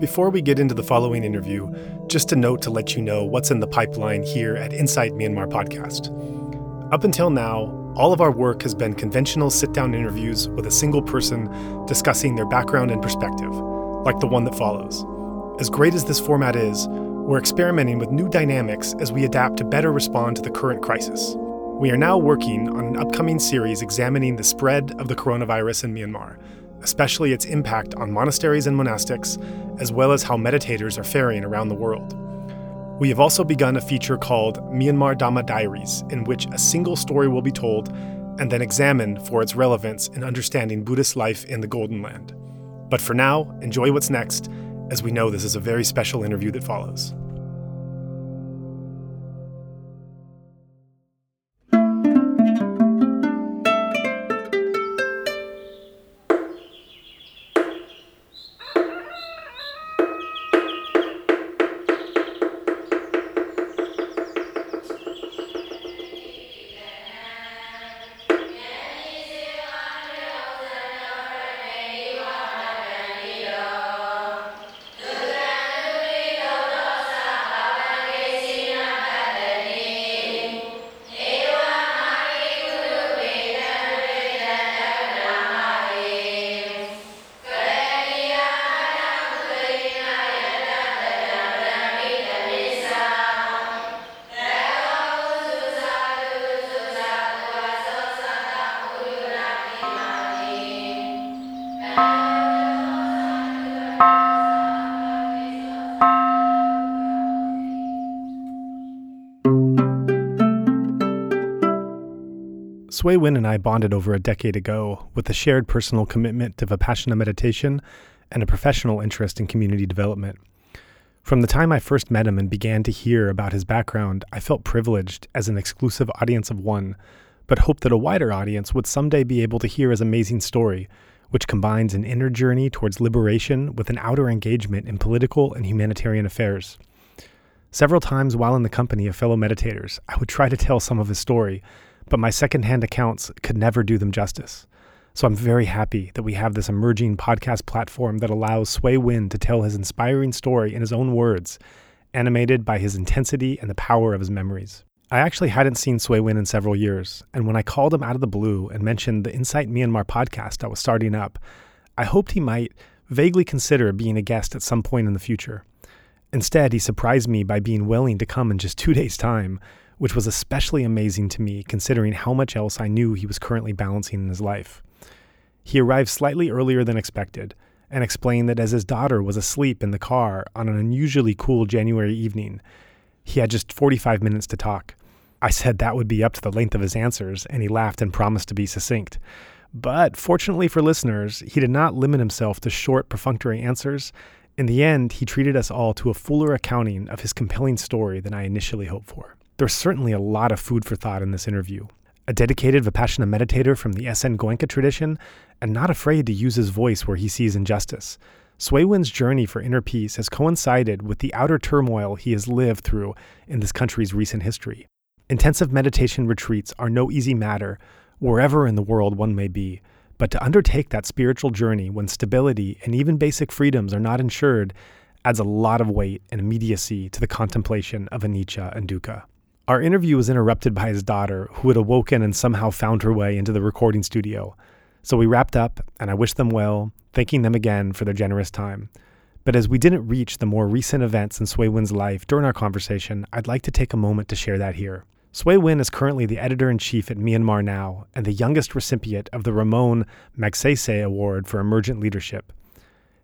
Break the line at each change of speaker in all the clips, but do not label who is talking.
Before we get into the following interview, just a note to let you know what's in the pipeline here at Insight Myanmar podcast. Up until now, all of our work has been conventional sit down interviews with a single person discussing their background and perspective, like the one that follows. As great as this format is, we're experimenting with new dynamics as we adapt to better respond to the current crisis. We are now working on an upcoming series examining the spread of the coronavirus in Myanmar especially its impact on monasteries and monastics, as well as how meditators are faring around the world. We have also begun a feature called Myanmar Dhamma Diaries, in which a single story will be told and then examined for its relevance in understanding Buddhist life in the Golden Land. But for now, enjoy what's next, as we know this is a very special interview that follows. Swe Win and I bonded over a decade ago with a shared personal commitment to Vipassana meditation and a professional interest in community development. From the time I first met him and began to hear about his background, I felt privileged as an exclusive audience of one, but hoped that a wider audience would someday be able to hear his amazing story, which combines an inner journey towards liberation with an outer engagement in political and humanitarian affairs. Several times while in the company of fellow meditators, I would try to tell some of his story but my secondhand accounts could never do them justice. So I'm very happy that we have this emerging podcast platform that allows Swe Win to tell his inspiring story in his own words, animated by his intensity and the power of his memories. I actually hadn't seen Swe Win in several years, and when I called him out of the blue and mentioned the Insight Myanmar podcast I was starting up, I hoped he might vaguely consider being a guest at some point in the future. Instead, he surprised me by being willing to come in just two days' time, which was especially amazing to me considering how much else I knew he was currently balancing in his life. He arrived slightly earlier than expected and explained that as his daughter was asleep in the car on an unusually cool January evening, he had just 45 minutes to talk. I said that would be up to the length of his answers, and he laughed and promised to be succinct. But fortunately for listeners, he did not limit himself to short, perfunctory answers. In the end, he treated us all to a fuller accounting of his compelling story than I initially hoped for. There's certainly a lot of food for thought in this interview. A dedicated Vipassana meditator from the SN Goenka tradition, and not afraid to use his voice where he sees injustice. Swe Win's journey for inner peace has coincided with the outer turmoil he has lived through in this country's recent history. Intensive meditation retreats are no easy matter wherever in the world one may be, but to undertake that spiritual journey when stability and even basic freedoms are not ensured adds a lot of weight and immediacy to the contemplation of anicca and dukkha. Our interview was interrupted by his daughter, who had awoken and somehow found her way into the recording studio. So we wrapped up, and I wished them well, thanking them again for their generous time. But as we didn't reach the more recent events in Swe Win's life during our conversation, I'd like to take a moment to share that here. Swe Win is currently the editor in chief at Myanmar Now and the youngest recipient of the Ramon Magsaysay Award for Emergent Leadership.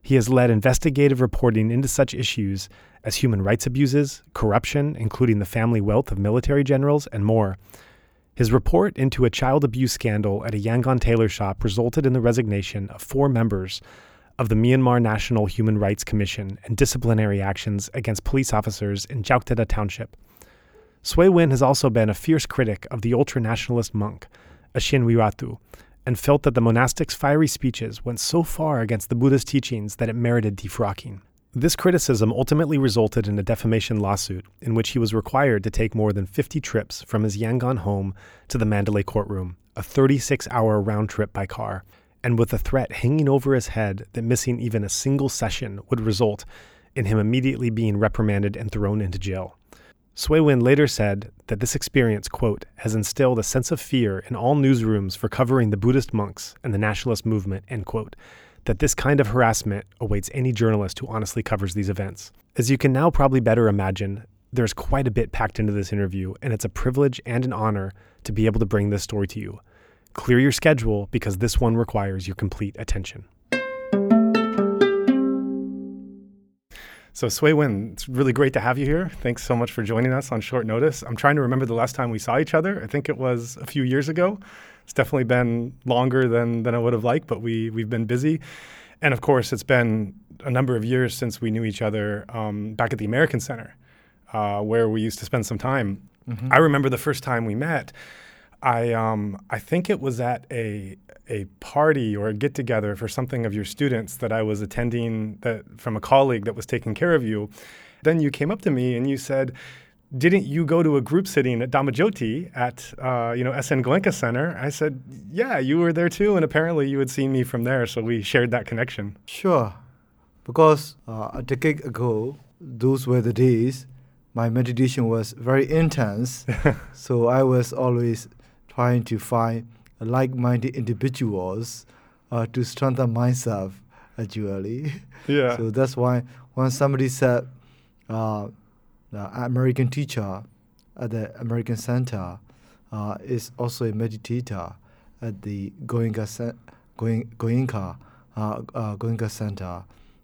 He has led investigative reporting into such issues as human rights abuses, corruption, including the family wealth of military generals, and more. His report into a child abuse scandal at a Yangon tailor shop resulted in the resignation of four members of the Myanmar National Human Rights Commission and disciplinary actions against police officers in Kyauktada Township. Swe Win has also been a fierce critic of the ultra nationalist monk, Ashin Wirathu, and felt that the monastic's fiery speeches went so far against the Buddha's teachings that it merited defrocking. This criticism ultimately resulted in a defamation lawsuit in which he was required to take more than 50 trips from his Yangon home to the Mandalay courtroom, a 36 hour round trip by car. and with the threat hanging over his head that missing even a single session would result in him immediately being reprimanded and thrown into jail. Swe Win later said that this experience, quote, has instilled a sense of fear in all newsrooms for covering the Buddhist monks and the nationalist movement, end quote, that this kind of harassment awaits any journalist who honestly covers these events. As you can now probably better imagine, there's quite a bit packed into this interview, and it's a privilege and an honor to be able to bring this story to you. Clear your schedule because this one requires your complete attention. So, Swe Win, it's really great to have you here. Thanks so much for joining us on short notice. I'm trying to remember the last time we saw each other. I think it was a few years ago. It's definitely been longer than, than I would have liked, but we, we've been busy. And of course, it's been a number of years since we knew each other um, back at the American Center, uh, where we used to spend some time. Mm-hmm. I remember the first time we met. I um, I think it was at a a party or a get together for something of your students that I was attending that from a colleague that was taking care of you. Then you came up to me and you said, "Didn't you go to a group sitting at Dhamma Joti at uh, you know SN Goenka Center?" I said, "Yeah, you were there too, and apparently you had seen me from there, so we shared that connection."
Sure, because uh, a decade ago, those were the days my meditation was very intense, so I was always trying to find like-minded individuals uh, to strengthen myself actually.
Yeah.
so that's why when somebody said uh, the American teacher at the American Center uh, is also a meditator at the Goenka, Goenka, uh, uh, Goenka Center,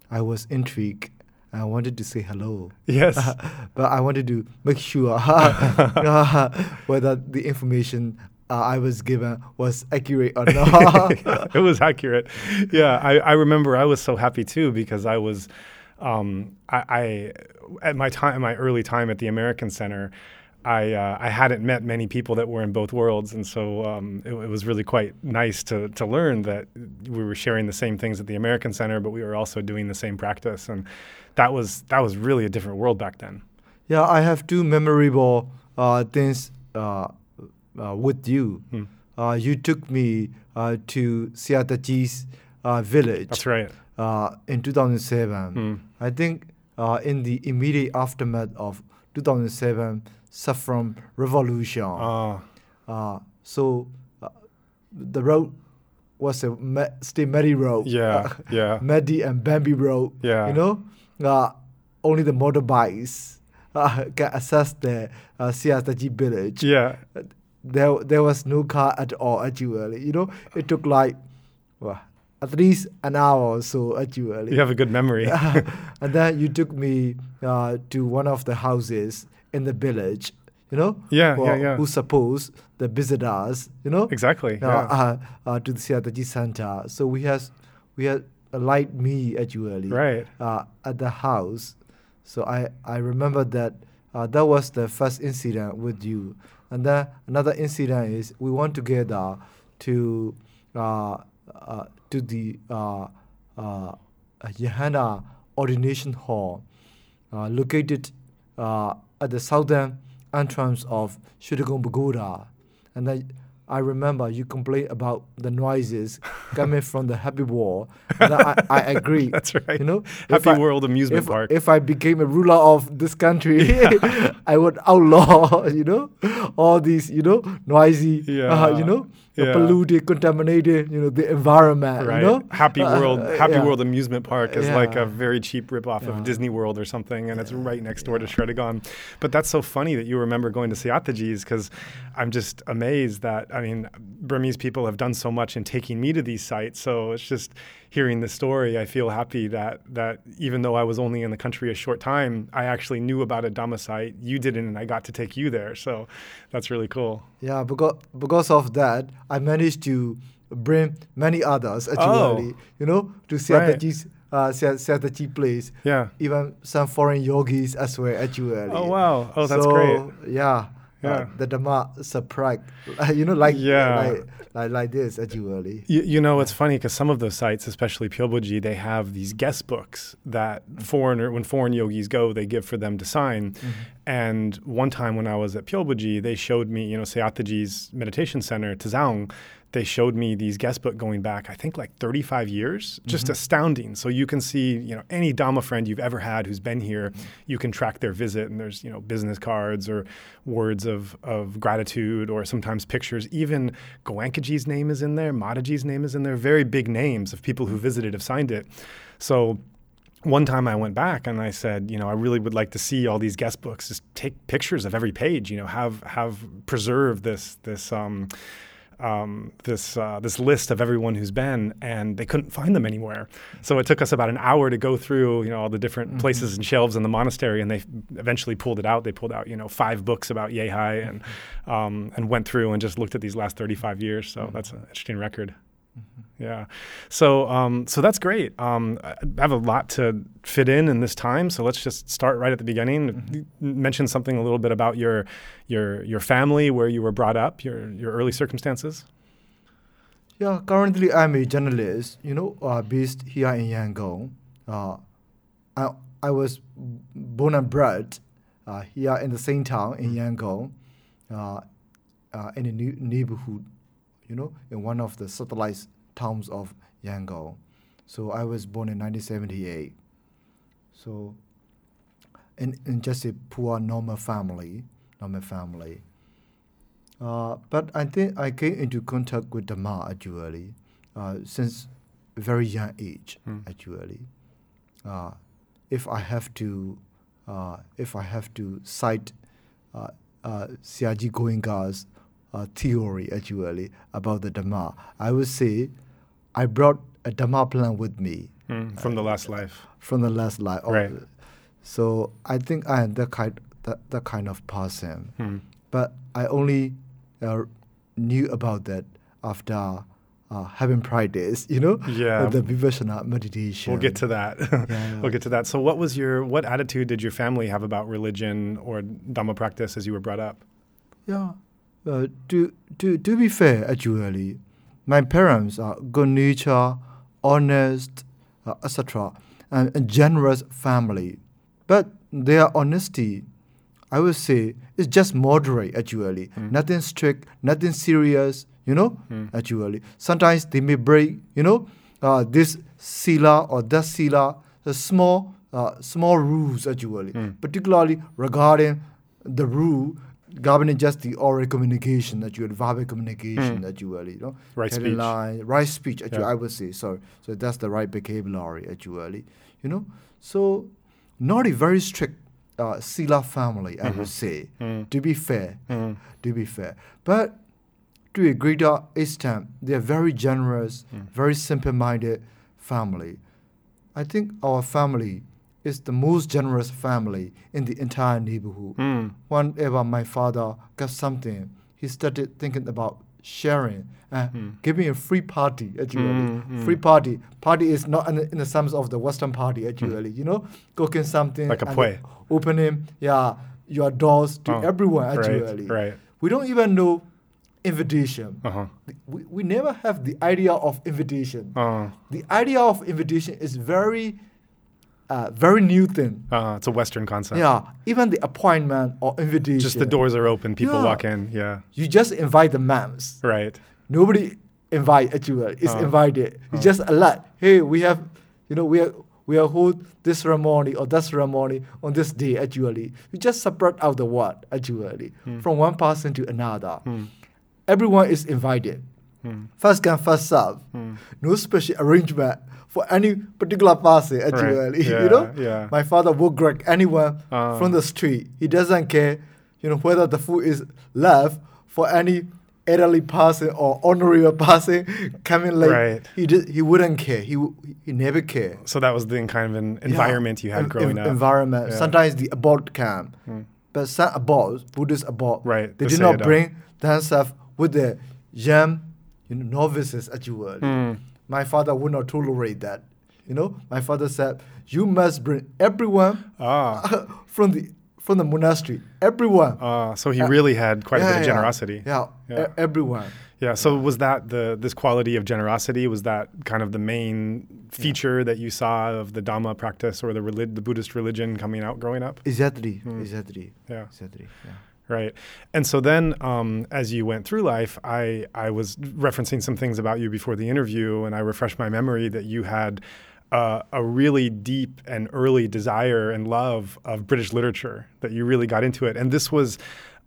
I was intrigued. I wanted to say hello.
Yes.
but I wanted to make sure whether the information uh, I was given was accurate or not.
it was accurate. Yeah, I, I remember I was so happy too because I was, um, I, I, at my time, my early time at the American Center, I uh, I hadn't met many people that were in both worlds, and so um, it, it, was really quite nice to to learn that we were sharing the same things at the American Center, but we were also doing the same practice, and that was that was really a different world back then.
Yeah, I have two memorable uh, things uh, uh, with you. Hmm. Uh, you took me uh, to Seataji's village.
That's right.
in 2007. Hmm. I think in the immediate aftermath of 2007 saffron revolution.
Uh,
so the road was a me- still muddy road.
Yeah, yeah.
Muddy and bumpy road.
Yeah.
You know, uh, only the motorbikes uh, can access the uh, Seataji village.
Yeah
there there was no car at all actually. You know, it took like well, at least an hour or so actually.
You have a good memory.
and then you took me uh, to one of the houses in the village. You know,
yeah, yeah, yeah.
Who suppose the visitors, you know,
exactly,
uh, yeah. uh, uh, to the Seataji Center. So we had we had a light me actually,
right,
uh, at the house. So I I remember that uh, that was the first incident with you. And then another incident is we went together to uh, uh, to the uh, uh, Yahana Ordination Hall, uh, located uh, at the southern entrance of Shwedagon Pagoda. And then I remember you complained about the noises coming from the Happy. And I, I agree.
That's right.
You know,
Happy I, World amusement
if,
park.
If I became a ruler of this country, yeah. I would outlaw, you know, all these, you know, noisy, yeah. uh, you know, yeah. polluted, contaminated, you know, the environment.
Right.
You know?
Happy uh, World, uh, Happy yeah. World amusement park is yeah. like a very cheap ripoff of Disney World or something, and it's right next door to Shwedagon. But that's so funny that you remember going to Seataji's because I'm just amazed that I mean Burmese people have done so much in taking me to these sites. So it's just hearing the story, I feel happy that that even though I was only in the country a short time, I actually knew about a Dhamma site. You didn't, and I got to take you there. So that's really cool.
Yeah, because because of that, I managed to bring many others actually. Oh, you know, to Seataji's. Right. Uh, place.
Yeah.
Even some foreign yogis as well, actually.
Oh, wow. Oh, that's
so,
great.
Yeah. Yeah. Uh, the Dhamma surprise, you know, like, yeah. like like, like this actually.
You, early. you know, it's funny because some of those sites, especially Pyawbwegyi, they have these guest books that foreigner, when foreign yogis go, they give for them to sign. Mm-hmm. And one time when I was at Pyawbwegyi, they showed me, you know, Seataji's meditation center, Tazaung, they showed me these guest book going back, I think like 35 years, just
Mm-hmm.
astounding. So you can see, you know, any Dhamma friend you've ever had who's been here,
Mm-hmm.
you can track their visit and there's, you know, business cards or words of, of gratitude or sometimes pictures. Even Goenkaji's name is in there, Mataji's name is in there, very big names of people who visited have signed it. So one time I went back and I said, you know, I really would like to see all these guest books. Just take pictures of every page. You know, have have preserve this this um, um, this uh, this list of everyone who's been, and they couldn't find them anywhere. So it took us about an hour to go through, you know, all the different places and shelves in the monastery, and they eventually pulled it out. They pulled out, you know, five books about Yehai and um, and went through and just looked at these last 35 years. So that's an interesting record. Yeah. So um, so that's great. Um, I have a lot to fit in in this time. So let's just start right at the beginning. You Mention something a little bit about your your your family, where you were brought up, your your early circumstances.
Yeah, currently I'm a journalist, you know, uh, based here in Yangon. Uh, I, I was born and bred uh, here in the same town in Yangon, uh, uh, in a new neighborhood, you know, in one of the satellite towns of Yangon. So I was born in 1978. So, in, in just a poor normal family, normal family. Uh, but I think I came into contact with Dhamma actually uh, since very young age
Mm.
actually. Uh, if I have to, uh, if I have to cite uh, uh, Siaji Goenka's uh, theory actually about the Dhamma, I would say I brought a Dhamma plan with me
Mm, from the last life.
from the last life. of-
Right.
So I think I am that kind that, that kind of person
Mm.
but I only uh, knew about that after uh, having practiced, you know,
Yeah.
the vipassana meditation.
We'll get to that.
yeah.
we'll get to that. So, what was your what attitude did your family have about religion or Dhamma practice as you were brought up?
Yeah. Uh, to, to, to be fair, actually, my parents are good nature, honest, uh, etc., and a generous family. But their honesty, I would say, is just moderate, actually. Nothing strict, nothing serious, you know, actually. Sometimes they may break, you know, uh, this sila or that sila, the small, uh, small rules, actually, particularly regarding the rule governing just the oral communication that you had verbal communication that you were, you know,
Right speech.
lie- right speech. Actually,
Yeah.
I would say sorry. So that's the right vocabulary. Actually, you know, so not a very strict uh, sila family. I would say
Mm.
to be fair,
Mm.
to be fair, but to a greater extent, they are very generous, very simple-minded family. I think our family is the most generous family in the entire neighborhood.
Mm.
Whenever my father got something, he started thinking about sharing and giving a free party actually.
Mm, mm.
Free party. Party is not in the, in the sense of the Western party actually. You know, cooking something
Like a
and
pui.
opening yeah your doors to
Oh,
everyone actually.
right. right.
We don't even know invitation.
Uh huh.
We, we never have the idea of invitation.
Uh,
The idea of invitation is very, uh, very new thing.
uh, it's a Western concept.
Yeah, even the appointment or invitation.
Just the doors are open, people
Yeah.
walk in. Yeah.
You just invite the mams.
Right.
Nobody invite actually. It's
Uh,
invited. You just alert. Hey, we have, you know, we are we are hold this ceremony or that ceremony on this day actually. You just spread out the word actually
Hmm.
from one person to another. Everyone is invited.
Hmm.
First come, first serve. No special arrangement for any particular person actually.
Yeah,
you know,
yeah.
my father will grab anyone
Uh.
from the street. He doesn't care, you know, whether the food is left for any elderly person or honorary person coming late.
Right.
He did, he wouldn't care. He w- he never care.
So that was the kind of an
Yeah.
environment you had
En-
growing
en-
up.
Environment.
Yeah.
Sometimes the abort camp, but some abort, Buddhist abort,
Right,
They
the
did not bring themselves with the young, you know, novices were,
Mm.
My father would not tolerate that. You know, my father said, "You must bring everyone
Ah.
from the from the monastery. Everyone.
Uh, so he
Uh,
really had quite a
Yeah,
bit of generosity.
Yeah,
Yeah.
e- everyone.
Yeah. So was that the this quality of generosity? Was that kind of the main feature that you saw of the Dhamma practice or the relig- the Buddhist religion coming out growing up?
Exactly, exactly,
Yeah.
exactly. Yeah.
Right. And so then, um, as you went through life, I, I was referencing some things about you before the interview, and I refreshed my memory that you had uh, a really deep and early desire and love of British literature, that you really got into it. And this was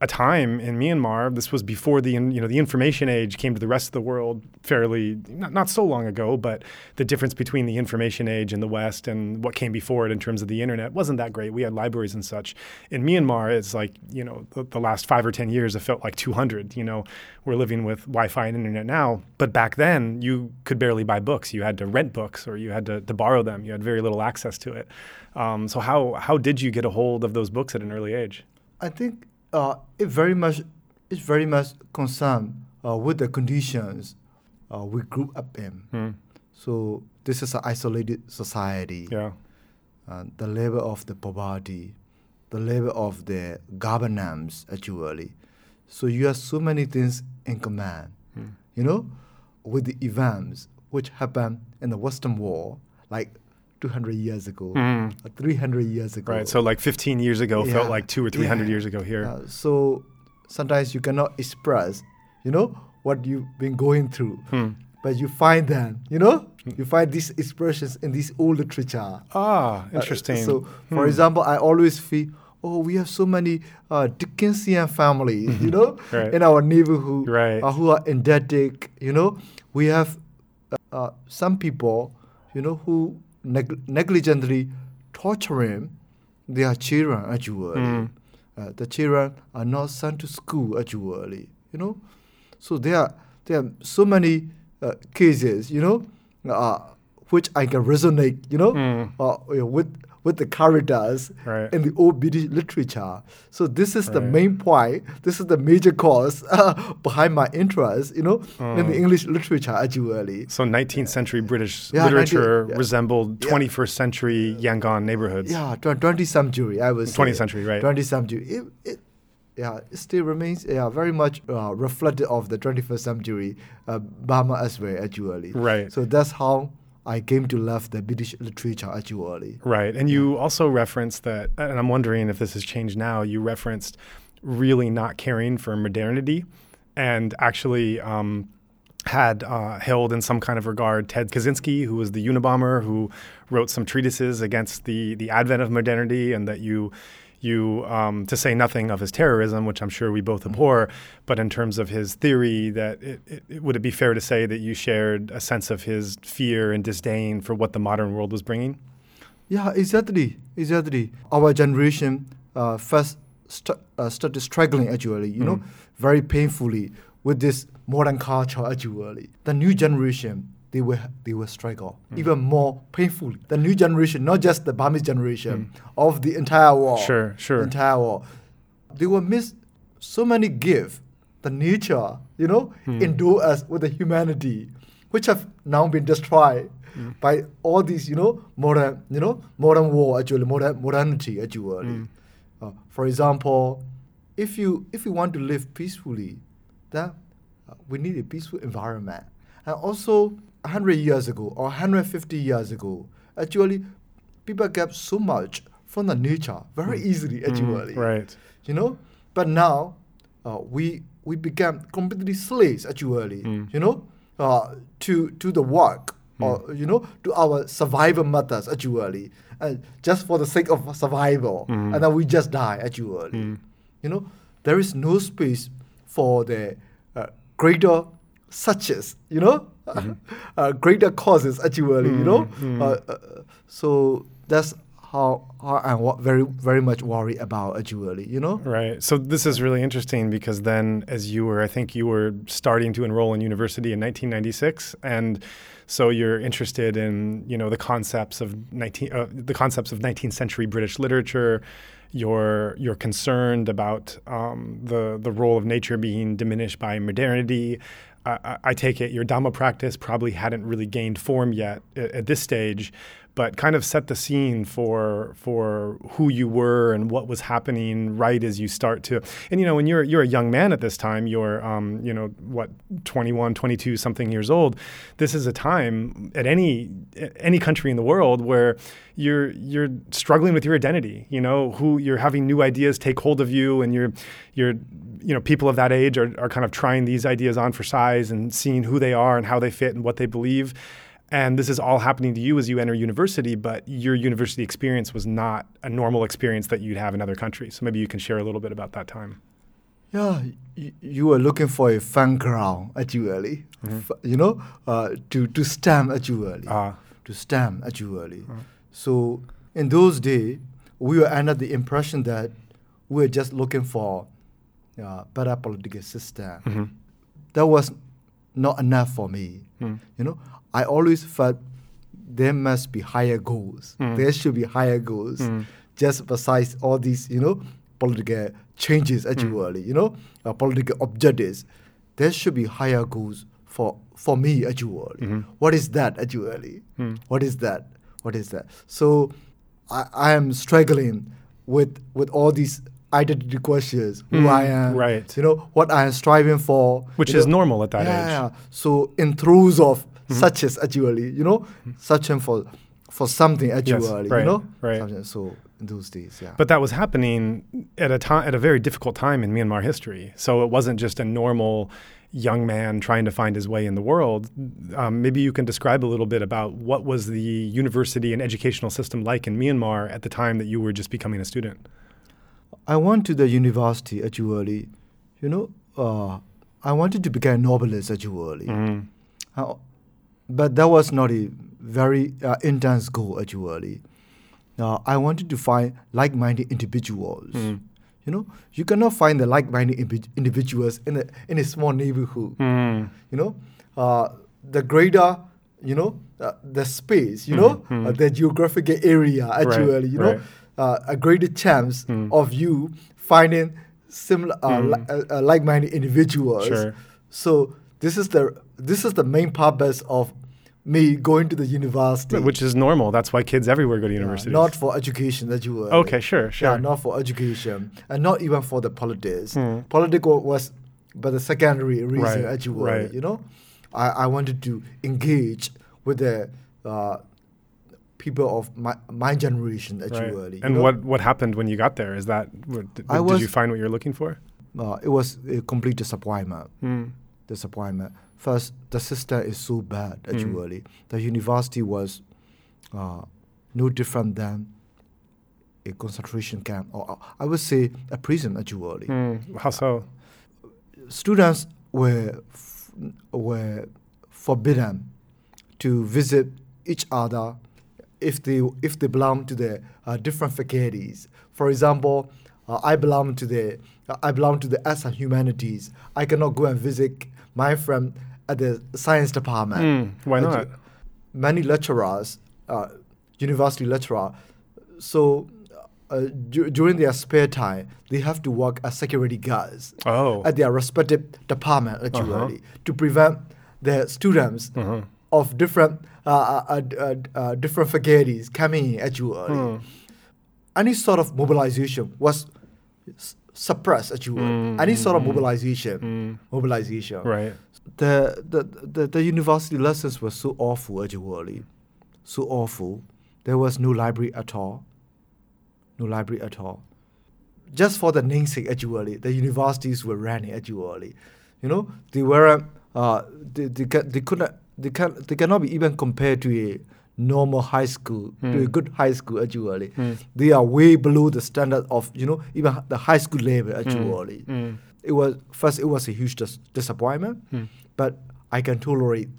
a time in Myanmar. This was before the you know the information age came to the rest of the world fairly not, not so long ago, but the difference between the information age in the West and what came before it in terms of the internet wasn't that great. We had libraries and such. In Myanmar, it's like you know the, the last five or ten years, it felt like 200. You know, we're living with Wi-Fi and internet now, but back then you could barely buy books. You had to rent books or you had to, to borrow them. You had very little access to it. Um, so how how did you get a hold of those books at an early age?
I think uh, it very much it's very much concerned uh, with the conditions uh, we grew up in.
Hmm.
So this is an isolated society.
Yeah.
Uh, the level of the poverty, the level of the governance actually. So you have so many things in command.
Hmm.
You know, with the events which happened in the Western world, like 200 years ago,
Mm.
or 300 years ago.
Right. So like 15 years ago felt like two or 300
Yeah.
years ago here.
Uh, so sometimes you cannot express, you know, what you've been going through.
Hmm.
But you find them, you know, you find these expressions in this old literature.
Ah,
Uh,
interesting.
so, for
Hmm.
example, I always feel, oh, we have so many uh, Dickensian families, you know,
Right.
in our neighborhood
Right.
uh, who are indebted, you know. We have uh, uh, some people, you know, who neg- negligently torturing their children actually.
Mm.
Uh, the children are not sent to school actually, you know. So there are, there are so many uh, cases, you know, uh, which I can resonate, you know,
Mm.
uh, you know, with with the characters
Right.
in the old British literature. So this is the main point. This is the major cause uh, behind my interest, you know, in the
Mm.
English literature actually.
So 19th century British
Yeah,
literature
19 yeah.
resembled
Yeah.
21st century Yangon neighborhoods.
Yeah, tw- 20th century, I say.
20th century, right.
20th century. It, it, yeah, it still remains yeah, very much uh, reflective of the 21st century uh, Burma as well, actually.
Right.
So that's how I came to love the British literature, actually.
Right. And you also referenced that, and I'm wondering if this has changed now, you referenced really not caring for modernity and actually um, had uh, held in some kind of regard Ted Kaczynski, who was the Unabomber, who wrote some treatises against the, the advent of modernity, and that you. You, um, to say nothing of his terrorism, which I'm sure we both abhor, but in terms of his theory, that it, it, it- would it be fair to say that you shared a sense of his fear and disdain for what the modern world was bringing?
Yeah, exactly, exactly. Our generation uh, first st- uh, started struggling actually, you know, very painfully with this modern culture actually. The new generation, they will they will struggle mm. even more painfully. The new generation, not just the Burmese generation, mm. of the entire world.
Sure, sure.
Entire world. They will miss so many gifts, the nature, you know, hmm. endure us with the humanity, which have now been destroyed mm. by all these, you know, modern, you know, modern war actually, modern modernity actually. Uh, for example, if you if you want to live peacefully, then uh, we need a peaceful environment. And also, 100 years ago or 150 years ago, actually, people get so much from the nature very easily actually.
Mm, right.
you know? But now uh, we we become completely slaves actually
Mm.
you know? Uh, to to the work or you know to our survival methods actually. Uh, just for the sake of survival.
Mm.
and then we just die actually.
Mm.
you know? There is no space for the uh, greater suches you know uh, greater causes actually you know
Mm, mm.
Uh, uh, so that's how, how I'm wa- very very much worried about actually you know
Right. So this is really interesting because then, as you were, I think you were starting to enroll in university in 1996, and so you're interested in you know the concepts of 19 uh, the concepts of 19th century British literature. You're you're concerned about um, the the role of nature being diminished by modernity. I, I- take it your Dhamma practice probably hadn't really gained form yet at, at this stage, but kind of set the scene for for who you were and what was happening right as you start to. And you know, when you're you're a young man at this time, you're um, you know what 21, 22 something years old. This is a time at any any country in the world where you're you're struggling with your identity. You know, who you're having new ideas take hold of you, and you're you're you know people of that age are, are kind of trying these ideas on for size and seeing who they are and how they fit and what they believe and this is all happening to you as you enter university, but your university experience was not a normal experience that you'd have in other countries. So maybe you can share a little bit about that time.
Yeah, you, you were looking for a fun ground at ULE, mm-hmm. you know, uh, to, to stamp at ULE, uh, to stamp at ULE. Uh, so in those days, we were under the impression that we were just looking for uh, better political system. Mm-hmm. That was not enough for me. Mm. You know, I always felt there must be higher goals. Mm. There should be higher goals. Mm. Just besides all these, you know, political changes actually, mm. you know, uh, political objectives. There should be higher goals for for me actually. Mm-hmm. What is that actually? Mm. What is that? What is that? So I, I am struggling with with all these identity questions, who mm, I am,
right?
You know what I am striving for,
which is
know?
normal at that
yeah, age. So in throes of mm-hmm. such as actually, you know, searching for for something actually, yes, right, you know,
right.
So in those days, yeah.
But that was happening at a time at a very difficult time in Myanmar history. So it wasn't just a normal young man trying to find his way in the world. Um, maybe you can describe a little bit about what was the university and educational system like in Myanmar at the time that you were just becoming a student.
I went to the university actually, you know. Uh, I wanted to become a novelist actually. Uh, but that was not a very uh, intense goal actually. Uh, I wanted to find like-minded individuals. Mm. You know, you cannot find the like-minded imbi- individuals in a in a small neighborhood. Mm. You know, uh, the greater you know uh, the space. You mm. know, mm. the geographical area actually. Right, you know, right. Uh, a greater chance mm. of you finding similar uh, mm. li- like-minded individuals.
Sure.
So this is the this is the main purpose of me going to the university.
Which is normal. That's why kids everywhere go to university.
Yeah, not for education that you were.
Okay, sure, sure.
Yeah, not for education. And not even for the politics. Hmm. Political was but the secondary reason right, that you were, right. you know. I, I wanted to engage with the uh, people of my, my generation that right. you were. You
and
know?
what, what happened when you got there? Is that, did, was, did you find what you're looking for?
Uh, it was a complete disappointment. Mm disappointment. First, the system is so bad hmm. actually. Mm. The university was uh, no different than a concentration camp, or I would say a prison actually.
Mm. How so?
Students were f- were forbidden to visit each other if they if they belong to the uh, different faculties. For example, uh, I belong to the uh, I belong to the arts and humanities. I cannot go and visit my friend at the science department.
Mm, why not?
many lecturers, uh, university lecturer, so uh, d- during their spare time, they have to work as security guards
oh.
at their respective department actually uh-huh. to prevent the students uh-huh. of different uh, uh, uh, uh different faculties coming in actually. Hmm. Any sort of mobilization was suppress as you will. Mm, Any sort of mm, mobilization. Mm. Mobilization.
Right.
The, the the the university lessons were so awful actually. So awful. There was no library at all. No library at all. Just for the namesake actually, the universities were running actually. You know, they were uh they, they, they couldn't they can they cannot be even compared to a normal high school mm. to a hmm. good high school actually mm. they are way below the standard of you know even the high school level hmm. actually mm. it was first it was a huge dis- disappointment hmm. but i can tolerate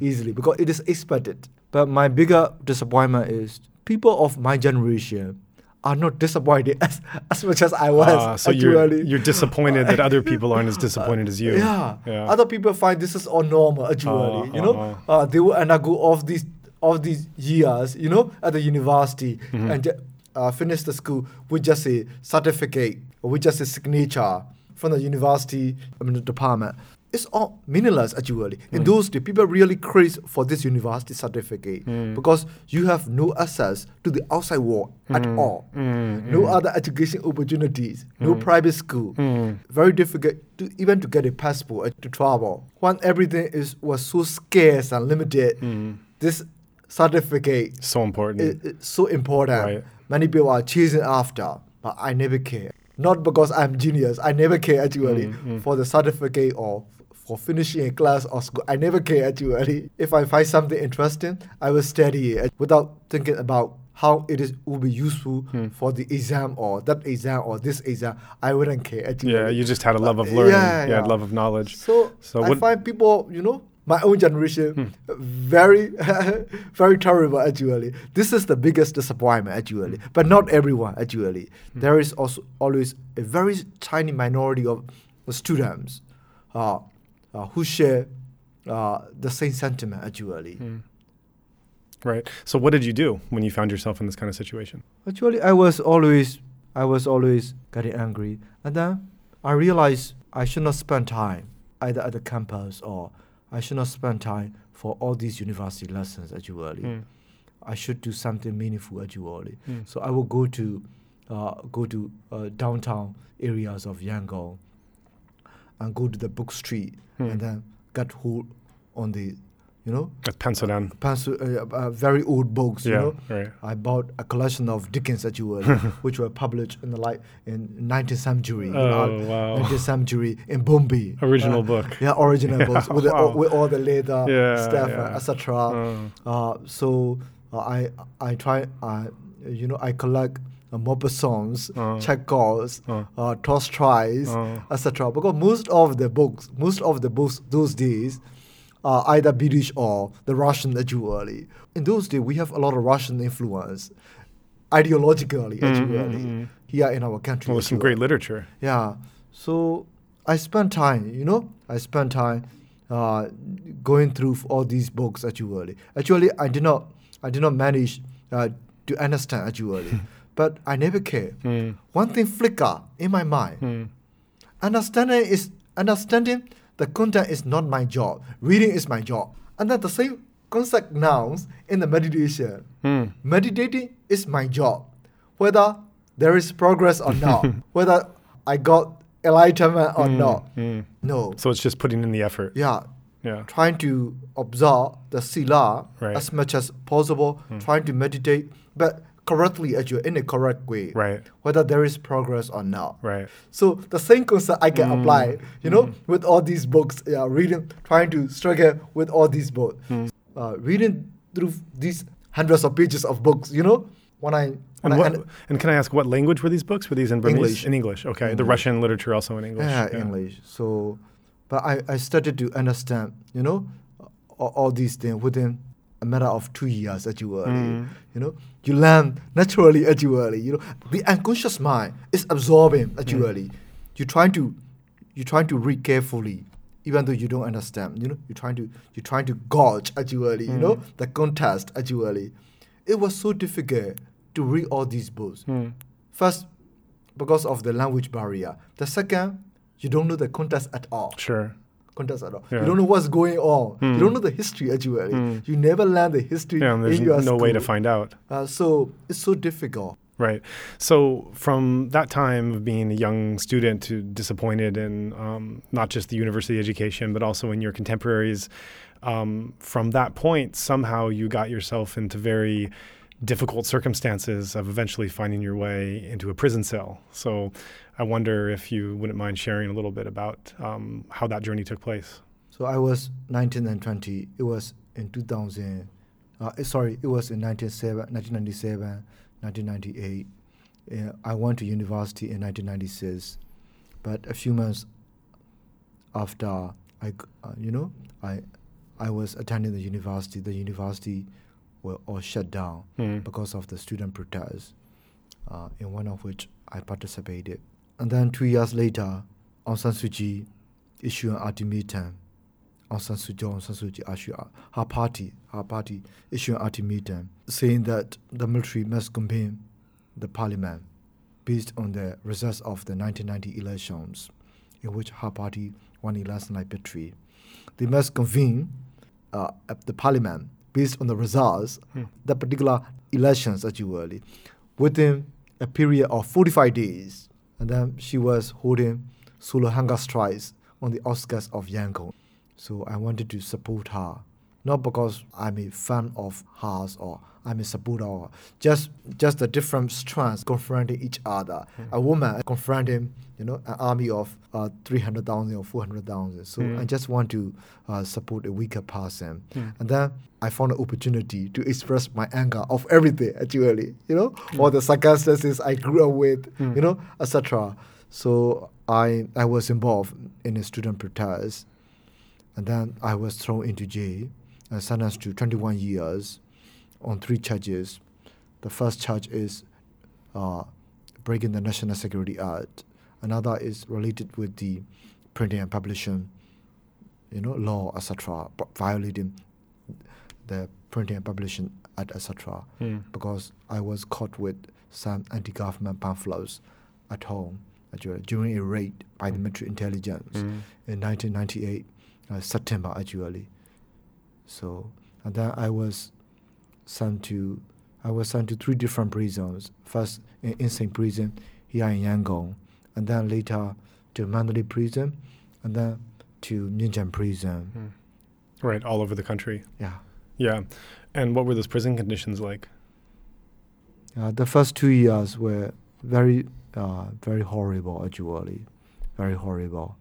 easily because it is expected but my bigger disappointment is people of my generation are not disappointed as, as much as I was. Uh,
so you're, you're disappointed that other people aren't as disappointed as you.
Yeah. yeah. Other people find this is all normal actually. Uh, you know, uh, uh, they will undergo off these of these years, you know, at the university mm-hmm. and uh, finish the school with just a certificate or with just a signature from the university I mean, the department. it's all meaningless actually. In
Mm.
those days, people really crazy for this university certificate
Mm.
because you have no access to the outside world at
Mm.
all.
Mm,
No
mm,
other education opportunities, no
Mm.
private school. Very difficult to even to get a passport to travel. When everything is was so scarce and limited, this certificate
So important.
is, is so important.
Right.
Many people are chasing after, but I never care. Not because I'm genius. I never care actually
Mm, mm.
for the certificate or for finishing a class or school. I never care actually. If I find something interesting, I will study it without thinking about how it is will be useful
Hmm.
for the exam or that exam or this exam. I wouldn't care actually.
yeah, you just had a love of learning.
yeah,
yeah,
yeah.
love of knowledge.
So,
So
I
what-
find people, you know, my own generation,
Hmm.
very, very terrible actually. This is the biggest disappointment actually. But not everyone actually.
Hmm.
There is also always a very tiny minority of students uh, uh, who share uh, the same sentiment actually.
Mm. Right. So what did you do when you found yourself in this kind of situation?
Actually, I was always, I was always getting angry, and then I realized I should not spend time either at the campus or I should not spend time for all these university lessons actually.
Mm.
I should do something meaningful actually.
Mm.
So I will go to, uh, go to uh, downtown areas of Yangon, and go to the book street,
Mm.
and then get hold on the, you know,
down.
pencil, uh, uh, very old books, you know.
Right.
I bought a collection of Dickens actually, which were published in the like in 19th century. in our-
Oh wow.
19th century in Bombay.
Original
Uh,
book.
Yeah, original
Yeah,
books with, the,
wow.
with all the leather
Yeah,
stuff,
yeah.
uh, etc.
Oh.
Uh, so uh, I I try uh, you know I collect uh, Maupassant's,
Oh.
Chekhov's,
Oh.
uh, Tolstoy's,
Oh.
etc. Because most of the books, most of the books those days, are either British or the Russian actually. In those days, we have a lot of Russian influence, ideologically actually,
mhm.
here in our country.
Well, with some great literature.
Yeah. So I spent time, you know, I spent time uh, going through all these books actually. Actually, I did not, I did not manage uh, to understand actually, but I never care.
Mm.
One thing flicker in my mind.
Mm.
Understanding is understanding the content is not my job. Reading is my job. And then the same concept nouns in the meditation.
Mm.
Meditating is my job. Whether there is progress or not, whether I got enlightenment or
Mm.
not.
Mm.
No.
So it's just putting in the effort.
Yeah.
Yeah.
Trying to observe the sila
Right.
as much as possible,
Mm.
trying to meditate, but correctly actually in a correct way.
Right.
Whether there is progress or not.
Right.
So the same concept I can
Mm.
apply, you know,
Mm.
with all these books, yeah, reading, trying to struggle with all these books,
Mm.
uh, reading through these hundreds of pages of books, you know, when I when
And, what, and can I ask what language were these books? Were these in Burmese?
English.
In English. Okay. The Russian literature also in English.
yeah, English. So, but I I started to understand, you know, all, all these things within a matter of two years actually.
Mm.
You know, you learn naturally actually. You know, the unconscious mind is absorbing actually. You're trying to you're trying to read carefully, even though you don't understand. You know, you're trying to you're trying to gauge actually. You know,
Mm.
the context actually. It was so difficult to read all these books.
Mm.
First, because of the language barrier. The second, you don't know the context at all.
Sure.
Context at all.
Yeah.
You don't know what's going on.
Hmm.
You don't know the history actually.
Hmm.
You never learn the history
Yeah, and there's no way to find out.
Uh, so it's so difficult.
Right. So from that time of being a young student to disappointed in um, not just the university education, but also in your contemporaries, um, from that point, somehow you got yourself into very difficult circumstances of eventually finding your way into a prison cell. So I wonder if you wouldn't mind sharing a little bit about um, how that journey took place.
So I was 19 and 20. It was in 2000. Uh, eh, sorry, it was in 1997, 1997, 1998. Uh, I went to university in 1996, but a few months after I, uh, you know, I, I was attending the university. The university were all shut down
Hmm.
because of the student protests, uh, in one of which I participated. And then two years later, Aung San Suu Kyi issued an ultimatum. Aung San Suu Kyi, Aung San Suu Kyi issued, her party, her party issued an ultimatum saying that the military must convene the parliament based on the results of the 1990 elections, in which her party won one election like victory. They must convene uh, at the parliament based on the results,
Hmm.
that particular elections actually, within a period of 45 days. And then she was holding solo hunger strikes on the outskirts of Yangon. So I wanted to support her, not because I'm a fan of hers or I'm a supporter of just just the different strands confronting each other. A woman confronting, you know, an army of uh, 300,000 or 400,000. So
Mm.
I just want to uh, support a weaker person.
Mm.
And then I found an opportunity to express my anger of everything, actually, you know, all the circumstances I grew up with,
Mm.
you know, etc. So I I was involved in a student protest, and then I was thrown into jail and sentenced to 21 years on three charges. The first charge is uh, breaking the National Security Act. Another is related with the printing and publishing, you know, law, etc., violating the printing and publishing act, etc.
Mm.
Because I was caught with some anti-government pamphlets at home actually, during a raid by the military intelligence
Mm.
in 1998 uh, September actually. So and then I was sent to I was sent to three different prisons. First in Insein Prison here in Yangon, and then later to Mandalay Prison, and then to Myingyan Prison.
Mm. Right, all over the country.
Yeah.
Yeah. And what were those prison conditions like?
Uh, the first two years were very, uh, very horrible, actually. Very horrible.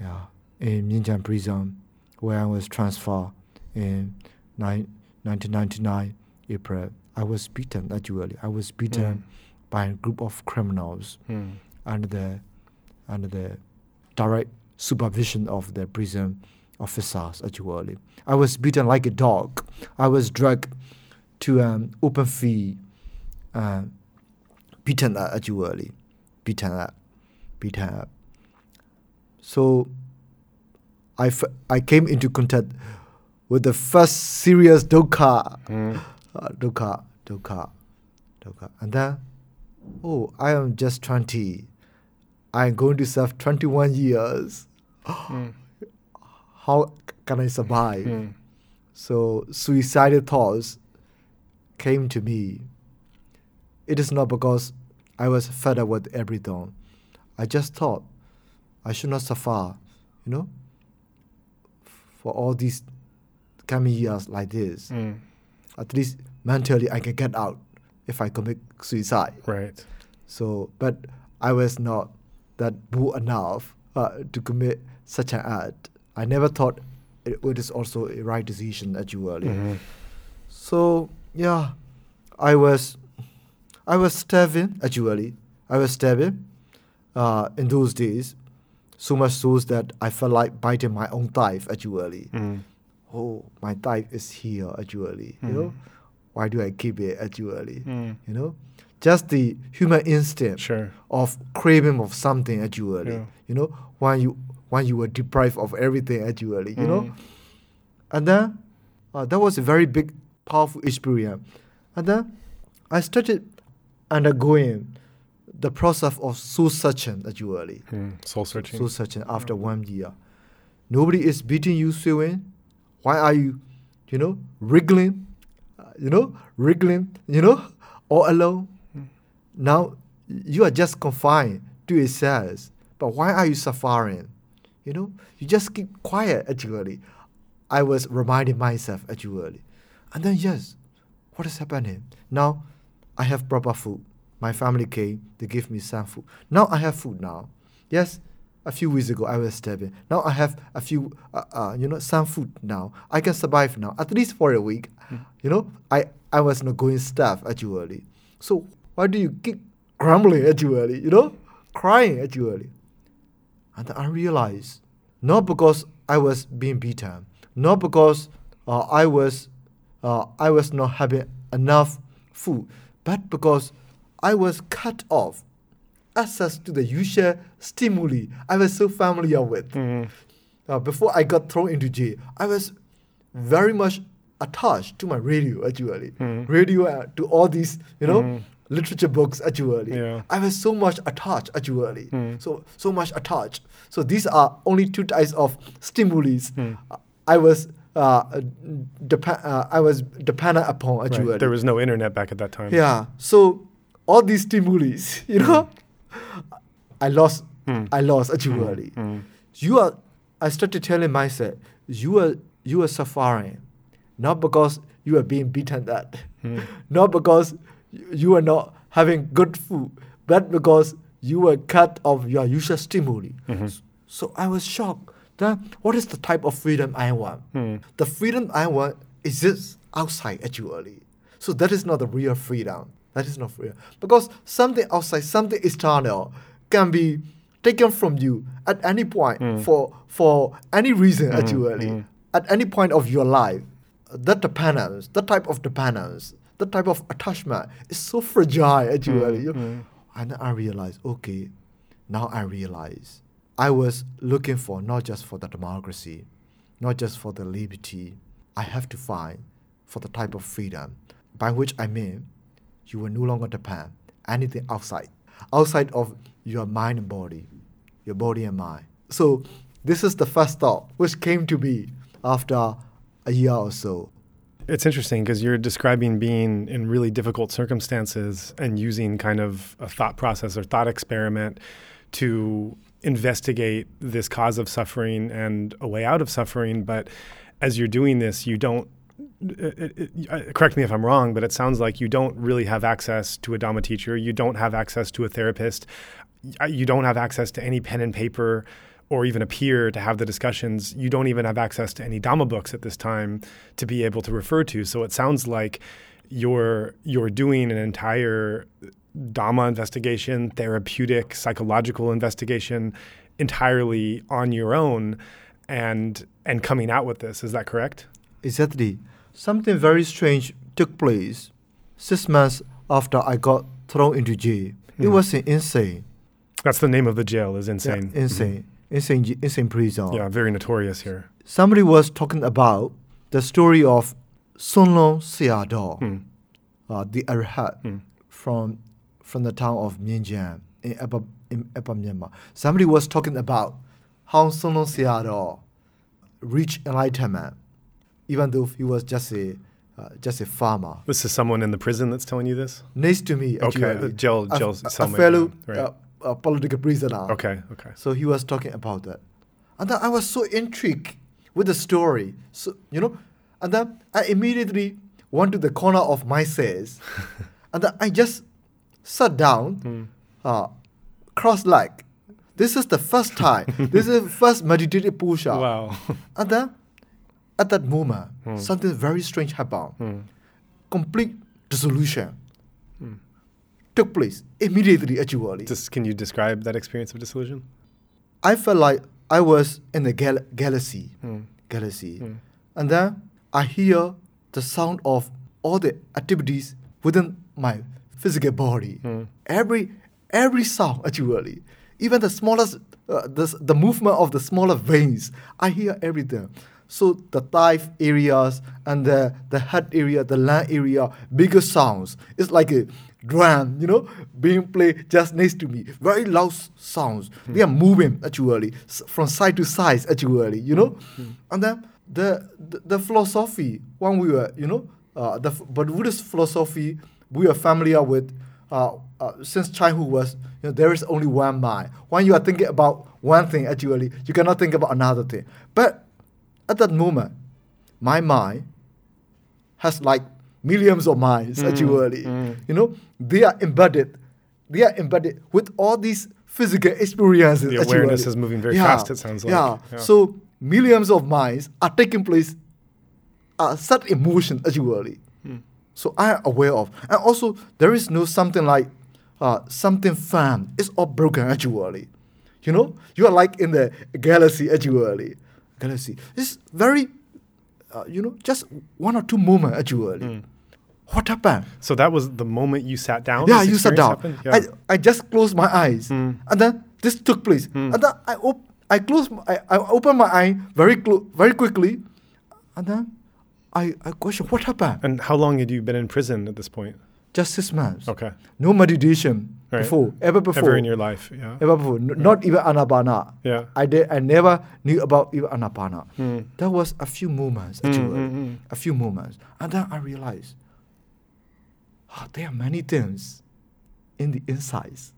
Yeah. In Myingyan prison, where I was transferred in nine, 1999 April, I was beaten, actually. I was beaten by a group of criminals
Mm.
under the, under the direct supervision of the prison officers, actually. I was beaten like a dog. I was dragged to an open field, uh, beaten up, actually. Beaten up. Beaten up. So I, f- I came into contact with the first serious dukkha
Mm.
uh, Dukkha, Dukkha, Dukkha. And then, oh, I am just 20. I'm going to serve 21 years.
Mm.
How can I survive?
Mm.
So, suicidal thoughts came to me. It is not because I was fed up with everything. I just thought I should not suffer, you know, for all these coming years like this
Mm.
at least mentally I can get out if I commit suicide.
Right.
So, but I was not that bold enough uh, to commit such an act. I never thought it, it is also a right decision actually.
Mhm.
So yeah, I was, I was starving actually. I was starving uh, in those days. So much so that I felt like biting my own thigh actually
Mm.
Oh, my type is here actually. You know,
Mhm.
why do I keep it actually?
Mm.
You know, just the human instinct
Sure.
of craving of something actually.
Yeah.
You know, when you when you were deprived of everything actually. You know,
Mm.
and then uh, that was a very big, powerful experience. And then I started undergoing the process of soul searching actually
Mm. Soul searching.
soul searching after one year. Nobody is beating you, Swe Win. Why are you, you know, wriggling, you know, wriggling, you know, all alone?
Mm.
Now you are just confined to a cells. But why are you suffering? You know, you just keep quiet actually. I was reminding myself actually. And then yes, what is happening? Now I have proper food. My family came, they gave me some food. Now I have food now. Yes, a few weeks ago I was starving. Now I have a few, uh, uh, you know, some food now. I can survive now, at least for a week.
Mm.
You know, I, I was not going starve actually. So why do you keep grumbling actually, you know, crying actually? And I realized, not because I was being beaten, not because uh, I was, uh, I was not having enough food, but because I was cut off access to the usual stimuli I was so familiar with.
Mm.
Uh, before I got thrown into jail, I was very much attached to my radio actually.
Mm.
Radio uh, to all these, you know,
Mm.
literature books actually.
Yeah.
I was so much attached actually.
Hmm.
So so much attached. So these are only two types of stimuli.
Hmm.
I was uh, dep- uh, I was dependent upon
Right.
actually.
There was no internet back at that time.
Yeah. So all these stimuli, you know, I lost.
Hmm.
I lost actually. Hmm. Hmm. You are. I started telling myself, you are you are suffering, not because you are being beaten at, hmm. not because you are not having good food, but because you were cut off your usual stimuli. Mm-hmm. S- So I was shocked. Then what is the type of freedom I want? The freedom I want exists outside actually. So that is not the real freedom. That is not freedom. Because something outside, something external can be taken from you at any point hmm. for for any reason hmm, actually. Hmm. At any point of your life. That dependence, that type of dependence, that type of attachment is so fragile actually. you know. And I realized, okay, now I realize I was looking for not just for the democracy, not just for the liberty. I have to find for the type of freedom by which I mean you will no longer depend anything outside, outside of your mind and body, your body and mind. So this is the first thought which came to me after a year or so.
It's interesting because you're describing being in really difficult circumstances and using kind of a thought process or thought experiment to investigate this cause of suffering and a way out of suffering. But as you're doing this, you don't. It, it, it- uh, correct me if I'm wrong, but it sounds like you don't really have access to a Dhamma teacher. You don't have access to a therapist. You don't have access to any pen and paper or even a peer to have the discussions. You don't even have access to any Dhamma books at this time to be able to refer to. So it sounds like you're you're doing an entire Dhamma investigation, therapeutic, psychological investigation entirely on your own and and coming out with this. Is that correct?
Exactly. Something very strange took place six months after I got thrown into jail. It
Hmm.
was insane.
That's the name of the jail is
Yeah,
insane.
insane. Insane, insane prison.
Yeah, very notorious here.
Somebody was talking about the story of Sunlun Sayadaw,
Hmm.
uh, the Arhat
Hmm.
from from the town of Myingyan in Upper, in Upper Myanmar. Somebody was talking about how Sunlun Sayadaw reached enlightenment, even though he was just a uh, just a farmer.
This is someone in the prison that's telling you this?
Next to me,
Okay,
actually,
a jail-
a,
jail
a- a fellow
right.
uh, uh, political prisoner.
Okay, okay.
So he was talking about that. And then I was so intrigued with the story. So, you know, and then I immediately went to the corner of my cells. and then I just sat down,
Hmm.
uh, cross leg. This is the first time. this is the first meditative push-up.
Wow.
And then at that moment,
Hmm.
something very strange happened.
Hmm.
Complete dissolution took place immediately, actually.
Just can you describe that experience of dissolution?
I felt like I was in a gal- galaxy,
Hmm.
galaxy,
Hmm.
and then I hear the sound of all the activities within my physical body. Every every sound actually, even the smallest, uh, the the movement of the smaller veins, I hear everything. So the thigh areas and the the head area, the lung area, bigger sounds. It's like a drum, you know, being played just next to me. Very loud sounds. They are moving actually from side to side actually, you know. And then the, the the philosophy when we were, you know, uh, the but Buddhist philosophy we are familiar with uh, uh, since childhood was you know there is only one mind. When you are thinking about one thing actually, you cannot think about another thing. But at that moment, my mind has like millions of minds actually. You know, they are embedded. They are embedded with all these physical experiences.
The
actually.
awareness is moving very fast, it sounds like.
Yeah.
Yeah.
So millions of minds are taking place, are set in motion actually.
Hmm.
So I am aware of, and also there is no something like uh, something firm. It's all broken actually. You know, you are like in the galaxy actually. Galaxy. It's very, uh, you know, just one or two moments actually.
Hmm.
What happened?
So that was the moment you sat down?
yeah, you sat down.
happened?
I, I just closed my eyes,
Mm.
and then this took place.
Mm.
And then I op- I closed, my, I, I opened my eye very clo- very quickly, and then I I question what happened.
And how long had you been in prison at this point?
just six months.
Okay.
No meditation
Right.
before, ever before.
Ever in your life. Yeah.
ever before. N- Not even anapana.
Yeah.
I did. I never knew about even anapana.
Mm.
That was a few moments actually,
mm, mm.
a few moments, and then I realized, ah, there are many things in the insides.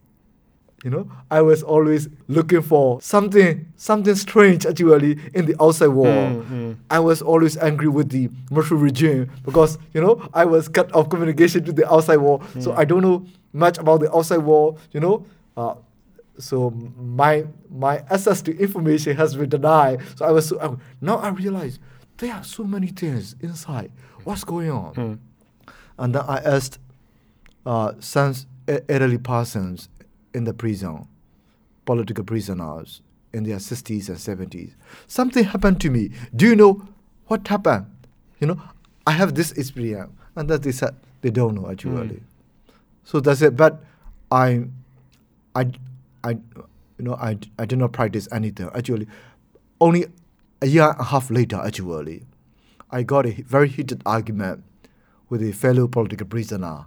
You know, I was always looking for something, something strange actually in the outside world.
Mm, mm.
I was always angry with the military regime because you know I was cut off communication to the outside world, so
Mm.
I don't know much about the outside world. You know, uh, so my my access to information has been denied. So I was so angry. now I realize there are so many things inside. What's going on?
Mm.
And then I asked uh, some elderly persons in the prison, political prisoners in their 60s and 70s. Something happened to me. Do you know what happened? You know, I have this experience. And that they said they don't know actually.
Mm.
So that's it. But I, I, I, you know, I, I did not practice anything. Actually, only a year and a half later, actually, I got a very heated argument with a fellow political prisoner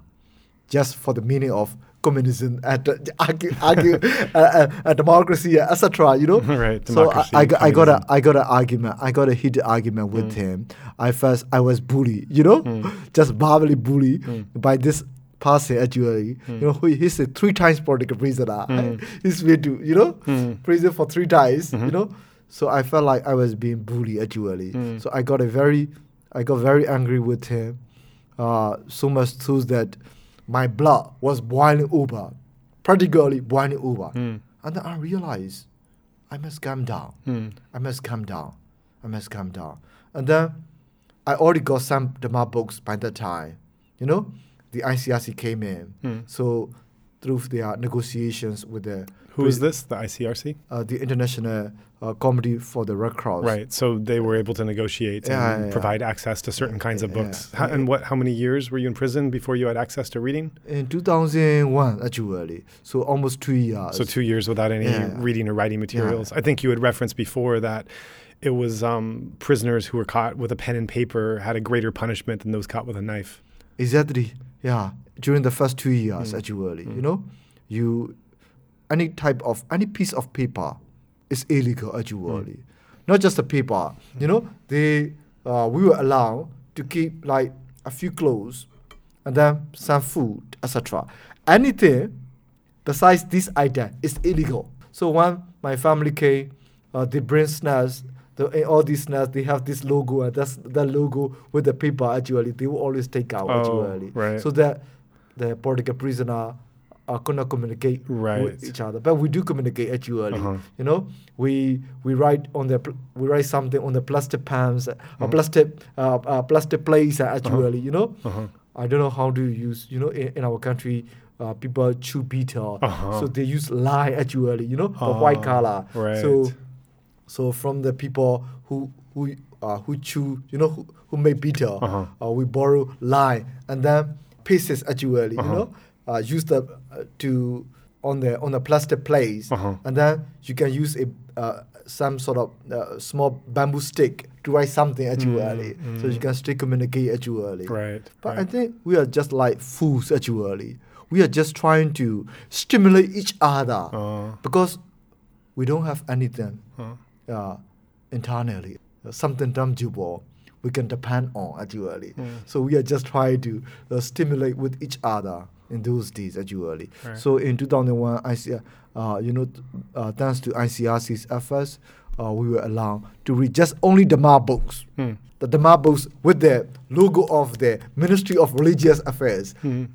just for the meaning of communism and argue, argue uh, uh, uh, democracy, etc. You know,
Right,
So I, I, got, I got a got an argument. I got a heated argument with him. I first I was bullied. You know, just verbally bullied by this person actually. You know, who he's a three times political prisoner. he's been to you know
Mm.
prison for three times. You know, so I felt like I was being bullied actually.
Mm.
So I got a very I got very angry with him. Uh, so much so that my blood was boiling over, practically boiling over.
Mm.
And then I realized I must calm down.
Mm.
I must calm down. I must calm down. And then I already got some Dhamma books by that time. You know, the ICRC came in.
Mm.
So through their negotiations with the
Who is this? The ICRC?
uh, the International uh, Committee for the Red Cross.
Right. So they were able to negotiate
Yeah,
and
yeah, yeah.
provide access to certain kinds of books.
yeah.
How, and what? How many years were you in prison before you had access to reading?
In 2001, actually. So almost two years.
So two years without any
Yeah.
reading or writing materials. I think you had referenced before that it was um, prisoners who were caught with a pen and paper had a greater punishment than those caught with a knife.
Exactly. Yeah. During the first two years,
Mm.
actually,
Mm.
you know, you any type of any piece of paper is illegal. Actually, not just the paper. You know, they uh, we were allowed to keep like a few clothes, and then some food, etc. Anything besides this item is illegal. So when my family came, uh, they bring snacks. The, all these snacks, they have this logo, and that's the logo with the paper. Actually, they will always take out.
Oh,
actually,
right.
so that the political prisoner are not communicate
Right.
with each other. But we do communicate actually.
Uh-huh.
You know, we we write on the pl- we write something on the plastic pans uh,
Uh-huh.
or plastic uh, uh, plastic plates. uh, Actually, you know,
Uh-huh.
I don't know how to use. You know, in, in our country, uh, people chew bitter,
Uh-huh.
so they use lye actually. You know, for white
Ah,
color.
right.
So, so from the people who who uh, who chew, you know, who, who make bitter,
Uh-huh.
uh, we borrow lye and then pieces actually.
Uh-huh.
You know, uh, use the uh, to on the on the plastic plates,
Uh-huh.
and then you can use a uh, some sort of uh, small bamboo stick to write something actually,
Mm,
so you
mm.
can still communicate actually.
Right.
But I think we are just like fools actually. We are just trying to stimulate each other
Uh,
because we don't have anything
uh,
internally, uh, something tangible we can depend on actually.
Mm.
So we are just trying to uh, stimulate with each other in those days actually.
Right.
So in 2001, ICR, uh, you know, uh, thanks to ICRC's efforts, uh, we were allowed to read just only the Ma books.
mm,
The Dhamma books with the logo of the Ministry of Religious Affairs
mm,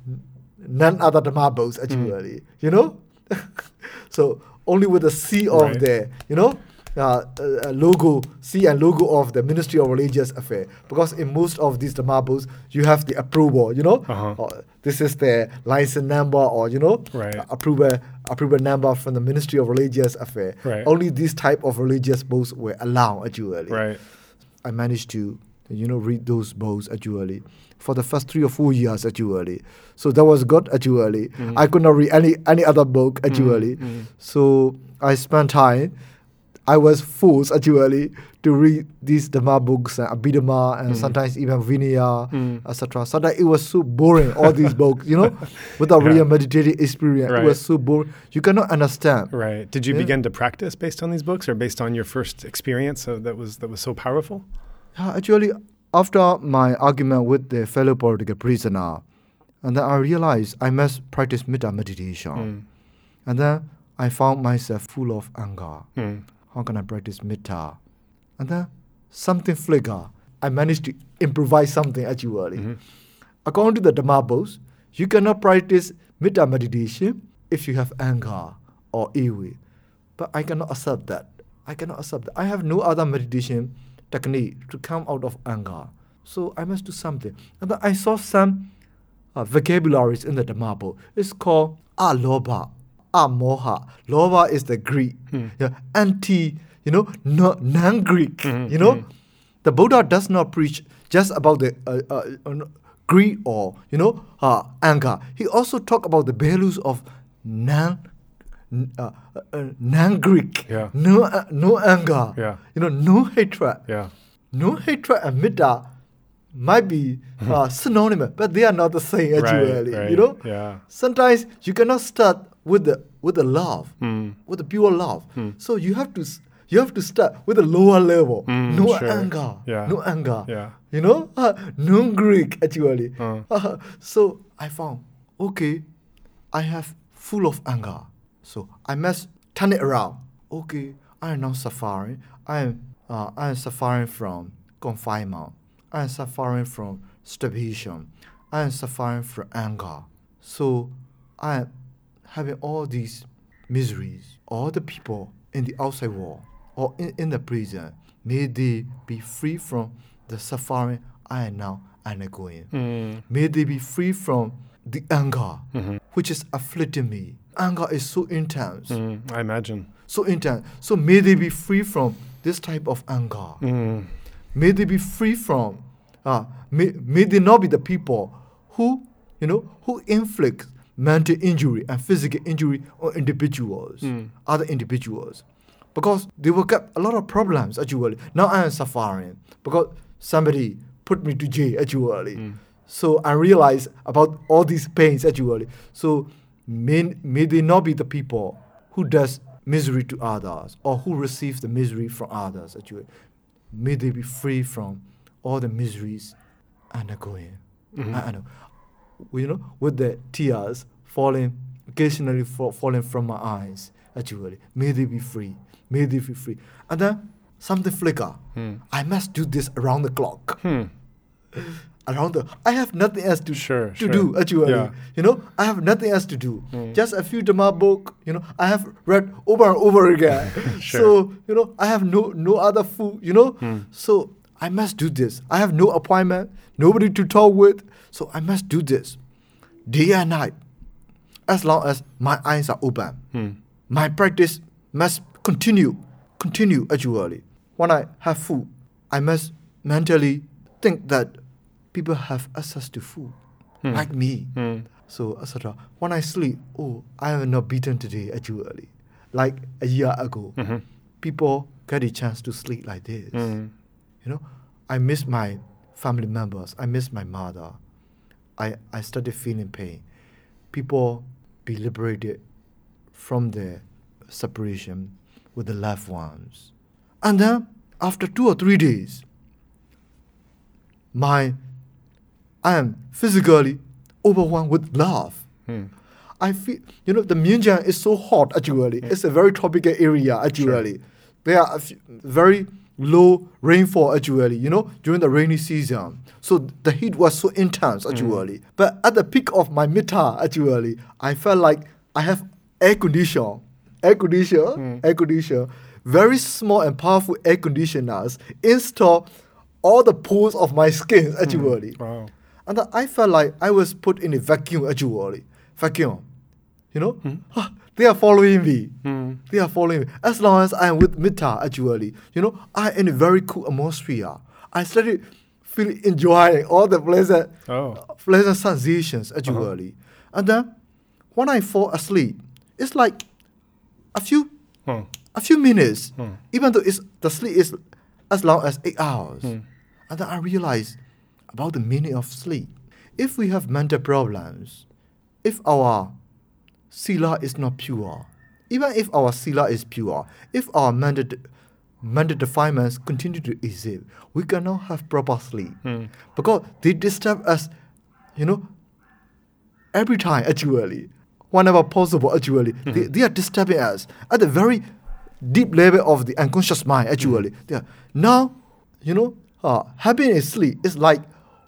none other Dhamma books actually. You know, so only with the C of
Right.
the you know uh, uh, logo C and logo of the Ministry of Religious Affairs because in most of these Dhamma books you have the approval. You know,
Uh-huh.
Or this is the license number or you know
Right.
uh, approval approval number from the Ministry of Religious Affairs.
Right.
Only these type of religious books were allowed actually.
right.
I managed to, you know, read those books actually for the first three or four years actually. So that was good actually.
Mm.
I could not read any any other book actually.
mm.
So I spent time I was forced actually to read these Dhamma books, uh, Abhidhamma, and
Mm.
sometimes even Vinaya,
Mm.
etc. Sometimes it was so boring, all these books, you know, without
Yeah.
real meditative experience.
Right.
It was so boring. You cannot understand.
Right. Did you
Yeah.
begin to practice based on these books, or based on your first experience uh, that was that was so powerful?
Yeah, actually, after my argument with the fellow political prisoner, and then I realized I must practice metta meditation.
Mm.
And then I found myself full of anger. How can I practice metta? And then something flicker. I managed to improvise something actually.
Mhm.
According to the Dhamma you cannot practice metta meditation if you have anger or will. But I cannot accept that. I cannot accept that. I have no other meditation technique to come out of anger. So I must do something. And then I saw some uh, vocabularies in the Dhamma. It's called alobha, amoha. Lobha is the Greek.
Hmm.
Yeah, anti, you know, no, non-Greek.
Mhm,
You know,
mhm.
the Buddha does not preach just about the uh, uh, uh, greed or you know uh, anger. He also talk about the values of non. Uh, uh, uh, non-Greek,
Yeah.
no, uh, no anger,
Yeah.
you know, no hatred,
Yeah.
no hatred and metta might be uh, synonymous, but they are not the same actually.
Right, right.
You know,
Yeah.
sometimes you cannot start with the with the love,
Mm.
with the pure love.
Hmm.
So you have to you have to start with a lower level,
Mm,
no
sure.
anger,
Yeah.
no anger.
Yeah.
You know, uh, no Greek actually.
Uh.
Uh, so I found okay, I have full of anger. So I must turn it around. Okay, I am now suffering. I am uh, I am suffering from confinement. I am suffering from starvation. I am suffering from anger. So I am having all these miseries. All the people in the outside world or in, in the prison, may they be free from the suffering I am now undergoing.
Mm.
May they be free from the anger
Mhm.
which is afflicting me. Anger is so intense,
Mm. I imagine.
so intense. So may they be free from this type of anger.
Mm.
May they be free from, uh, may, may they not be the people who, you know, who inflict mental injury and physical injury on individuals,
Mm.
other individuals. Because they will get a lot of problems actually. Now I am suffering because somebody put me to jail actually.
Mm.
So I realize about all these pains actually. So may, may they not be the people who does misery to others or who receive the misery from others actually. May they be free from all the miseries undergoing.
Mhm.
I, I know. You know, with the tears falling occasionally fa- falling from my eyes actually. May they be free. May they be free. And then something flicker.
Mm.
I must do this around the clock
Hmm.
around the I have nothing else to
Sure,
to
sure.
do actually.
Yeah.
You know, I have nothing else to do.
Mm.
Just a few Dhamma book, you know, I have read over and over again.
Sure.
So, you know, I have no no other food, you know.
Mm.
So I must do this. I have no appointment, nobody to talk with. So I must do this. Day and night. As long as my eyes are open. My practice must continue, continue actually. When I have food, I must mentally think that people have access to food,
Hmm.
like me.
Mm.
So, etc. When I sleep, oh, I have not beaten today actually. Like a year ago,
Mhm.
people get a chance to sleep like this.
Mm.
You know, I miss my family members. I miss my mother. I, I started feeling pain. People be liberated from their separation with the loved ones. And then after two or three days, my I am physically overwhelmed with love.
Mm.
I feel you know the Myanmar is so hot actually. It's a very tropical area actually. There are a few, very low rainfall actually. You know during the rainy season, so the heat was so intense actually. Mm. But at the peak of my metta actually, I felt like I have air condition, air conditioner, mm. air conditioner, very small and powerful air conditioners installed all the pores of my skin mm. actually.
Wow.
And I felt like I was put in a vacuum actually. Vacuum. You know? Hmm. Ah, They are following me.
Mm.
They are following me. As long as I am with Metta actually. You know, I am in a very cool atmosphere. I started feeling enjoying all the pleasant
Oh.
pleasant sensations uh-huh. actually. And then when I fall asleep, it's like a few
Oh.
a few minutes, hmm. even though it's, the sleep is as long as eight hours. Hmm. And then I realize about the meaning of sleep. If we have mental problems, if our sila is not pure, even if our sila is pure, if our mental, de- mental defilements continue to exist, we cannot have proper sleep. Because they disturb us, you know, every time actually, whenever possible actually, they, they are disturbing us. At the very deep level of the unconscious mind actually. They are, now, you know, uh, having a sleep is like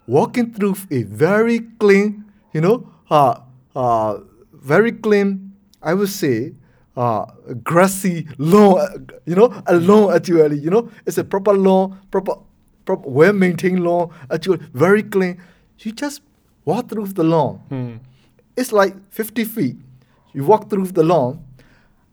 walking through a very clean, you know, uh, uh, very clean, I would say, uh, grassy lawn, you know, a lawn actually, you know, it's a proper lawn, proper, proper well maintained lawn, actually very clean. You just walk through the lawn. Hmm. It's like 50 feet. You walk through the lawn,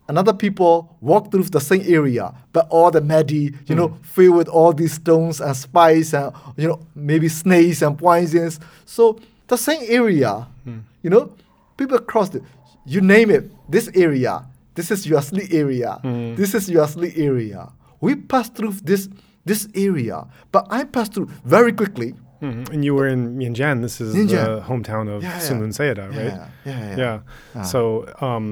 another people walk through the same area, but all the muddy, you know, hmm. filled with all these stones and spice and you know maybe snakes and poisons. So the same area, hmm. you know, people cross it. You name it. This area. This is your sleep area. This is your sleep area. We pass through this this area, but I passed through very quickly.
Mhm. And you were in Myingyan. This is
Myingyan.
the hometown of
Yeah, yeah.
Lun Sayadaw, right?
Yeah, yeah, yeah.
Yeah.
Ah.
So um,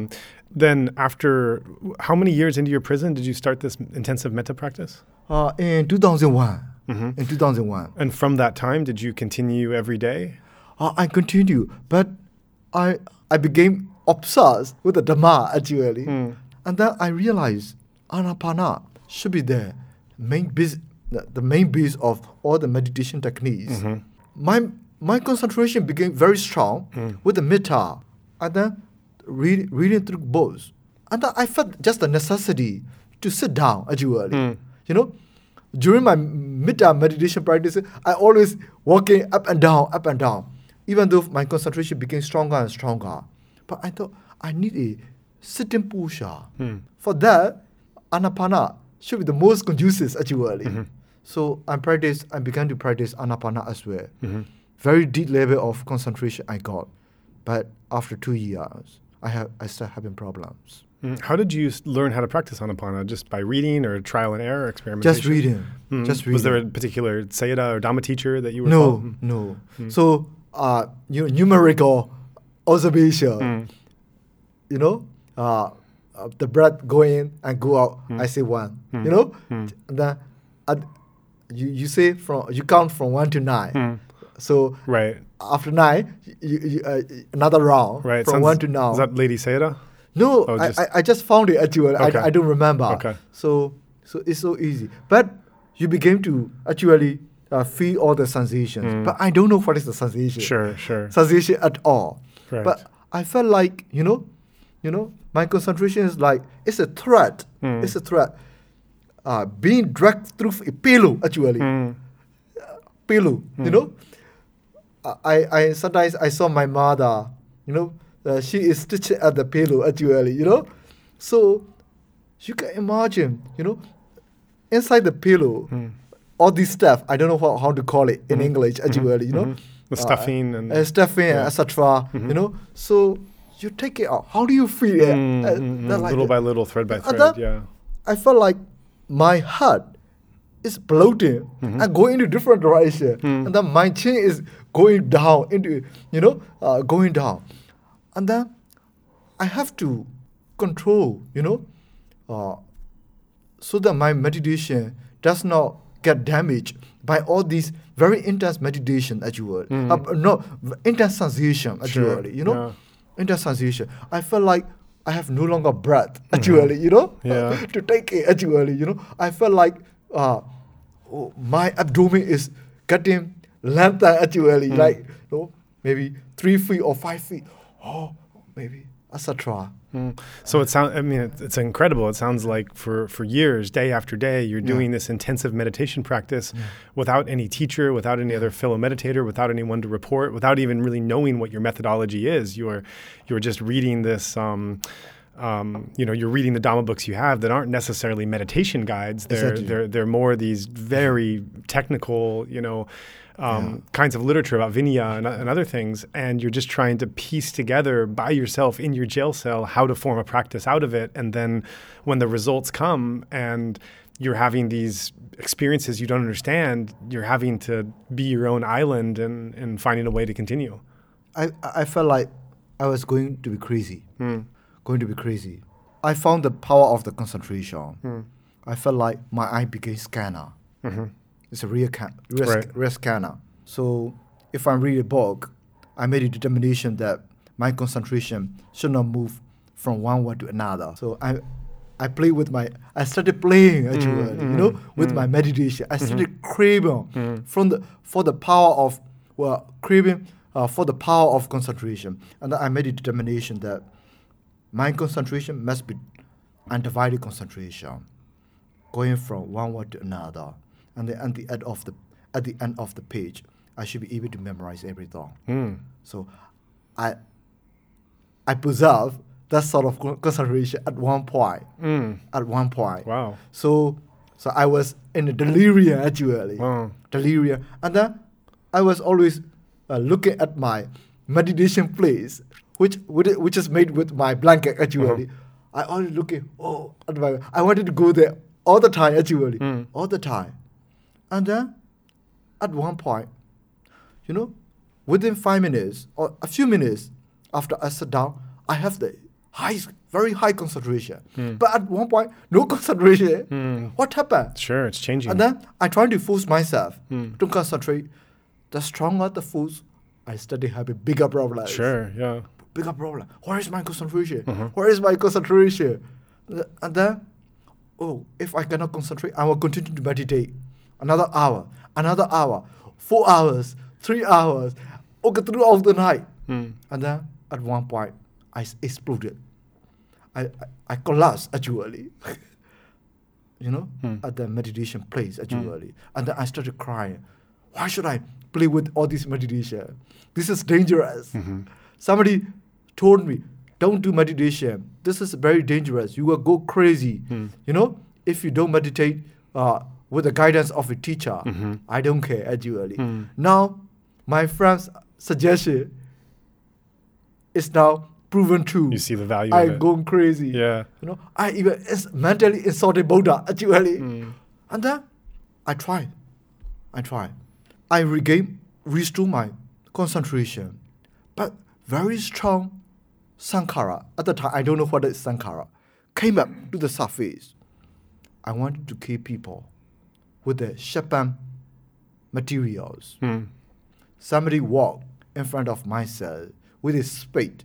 then, after how many years into your prison did you start this intensive metta practice?
Uh, in 2001.
Mhm.
In 2001.
And from that time, did you continue every day?
Uh, I continue, but I I became obsessed with the Dhamma actually,
Hmm.
and then I realized Anapana should be the main base, the, the main base of all the meditation techniques.
Mm-hmm.
My my concentration became very strong
Hmm.
with the metta, and then read, reading through books, and then I felt just the necessity to sit down actually.
Hmm.
You know, during my metta meditation practice, I always walking up and down, up and down, even though my concentration became stronger and stronger. But I thought I need a sitting posture.
Hmm.
For that, anapana should be the most conducive actually.
Mm-hmm.
So I practice, I began to practice anapana as well.
Mm-hmm.
Very deep level of concentration I got, but after two years, I have I start having problems.
Mm. How did you learn how to practice Anapana? Just by reading or trial and error, experimentation?
Just reading,
Mm.
just reading.
Was there a particular Sayadaw or Dhamma teacher that you were
No,
following?
no.
Mm.
So, uh, you know, numerical observation.
Mm.
You know, uh, uh, the breath go in and go out.
Mm.
I say one.
Mm.
You know,
Mm.
then uh, you you say from you count from one to nine.
Mm.
So
Right,
after nine, you, you, uh, another round
right.
from
Sounds-
one to nine.
Is that Ledi Sayadaw?
No,
Oh,
I,
just-
I, I just found it actually.
Okay.
I, I don't remember.
Okay.
So so it's so easy. But you begin to actually uh, feel all the sensations.
Mm.
But I don't know what is the sensation.
Sure, sure.
Sensation at all.
Right.
But I felt like you know, you know, my concentration is like it's a threat.
Mm.
It's a threat. Uh, being dragged through a pillow actually
Mm.
pillow, you know. I, I sometimes I saw my mother, you know, uh, she is stitching at the pillow actually, you know. So you can imagine, you know, inside the pillow. All this stuff. I don't know how, how to call it in
Mhm.
English actually, you know.
Mhm. The stuffing and
uh, stuffing,
yeah.
etc. You know. So you take it out. How do you feel it? Uh, like
little by little, thread by
Uh,
thread.
that-
yeah.
I felt like my heart is bloating
Mhm.
and going into different direction,
Mm.
and then my chin is going down into you know uh, going down, and then I have to control you know, uh, so that my meditation does not get damaged by all these very intense meditation actually,
Mm.
uh, no intense sensation
Sure,
actually, you know
yeah.
intense sensation. I felt like I have no longer breath actually, you know,
Mm-hmm. Yeah.
to take it actually, you know. I felt like uh, oh, my abdomen is getting lengthened actually,
Mm.
like you know, maybe three feet or five feet. Oh, maybe etc.
Mm. So it sounds. I mean, it's incredible. It sounds like for for years, day after day, you're
Yeah.
doing this intensive meditation practice without any teacher, without any other fellow meditator, without anyone to report, without even really knowing what your methodology is. You're you're just reading this. Um, um, you know, you're reading the Dhamma books you have that aren't necessarily meditation guides. They're
Exactly.
they're they're more these very technical, you know, um, kinds of literature about Vinaya and, and other things, and you're just trying to piece together by yourself in your jail cell how to form a practice out of it. And then when the results come and you're having these experiences you don't understand, you're having to be your own island and, and finding a way to continue.
I, I felt like I was going to be crazy.
Hmm.
Going to be crazy. I found the power of the concentration.
Hmm.
I felt like my eye became scanner. It's a real, ca-
Mm-hmm. Right.
real scanner. So if I read a book, I made a determination that my concentration should not move from one word to another. So I, I play with my. I started playing actually, you know, with my meditation. I started craving from the for the power of well craving uh, for the power of concentration, and I made a determination that my concentration must be undivided concentration going from one word to another, and then at the end of the at the end of the page, I should be able to memorize everything.
Hmm.
So, I I preserve that sort of concentration at one point. At one point.
Wow.
So, so I was in a delirium actually.
Wow.
Delirium, and then I was always uh, looking at my meditation place, which which is- which is made with my blanket actually.
Uh-huh.
I always looking. Oh, at my, I wanted to go there all the time actually,
Hmm.
all the time, and then at one point, you know, within five minutes or a few minutes after I sit down, I have the high, very high concentration.
Hmm.
But at one point, no concentration. What happened?
Sure, it's changing.
And then I try to force myself
Hmm.
to concentrate. The stronger the force, I study have a bigger problem.
sure, yeah.
Bigger problem. Where is my concentration?
Uh-huh.
Where is my concentration? And then, oh, if I cannot concentrate, I will continue to meditate. Another hour, another hour, four hours, three hours, okay, throughout the night.
Hmm.
And then at one point, I exploded. I, I, I collapsed actually. you know,
Hmm.
at the meditation place actually. And then I started crying. Why should I play with all this meditation? This is dangerous.
Mm-hmm.
Somebody told me, don't do meditation. This is very dangerous. You will go crazy.
Hmm.
You know, if you don't meditate uh, with the guidance of a teacher,
Mm-hmm.
I don't care actually.
Hmm.
Now, my friend's suggestion is now proven true.
You see the value
I'm going crazy.
Yeah.
You know, I even mentally insulted Buddha actually.
Mm.
And then I tried. I tried. I regain, restore my concentration. But very strong Sankara, at the time, I don't know what is Sankara, came up to the surface. I wanted to kill people with the Shapan materials.
Hmm.
Somebody walked in front of my cell with a spade.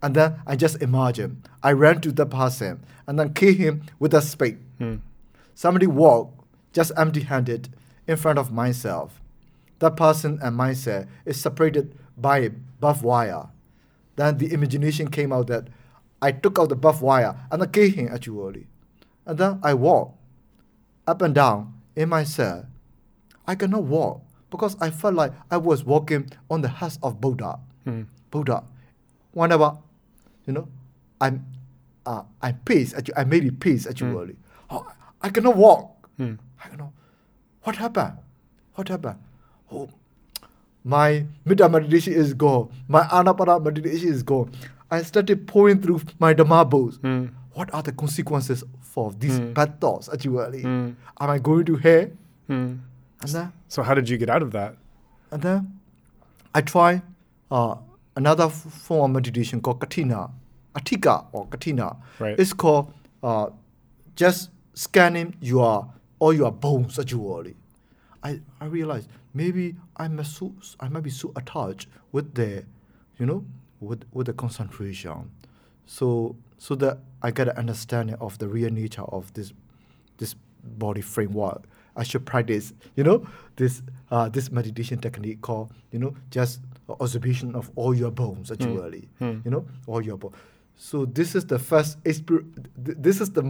And then I just imagine I ran to the person and then killed him with a spade.
Hmm.
Somebody walked just empty handed in front of myself. That person and myself is separated by a buff wire. Then the imagination came out that I took out the buff wire and I killed him actually. And then I walked up and down in my cell. I cannot walk because I felt like I was walking on the husk of Buddha.
Hmm.
Buddha. Whenever, you know, I'm, uh, I pace. Actually, I made it pace actually. Oh, I cannot walk.
Hmm.
I cannot. What happened? What happened? Oh, my Metta meditation is gone. My Anapana meditation is gone. I started pouring through my Dhamma books.
Hmm.
What are the consequences for these
Hmm.
bad thoughts actually?
Hmm.
Am I going to hell?
Hmm.
And then
So how did you get out of that?
and then I try uh, another form of meditation called Katina, Atika or Katina.
Right.
It's called uh, just scanning your all your bones actually. I, I realized maybe I must so, I might be so attached with the, you know, with with the concentration, so so that I get an understanding of the real nature of this this body framework. I should practice, you know, this uh, this meditation technique called, you know, just observation of all your bones actually,
Hmm.
you know, all your bones. So this is the first exper- th- This is the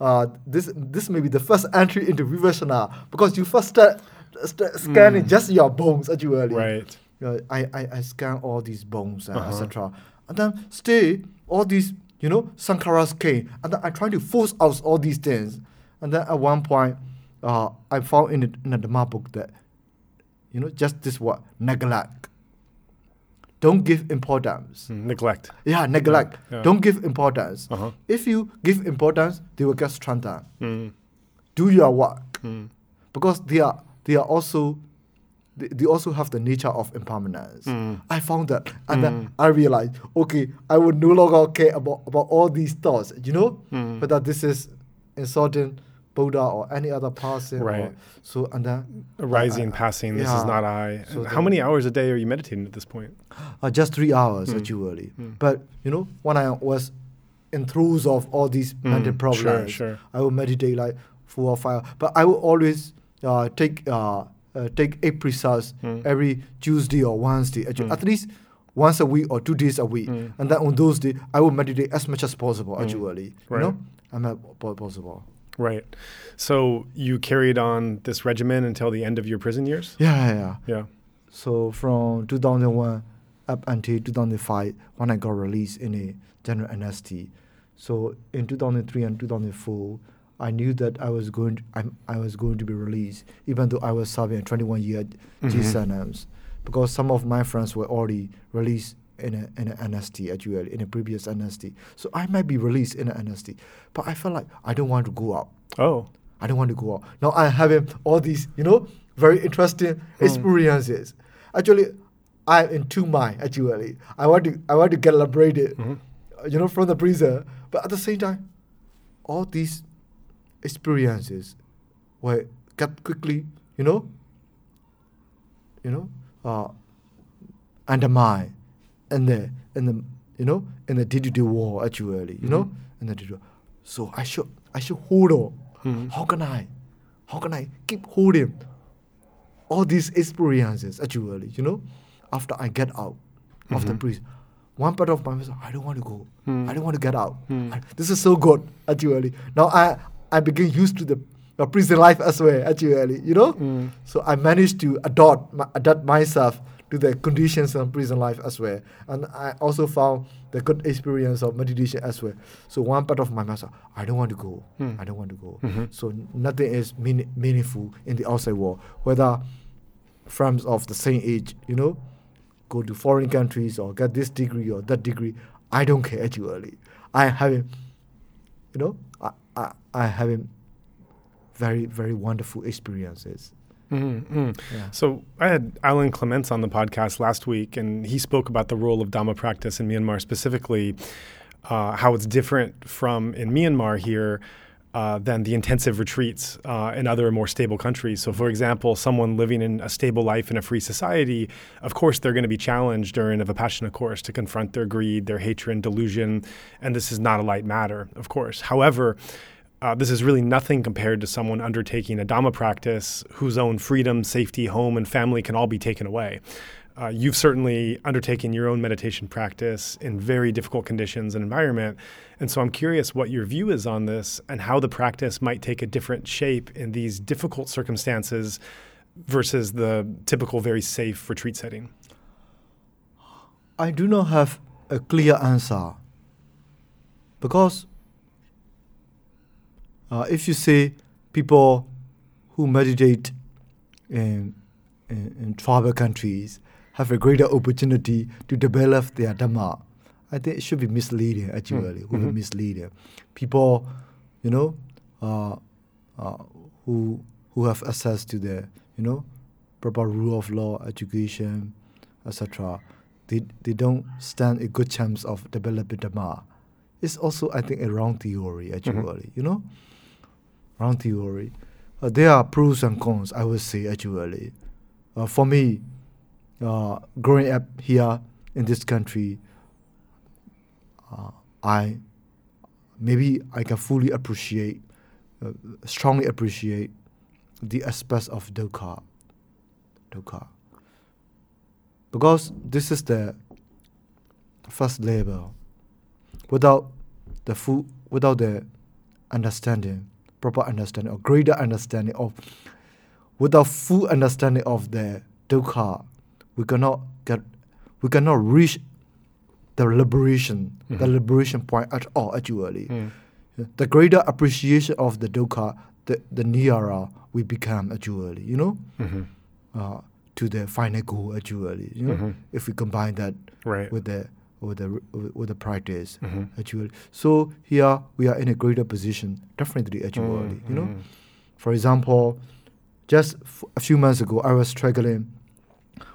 uh, this this may be the first entry into vipassana because you first start, start scanning just your bones actually.
Right.
You know, I, I, I scan all these bones and
Uh-huh.
etc. And then stay all these, you know, Sankaras came. And then I try to force out all these things. And then at one point, uh, I found in, the, in the Dhamma book that you know, just this word neglect. Don't give importance.
Mm, neglect.
Yeah, neglect.
yeah.
Don't give importance.
Uh huh.
If you give importance, they will get strengthened.
Mm,
Do your work
mm,
because they are they are also they, they also have the nature of impermanence.
Mm.
I found that, and then I realized, okay, I would no longer care about about all these thoughts, you know,
Mm.
whether this is insulting Buddha or any other person. or-
Right.
so and then
Arising, passing. This is not I.
So
How many hours a day are you meditating at this point?
uh, just three hours
Mm.
actually.
Mm.
But you know, when I was in throes of all these mental
Mm,
problems,
Sure, sure.
I would meditate like four or five. But I will always uh, take uh, uh, take eight precise
Mm.
every Tuesday or Wednesday, actually,
Mm.
at least once a week or two days a week.
Mm.
And then on those days, I will meditate as much as possible.
Mm.
Actually,
Right.
you know, I'm possible.
Right. So you carried on this regimen until the end of your prison years?
Yeah, yeah, yeah.
Yeah.
So from 2001 up until 2005, when I got released in a general amnesty. So in 2003 and 2004, I knew that I was going to, I'm, I was going to be released, even though I was serving a 21 year G
Mhm.
sentence, because some of my friends were already released in a in an amnesty at UL in a previous amnesty. So I might be released in an amnesty, but I felt like I don't want to go out.
Oh.
I don't want to go out. Now I'm having all these, you know, very interesting experiences. Actually, I'm in two minds. Actually, I want to, I want to get liberated,
Mhm.
uh, you know, from the prison. But at the same time, all these experiences were got quickly, you know, you know, uh, undermined in the in the you know in the digital war. Actually, you know,
Mhm.
in the digital. So I should I should hold on.
Mhm.
How can I? How can I keep holding all these experiences actually, you know, after I get out of the
Mhm.
prison? One part of my mind, I don't want to go.
Mm.
I don't want to get out.
Mm.
I- this is so good, actually. Now I I became used to the, the prison life as well, actually, you know.
Mm.
So I managed to adopt my, adapt myself to the conditions of prison life as well, and I also found the good experience of meditation as well. So one part of my mind, I don't want to go.
Mm.
I don't want to go.
Mhm.
So nothing is mean, meaningful in the outside world, whether friends of the same age, you know, go to foreign countries or get this degree or that degree. I don't care actually. I having, you know, I I, I having very very wonderful experiences.
Mhm, mm.
Yeah.
So I had Alan Clements on the podcast last week, and he spoke about the role of Dhamma practice in Myanmar, specifically uh, how it's different from in Myanmar here uh, than the intensive retreats uh, in other more stable countries. So, for example, someone living in a stable life in a free society, of course, they're going to be challenged during a Vipassana course to confront their greed, their hatred, delusion, and this is not a light matter, of course. However, uh, this is really nothing compared to someone undertaking a Dhamma practice whose own freedom, safety, home, and family can all be taken away. Uh, you've certainly undertaken your own meditation practice in very difficult conditions and environment. And so I'm curious what your view is on this and how the practice might take a different shape in these difficult circumstances versus the typical very safe retreat setting.
I do not have a clear answer because uh, if you say people who meditate in, in, in tribal countries have a greater opportunity to develop their Dhamma, I think it should be misleading actually,
Mm,
would be misleading. People, you know, uh, uh, who who have access to the, you know, proper rule of law, education, etc., they, they don't stand a good chance of developing Dhamma. It's also, I think, a wrong theory, actually, you know? Wrong theory. Uh, there are pros and cons, I would say, actually. Uh, for me, uh, growing up here in this country, uh, I maybe I can fully appreciate, uh, strongly appreciate the aspects of dukkha. Dukkha. Because this is the first level. Without the full, without the understanding, proper understanding or greater understanding of, without full understanding of the dukkha, we cannot get, we cannot reach the liberation, the
Mhm.
liberation point at all. Actually,
Mm.
the greater appreciation of the dukkha, the the nearer we become. Actually, you know
Mhm.
uh, to the final goal actually. You know,
Mhm.
if we combine that
Right.
with the with the with the practice
Mhm.
actually. So here we are in a greater position, definitely actually. You know, for example, just f- a few months ago, I was struggling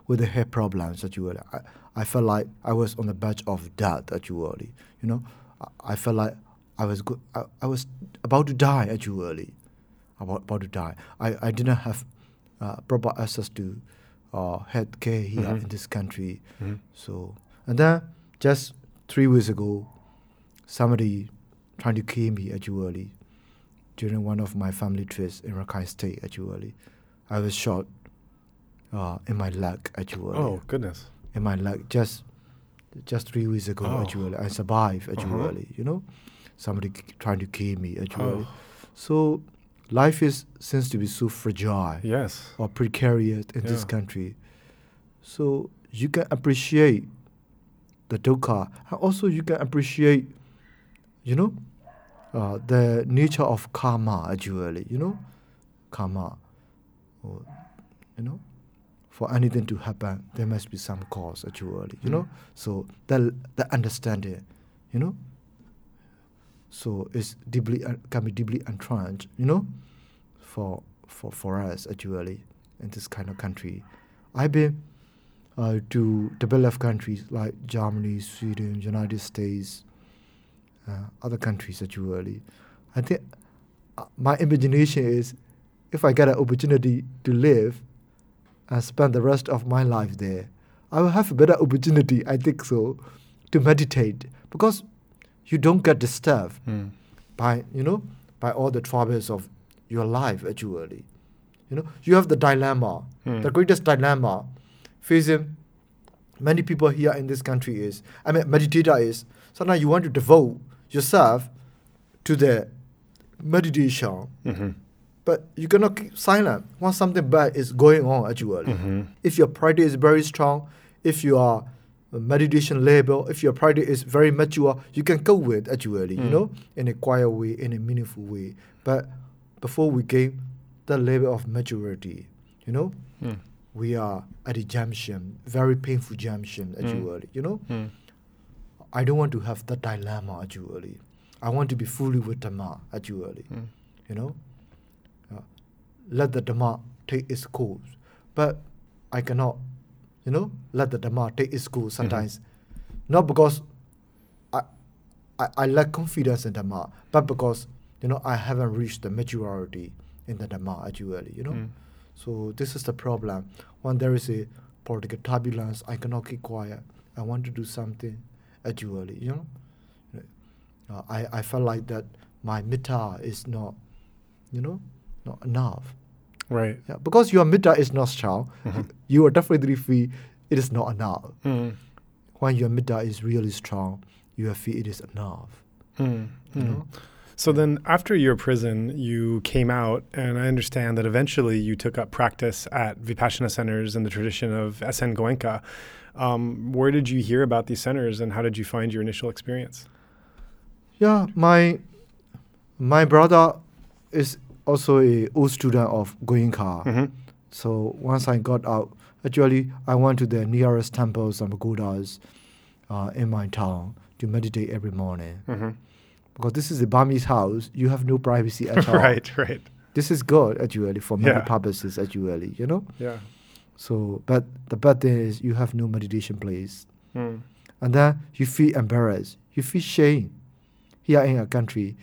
with the hair problems that actually. I, I felt like I was on the verge of death actually. You know, I, I felt like I was go- I, I was about to die actually. About, about to die. I, I didn't have uh, proper access to uh, health care here
Mhm.
in this country.
Mhm.
So, and then just three weeks ago, somebody trying to kill me actually during one of my family trips in Rakhine State actually. I was shot uh, in my luck actually.
Oh goodness.
In my luck, just just three weeks ago
Oh.
actually. I survived
Uh-huh.
actually. You know, somebody k- trying to kill me actually.
Oh.
So life is seems to be so fragile
Yes.
or precarious in this country. So you can appreciate the dukkha, and also you can appreciate, you know, uh, the nature of karma. Actually, you know, karma, or, you know, for anything to happen, there must be some cause. Actually, you know, so that the understanding, you know. So it's deeply uh, can be deeply entrenched, you know, for for for us actually in this kind of country. I've been uh, to developed countries like Germany, Sweden, United States, uh, other countries actually. I think uh, my imagination is if I get an opportunity to live and spend the rest of my life there, I will have a better opportunity, I think so, to meditate because you don't get disturbed
Mm.
by you know by all the troubles of your life actually you know you have the dilemma
Hmm.
the greatest dilemma facing many people here in this country is i mean meditator is sometimes you want to devote yourself to the meditation
Mhm.
But you cannot keep silent once something bad is going on at actually
Mhm.
if your practice is very strong, if your meditation level, if your practice is very mature, you can go with actually, you early.
Mm.
know, in a quiet way, in a meaningful way. But before we gain the level of maturity, you know,
Mm.
we are at a junction, very painful junction actually, you early. You know.
Mm.
I don't want to have that dilemma actually. I want to be fully with Dhamma actually
Mm.
you know. Let the Dhamma take its course. But I cannot, you know, let the Dhamma take its course sometimes. Not because I, I, I lack confidence in Dhamma, but because, you know, I haven't reached the maturity in the Dhamma actually, you know.
Mm.
So this is the problem. When there is a political turbulence, I cannot keep quiet. I want to do something actually, you know. Uh, I, I felt like that my metta is not, you know, not enough.
Right.
Yeah, because your metta is not strong,
Mhm.
you are definitely feel it is not enough.
Mm.
When your metta is really strong, you feel it is enough.
Mm.
You know?
So then, after your prison, you came out, and I understand that eventually you took up practice at Vipassana centers in the tradition of SN Goenka. Um, where did you hear about these centers, and how did you find your initial experience?
Yeah, my my brother is also a old student of Goenka.
Mm-hmm.
So once I got out, actually I went to the nearest temples and pagodas uh, in my town to meditate every morning.
Mm-hmm.
Because this is a Burmese house, you have no privacy at all.
right. Right.
This is good actually for many
Yeah.
purposes actually, you know.
Yeah.
So, but the bad thing is you have no meditation place,
Mm.
and then you feel embarrassed, you feel shame. Here in a country,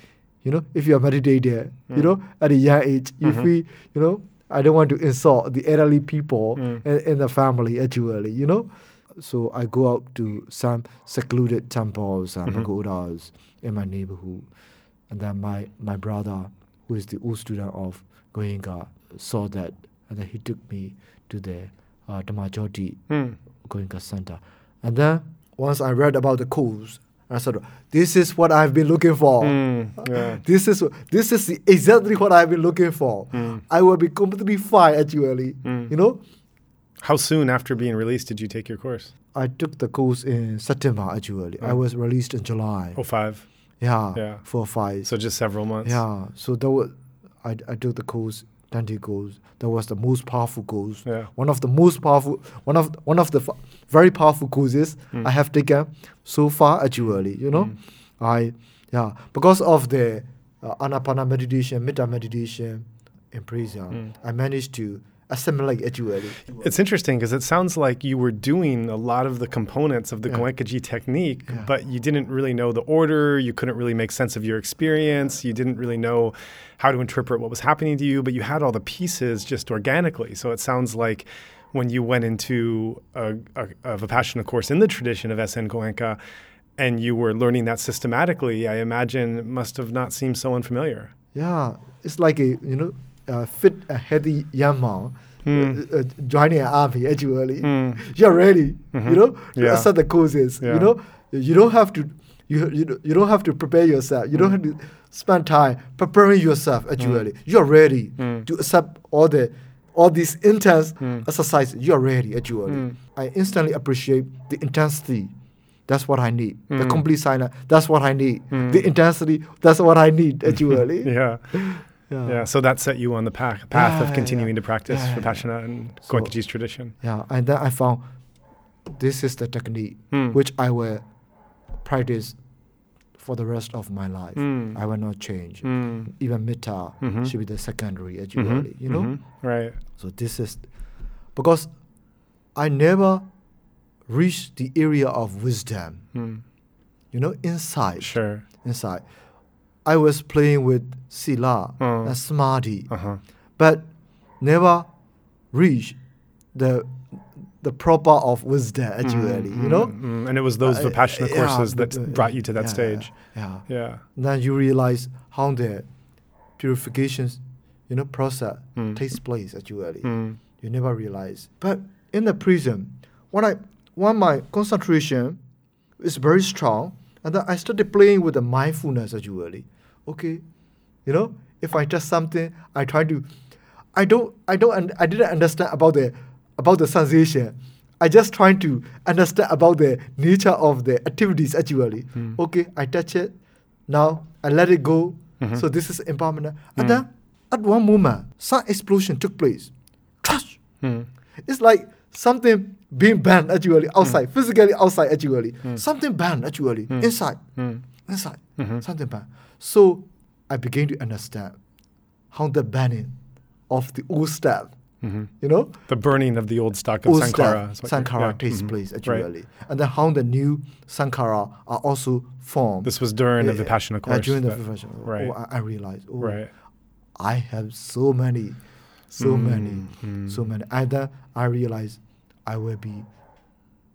you know, if you are meditating, you
Mm.
know, at a young age, you
Mhm.
feel, you know, I don't want to insult the elderly people
Mm.
in, in the family actually, you know. So I go out to some secluded temples and
Mhm.
pagodas in my neighborhood, and then my my brother, who is the old student of Goenka, saw that, and then he took me to the uh, Dhamma Joti
Mm.
Goenka Center, and then once I read about the course, I said, "This is what I've been looking for.
Mm. Yeah.
This is this is exactly what I've been looking for.
Mm.
I will be completely fine actually.
Mm.
You know,
How soon after being released did you take your course?
I took the course in September actually. I
Oh.
was released in July.
Oh, five.
Yeah,
Yeah.
four five.
So just several months.
yeah, so that was I, I took the course 20 goals. That was the most powerful goals.
Yeah.
One of the most powerful, one of one of the f- very powerful courses
Mm.
I have taken so far actually. You know,
Mm.
I yeah because of the uh, anapana meditation, metta meditation in prison,
Mm.
I managed to assimilate actually.
It's interesting because it sounds like you were doing a lot of the components of the
Yeah.
Goenkaji technique,
Yeah.
but you didn't really know the order. You couldn't really make sense of your experience. You didn't really know how to interpret what was happening to you, but you had all the pieces just organically. So it sounds like when you went into a, a, a Vipassana course in the tradition of SN Goenka and you were learning that systematically, I imagine it must have not seemed so unfamiliar.
Yeah, it's like a you know a fit, a healthy young man
Mm.
uh, uh, joining an army. Actually,
Mm.
you're ready.
Mhm.
You know, to
Yeah.
accept the courses.
Yeah.
You know, you don't have to. You, you, you don't have to prepare yourself. You don't have to spend time preparing yourself. Actually, you're ready to accept all the all these intense exercises. You're ready. Actually,
Mm.
I instantly appreciate the intensity. That's what I need. The complete silence. That's what I need. The intensity. That's what I need. Actually.
Yeah.
Yeah.
Yeah, so that set you on the path, path
Yeah,
of continuing
yeah.
to practice
Yeah,
Vipassana and
So-
Goenkaji's tradition.
Yeah, and then I found this is the technique
Mm.
which I will practice for the rest of my life.
Mm.
I will not change.
Mm.
Even metta
Mhm.
should be the secondary actually,
Mhm,
you know.
mhm, Right.
So this is because I never reached the area of wisdom,
Mm.
you know, inside.
Sure.
Inside, I was playing with sila
Mm.
and samadhi,
Uh huh.
but never reach the the proper of wisdom actually, you know.
Mm, And it was those
Uh,
Vipassana
yeah,
courses that
uh,
brought you to that
yeah,
stage.
Yeah.
Yeah.
Then you realize how the purifications, you know, process
Mm.
takes place actually.
Mm.
You never realize. But in the prison, when I when my concentration is very strong, and then I started playing with the mindfulness actually. Okay, you know, if I touch something, I try to. I don't. I don't. I didn't understand about the about the sensation. I just trying to understand about the nature of the activities actually.
Mm.
Okay, I touch it. Now I let it go.
Mhm.
So this is impermanent.
Mm.
And then at one moment, some explosion took place. Trash.
Mm.
It's like something being banned actually outside, physically outside actually.
Mm.
Something banned actually
Mm.
inside,
Mm.
inside.
Mhm.
Something banned. So I began to understand how the banning of the old stuff,
Mhm.
you know,
The burning of the old stock of
old
Sankhara.
stuff, Sankhara
yeah.
takes
Mhm.
place
Right.
actually, and then how the new Sankhara are also formed.
This was during the
Yeah,
Vipassana
yeah,
course.
during the Vipassana.
right.
Oh, I, I realized. Oh,
Right.
I have so many, so
Mm,
many, so many. And then I realized I will be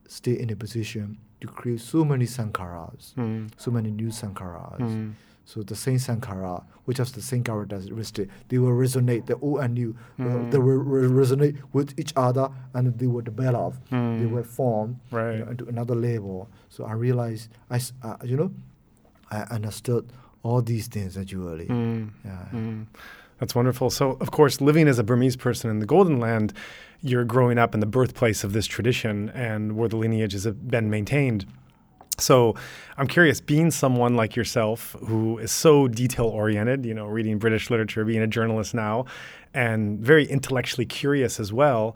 stay in a position to create so many sankharas,
Mm.
so many new sankharas.
Mm.
So the same sankhara, which has the same characteristic, they will resonate. The old and new, uh,
Mm.
they will re- resonate with each other, and they will develop. They
Mm.
will form you know, into another level. So I realized, I, uh, you know, I understood all these things actually.
Mm.
Yeah.
Mm. That's wonderful. So, of course, living as a Burmese person in the Golden Land, you're growing up in the birthplace of this tradition and where the lineage has been maintained. So, I'm curious, being someone like yourself who is so detail oriented, you know, reading British literature, being a journalist now, and very intellectually curious as well.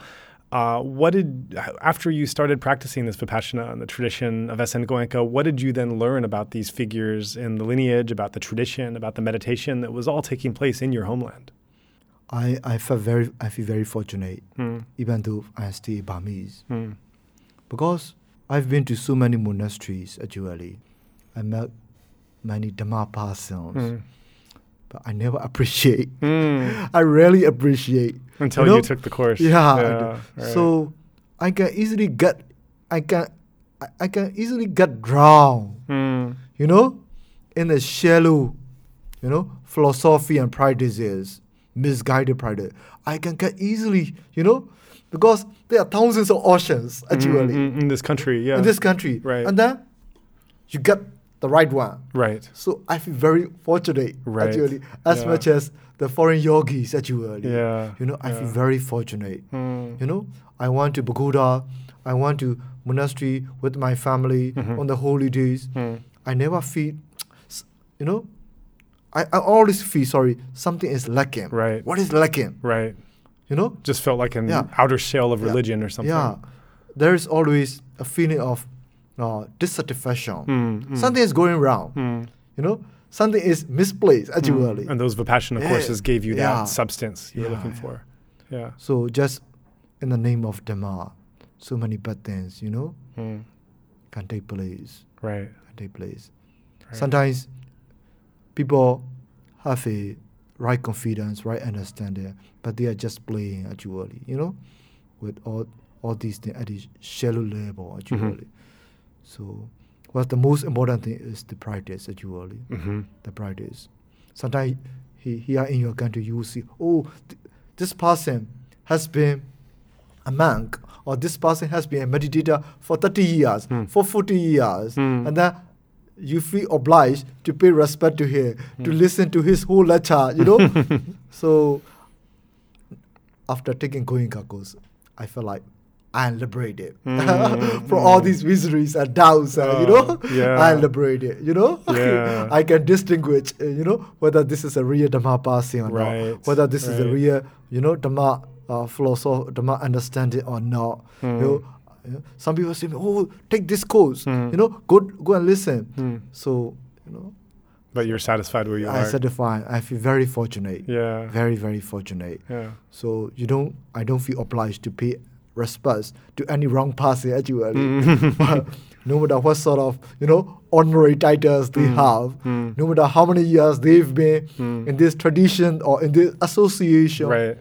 Uh, what did after you started practicing this vipassana and the tradition of SN Goenka? What did you then learn about these figures in the lineage, about the tradition, about the meditation that was all taking place in your homeland?
I, I felt very I feel very fortunate,
Mm,
even though I stay Burmese,
mm,
because I've been to so many monasteries actually. I met many Dhamma persons,
mm,
but I never appreciate.
mm.
I rarely appreciate.
Until
You
you, took the course.
Yeah. Do.
right.
So I can easily get, I can, I, I can easily get drowned.
Mm,
You know, in the shallow, you know, philosophy and practices, misguided practice. I can get easily, you know, because there are thousands of oceans actually
mm, mm, in this country, yeah.
in this country,
Right.
and then you get the right one.
right.
So I feel very fortunate
Right.
actually, as
Yeah.
much as the foreign yogis actually.
Yeah.
You know, I feel very fortunate.
Mm,
You know, I went to Pagoda, I went to monastery with my family
Mhm.
on the holy days.
mm,
I never feel, you know, I, I always feel sorry something is lacking.
Right.
What is lacking?
Right.
You know?
Just felt like an
Yeah.
outer shell of
Yeah.
religion or something.
Yeah. There is always a feeling of uh, dissatisfaction.
Mm, mm,
Something is going wrong.
mm,
You know? Something is misplaced actually.
mm. And those Vipassana
Yeah.
courses gave you
Yeah.
that substance you were looking
yeah.
for. Yeah.
So just in the name of Dhamma, so many bad things, you know,
Mm,
can take place.
right.
Can take place.
right.
Sometimes people have a right confidence, right understanding, but they are just playing actually, you know, with all all these things at the shallow level actually.
Mhm.
So, what the most important thing is the practice actually,
hmm
the practice. Sometimes he, here in your country you see, oh, th- this person has been a monk or this person has been a meditator for 30 years,
Hmm.
for 40 years,
Hmm.
and then you feel obliged to pay respect to him, to
Hmm.
listen to his whole lecture, you know. so after taking Goenka course, I felt like I am liberated
Mm,
from all
mm.
these miseries and doubts, uh, you
Oh,
know.
yeah.
I am liberated, you know.
Yeah.
I can distinguish, uh, you know, whether this is a real Dhamma passing or
Right,
not, whether this is a real, you know, Dhamma uh, philosophy, Dhamma understanding or not. You
Mm.
know, you know, some people say, "Oh, take this course,"
Mm.
you know, go go and listen.
Mm.
So, you know,
But you're satisfied where you
I
are.
satisfied. I feel very fortunate.
yeah.
Very, very fortunate.
Yeah.
So you don't, I don't feel obliged to pay respect to any wrong person actually.
Mm.
no matter what sort of, you know, honorary titles they
Mm.
have,
Mm.
no matter how many years they've been
Mm.
in this tradition or in this association.
Right.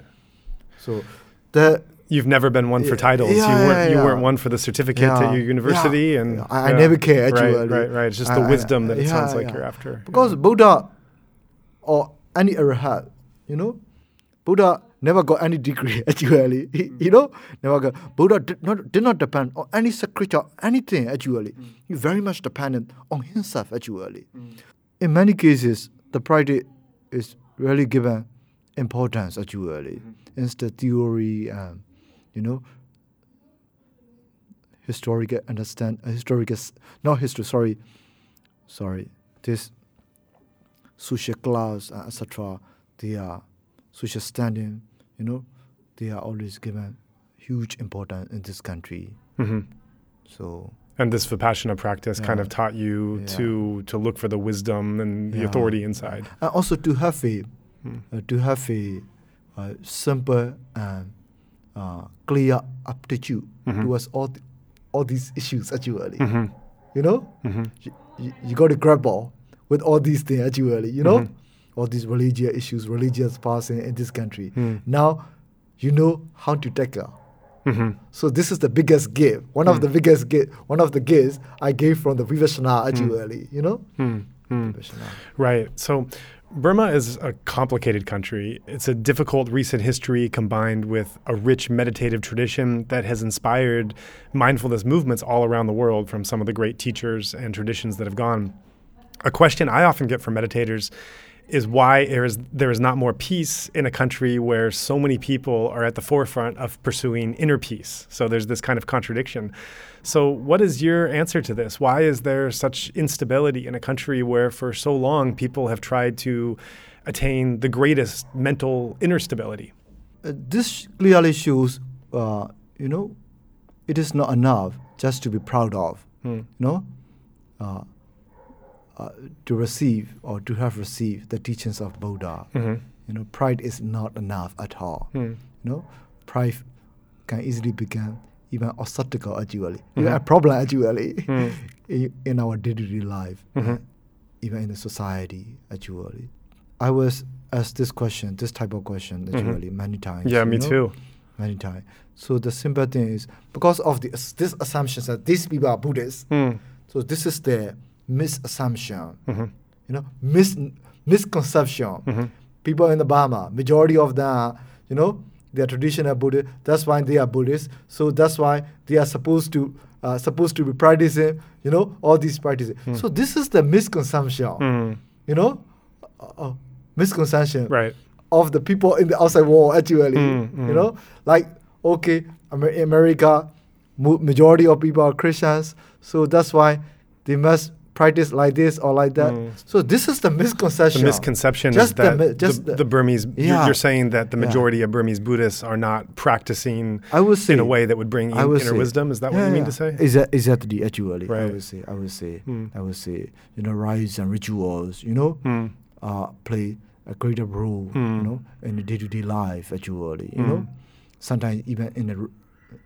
So the
You've never been one for titles.
yeah,
you weren't.
yeah,
You weren't one for the certificate at your university, and
I- I never care, actually.
Right, right, right. It's just
I-
the
I-
wisdom that it sounds like you're after.
because. Buddha or any arhat, you know, Buddha never got any degree actually. He,
Mm.
you know, never got. Buddha did not did not depend on any scripture, anything actually.
Mm.
He very much dependent on himself actually. In many cases, the practice is really given importance actually.
Mm-hmm.
Instead theory, um, you know, historical understand uh, historical not history sorry sorry this social class uh, etc they are social standing you know they are always given huge importance in this country
Mhm.
so
And this vipassana practice kind of taught you
Yeah.
to to look for the wisdom and the
Yeah.
authority inside.
and also to have a
Mm.
uh, to have a uh, simple and uh, clear aptitude
Mhm.
towards all th- all these issues actually
Mhm.
you know
Mhm.
you, you, got to grapple with all these things actually, you know,
Mhm.
all these religious issues, religious passing in this country.
Mm.
Now, you know how to tackle.
Mhm.
So this is the biggest gift, one of
Mm.
the biggest gift, one of the gifts I gave from the Vipassana actually, you know.
Mm. Mm. Right. So Burma is a complicated country. It's a difficult recent history combined with a rich meditative tradition that has inspired mindfulness movements all around the world from some of the great teachers and traditions that have gone. A question I often get from meditators is why there is there is not more peace in a country where so many people are at the forefront of pursuing inner peace. So there's this kind of contradiction. So what is your answer to this? Why is there such instability in a country where for so long people have tried to attain the greatest mental inner stability?
Uh, this clearly shows, uh, you know, it is not enough just to be proud of,
Hmm.
you know, uh, uh, to receive or to have received the teachings of Buddha.
Mhm.
You know, pride is not enough at all.
Hmm.
You know, pride can easily become even obstacle actually, even
Mhm.
a problem actually
Hmm.
in, in our daily life,
Mhm.
even in the society actually. I was asked this question, this type of question actually many times.
Mm-hmm. Yeah, me
know,
too.
Many times. So the simple thing is because of the, this assumption that these people are Buddhists,
Hmm.
so this is the misassumption,
Mhm.
you know, mis misconception
Mhm.
people in the Burma, majority of them, you know, they are traditional Buddhist. That's why they are Buddhist. So that's why they are supposed to uh, supposed to be practicing, you know, all these practices.
Hmm.
So this is the misconception,
Hmm.
you know, uh, uh, misconception
Right.
of the people in the outside world actually.
Mm, mm.
You know, like okay, Amer- America, mo- majority of people are Christians, so that's why they must practice like this or like that.
Mm.
So this is the misconception.
The
misconception.
misconception is
Just
that the,
just
the,
the-
Burmese. You're,
Yeah.
you're saying that the
Yeah.
majority of Burmese Buddhists are not practicing
I would say
in a way that would bring in,
would
inner
say-
wisdom. Is that what you mean
yeah.
to say?
Exa- exactly, actually. I
Right.
would say, I would say,
Mm.
I would say, you know, rites and rituals, you know,
Mm.
uh, play a greater role, you know, in the day-to-day life, actually, you
Mm.
know, sometimes even in a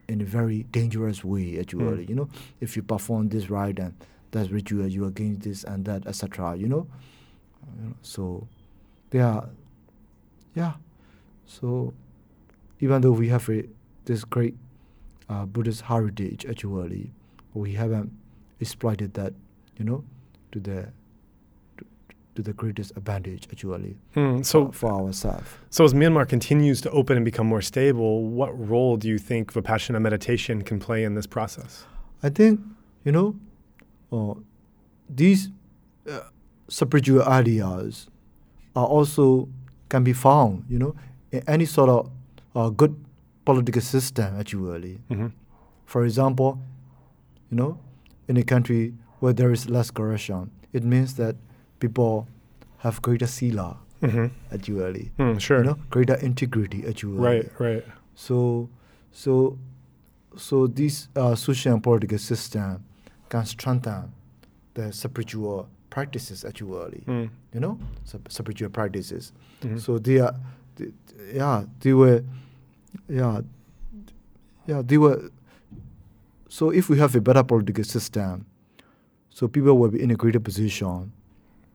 in a very dangerous way, actually,
Mm.
you know, if you perform this rite and that ritual, you are against this and that, etc., you know, so they are, yeah, so even though we have a, this great uh, Buddhist heritage, actually, we haven't exploited that, you know, to the to, the greatest advantage, actually,
Mm. So,
for ourselves.
so as Myanmar continues to open and become more stable, what role do you think Vipassana meditation can play in this process?
I think, you know, uh, these uh, spiritual ideas are also can be found, you know, in any sort of uh, good political system, actually.
hmm
For example, you know, in a country where there is less corruption, it means that people have greater sila,
hmm
actually.
Mm, sure.
You know, greater integrity, actually.
Right. Right.
So, so, so this uh, social and political system can strengthen the spiritual practices, actually.
Mm.
You know, spiritual practices.
Mhm.
So they are, th- yeah, they were, yeah, yeah, they were. So if we have a better political system, so people will be in a greater position,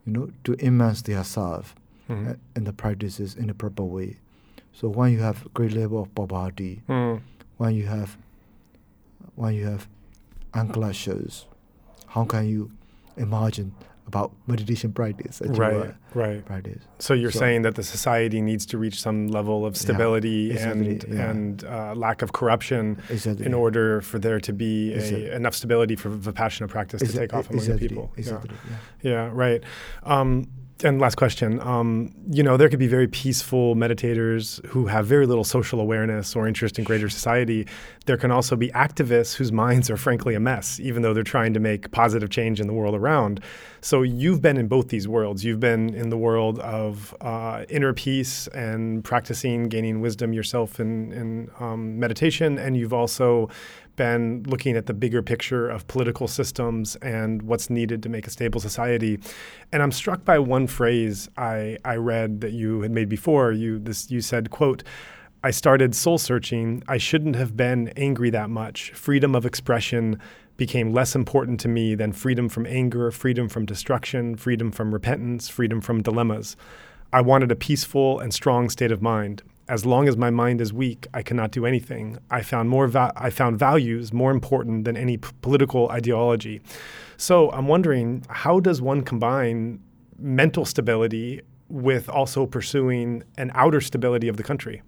you know, to immerse themselves
Mhm.
uh, in the practices in a proper way. So when you have great level of poverty,
Mm.
when you have, when you have unclashes, how can you imagine about meditation practice?
Right. Right.
Practice.
So you're
So-
saying that the society needs to reach some level of
Yeah,
stability
exactly,
and
yeah.
and uh, lack of corruption
Exactly.
in order for there to be
Exactly.
a, enough stability for vipassana practice to take off among the people. Yeah.
Yeah.
Yeah, right. Um, and last question. Um, you know, there could be very peaceful meditators who have very little social awareness or interest in greater society. There can also be activists whose minds are frankly a mess, even though they're trying to make positive change in the world around. So you've been in both these worlds. You've been in the world of uh, inner peace and practicing, gaining wisdom yourself in, in um, meditation, and you've also been looking at the bigger picture of political systems and what's needed to make a stable society. And I'm struck by one phrase I, I read that you had made before. You this you said, quote, I started soul searching. I shouldn't have been angry that much. Freedom of expression became less important to me than freedom from anger, freedom from destruction, freedom from repentance, freedom from dilemmas. I wanted a peaceful and strong state of mind. As long as my mind is weak, I cannot do anything. I found more va- I found values more important than any p- political ideology. So I'm wondering, how does one combine mental stability with also pursuing an outer stability of the country?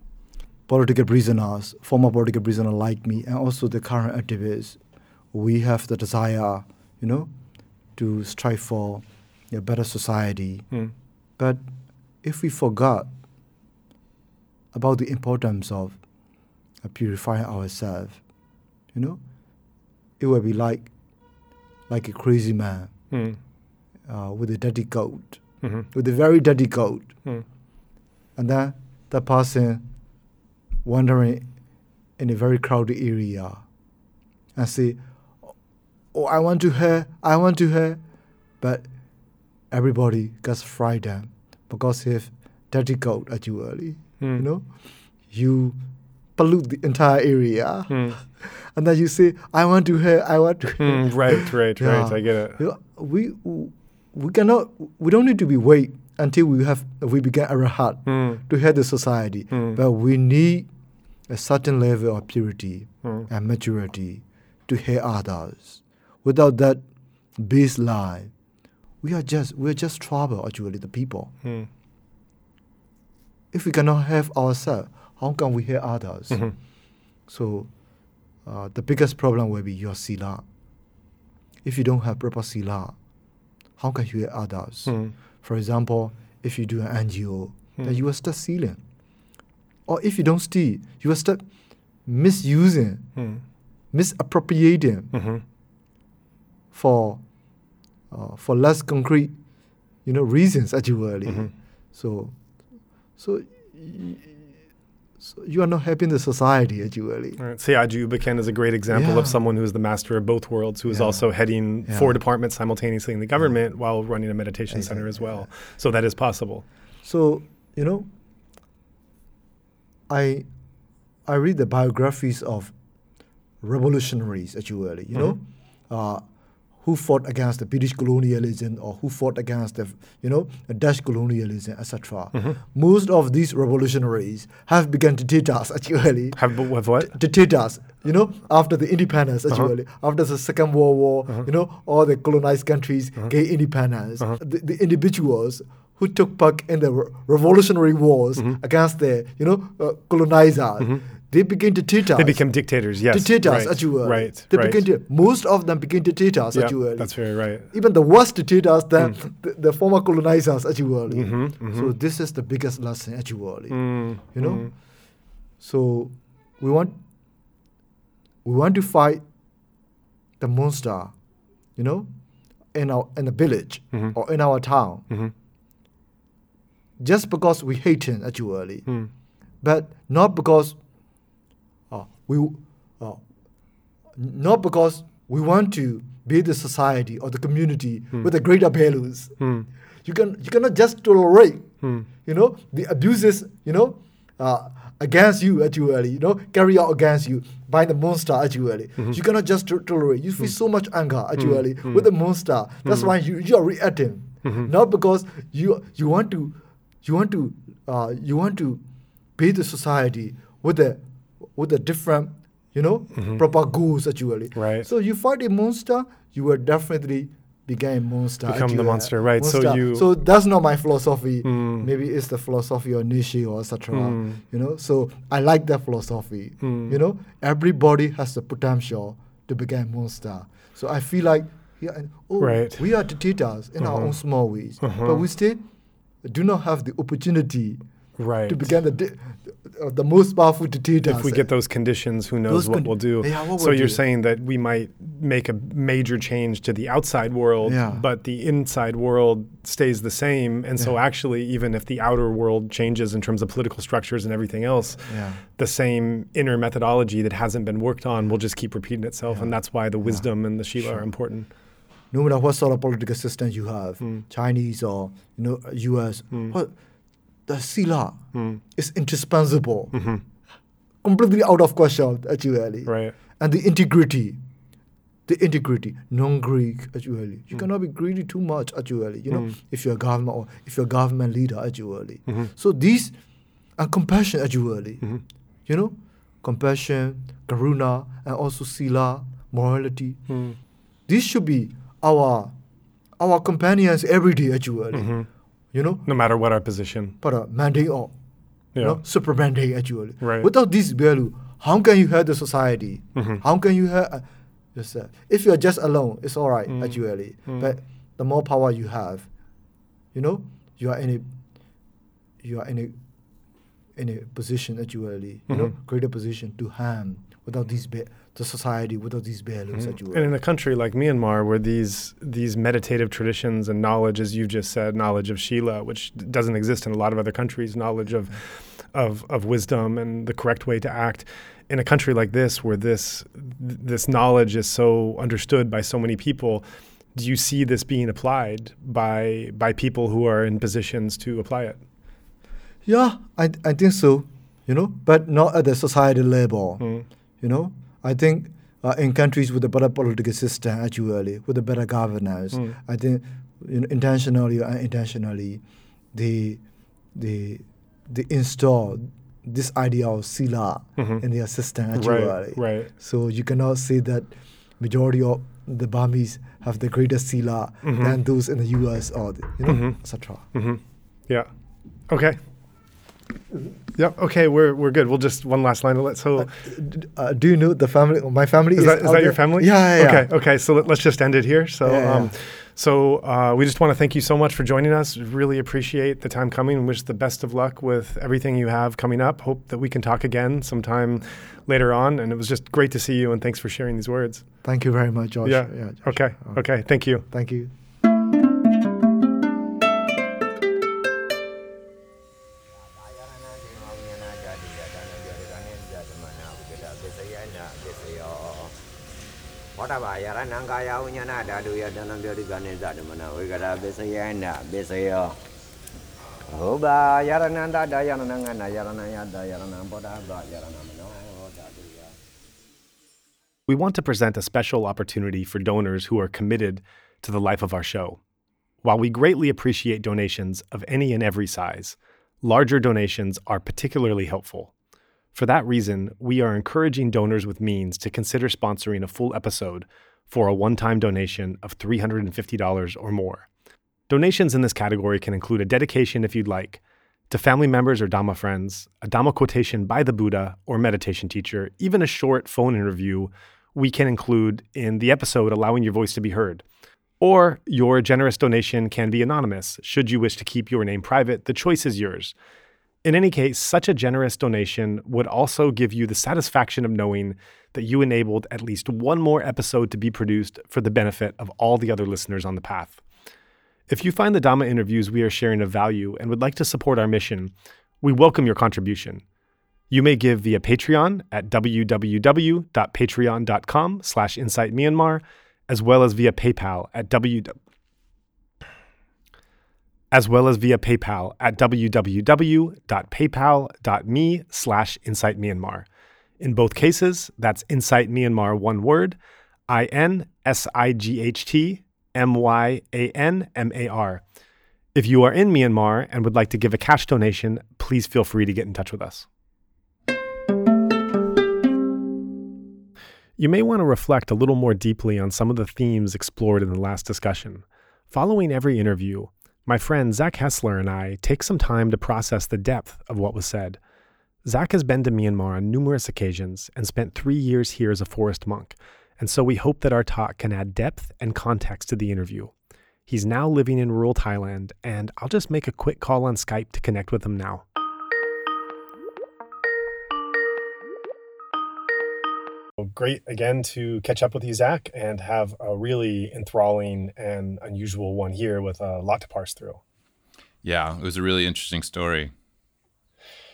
Political prisoners, former political prisoners like me, and also the current activists, we have the desire, you know, to strive for a better society.
Mm.
But if we forgot about the importance of uh, purifying ourselves, you know, it will be like like a crazy man
Mm.
uh, with a dirty coat,
hmm
with a very dirty coat,
Mm.
and then the person wandering in a very crowded area and say, "Oh, I want to hear, I want to hear," but everybody gets frightened because he have dirty coat actually.
Mm.
You know, you pollute the entire area,
Mm.
and then you say, "I want to hear, I want to." hear."
Mm, right, right,
Yeah.
right. I get it.
You know, we we cannot we don't need to be wait until we have we begin our heart
Mm.
to hear the society
Mm.
but we need a certain level of purity
Mm.
and maturity to hear others without that baseline we are just we are just trouble actually the people. If we cannot have ourselves how can we help others
Mhm.
so uh, the biggest problem will be your sila if you don't have proper sila how can you help others
Mm.
For example, if you do an NGO, then
Hmm.
you are start stealing. Or if you don't steal, you are start misusing,
Mm.
misappropriating
Mhm.
for uh, for less concrete, you know, reasons actually.
Mhm.
So, so, so you are not happy in the society actually.
All right. Sayagyi U Ba Khin is a great example
Yeah.
of someone who is the master of both worlds, who is
Yeah.
also heading
Yeah.
four departments simultaneously in the government while running a meditation center as
Exactly,
well. So that is possible.
So you know, I I read the biographies of revolutionaries actually. You know, uh, who fought against the British colonialism or who fought against the you know Dutch colonialism, etc. Most of these revolutionaries have begun us actually.
Have, have what?
Us, you know, after the independence,
Uh-huh.
actually, after the Second World War, you know, all the colonized countries
Uh-huh.
gained independence. The, the individuals who took part in the revolutionary wars
Mm-hmm.
against the, you know, uh, colonizers, they begin to teach us.
They become dictators, yes.
to teach us,
right,
actually.
Right,
They
right.
begin to, most of them begin to teach us,
Yeah,
actually.
that's very right.
Even the worst teachers than the, the former colonizers, as actually.
Mhm,
So this is the biggest lesson, as actually
Mm,
you know
mm,
so we want we want to fight the monster you know in our in the village
Mhm.
or in our town
mhm,
just because we hate him actually.
Mm,
but not because uh, we uh, not because we want to build the society or the community with the greater values.
Mm,
you can you cannot just tolerate
mm.
you know the abuses you know uh, against you actually you know carry out against you by the monster actually. You cannot just to- tolerate. You feel so much anger actually with the monster. That's why you, you are reacting. Not because you you want to you want to uh, you want to build the society with a with a different you know proper goals actually
Right.
so you fight a monster you will definitely become a monster
Become the monster, right. So you-
so that's not my philosophy
Mm.
maybe it's the philosophy of Nietzsche or etc.
Mm.
You know, so I like that philosophy.
Mm.
You know, everybody has the potential to become a monster. So I feel like yeah, and, oh,
Right.
we are dictators in our
Uh-huh.
own small ways,
Uh-huh.
but we still do not have the opportunity
Right.
to become the di- uh, the most powerful dictators.
if we get those conditions, who knows
Those
what
condi-
we'll do?
Yeah, what
so
we'll
you're
do.
saying that we might make a major change to the outside world,
Yeah.
but the inside world stays the same. And so actually, even if the outer world changes in terms of political structures and everything else,
yeah.
the same inner methodology that hasn't been worked on will just keep repeating itself. And that's why the wisdom and the Shila
Sure.
are important.
No matter what sort of political system you have,
Mm.
Chinese or you know U.S.
Mm.
The sila
Mm.
is indispensable,
Mhm.
completely out of question actually.
Right.
and the integrity the integrity non-greek actually you
Mm.
cannot be greedy too much actually you know
Mm.
if you're a government or if you're a government leader actually
Mhm.
so these and compassion actually
Mhm.
you know compassion karuna and also sila morality
Mm.
these should be our our companions every day actually
Mhm.
you know
No matter what our position.
but uh, mandate or
Yeah.
you know supermandate actually
Right.
without this value how can you help the society
Mhm.
how can you help uh, yourself if you're just alone it's all right
Mm.
actually
Mm.
but the more power you have you know you are in a you are in a in a position actually you know
Mhm.
greater position to harm without these ba- the society without these values
Mhm.
actually
And in a country like Myanmar, where these these meditative traditions and knowledge, as you just said, knowledge of Shila, which doesn't exist in a lot of other countries, knowledge of of of wisdom and the correct way to act. In a country like this, where this this knowledge is so understood by so many people, do you see this being applied by by people who are in positions to apply it?
yeah I, I think so you know but not at the society level
Mm.
You know, I think uh, in countries with a better political system, actually, with a better governance,
Mm.
I think you know, intentionally or unintentionally, they they they install this idea of sila
Mhm.
in their system. Actually,
Right, right.
So you cannot say that majority of the Burmese have the greater sila
Mhm.
than those in the U.S. or the, you know,
Mhm.
etc.
hmm Yeah. Okay. Yep. Okay. We're we're good. We'll just one last line. So.
Uh, do you know the family? My family
Is
is,
that, is that your family?
Yeah, yeah, yeah.
Okay, okay. So let, us just end it here. So,
Yeah, yeah,
um, so uh, we just want to thank you so much for joining us. Really appreciate the time coming and wish the best of luck with everything you have coming up. Hope that we can talk again sometime later on. And it was just great to see you. And thanks for sharing these words.
Thank you very much, Josh.
Yeah.
Josh.
Okay.
Uh,
Okay. Thank you.
Thank you.
Whatever, don't? We Boda,
We want to present a special opportunity for donors who are committed to the life of our show. While we greatly appreciate donations of any and every size, larger donations are particularly helpful. For that reason, we are encouraging donors with means to consider sponsoring a full episode for a one time donation of $350 or more. Donations in this category can include a dedication, if you'd like, to family members or Dhamma friends, a Dhamma quotation by the Buddha or meditation teacher, even a short phone interview we can include in the episode, allowing your voice to be heard. Or your generous donation can be anonymous. Should you wish to keep your name private, the choice is yours. In any case, such a generous donation would also give you the satisfaction of knowing that you enabled at least one more episode to be produced for the benefit of all the other listeners on the path. If you find the Dhamma interviews we are sharing of value and would like to support our mission, we welcome your contribution. You may give via Patreon at www.patreon.com slash insightmyanmar, as well as via PayPal at www as well as via PayPal at www.paypal.me slash Insight Myanmar. In both cases, that's Insight Myanmar one word, I-N-S-I-G-H-T-M-Y-A-N-M-A-R. If you are in Myanmar and would like to give a cash donation, please feel free to get in touch with us. You may want to reflect a little more deeply on some of the themes explored in the last discussion. Following every interview, my friend Zach Hessler and I take some time to process the depth of what was said. Zach has been to Myanmar on numerous occasions and spent three years here as a forest monk, and so we hope that our talk can add depth and context to the interview. He's now living in rural Thailand, and I'll just make a quick call on Skype to connect with him now. Great again to catch up with you, Zach, and have a really enthralling and unusual one here with a lot to parse through.
Yeah, it was a really interesting story.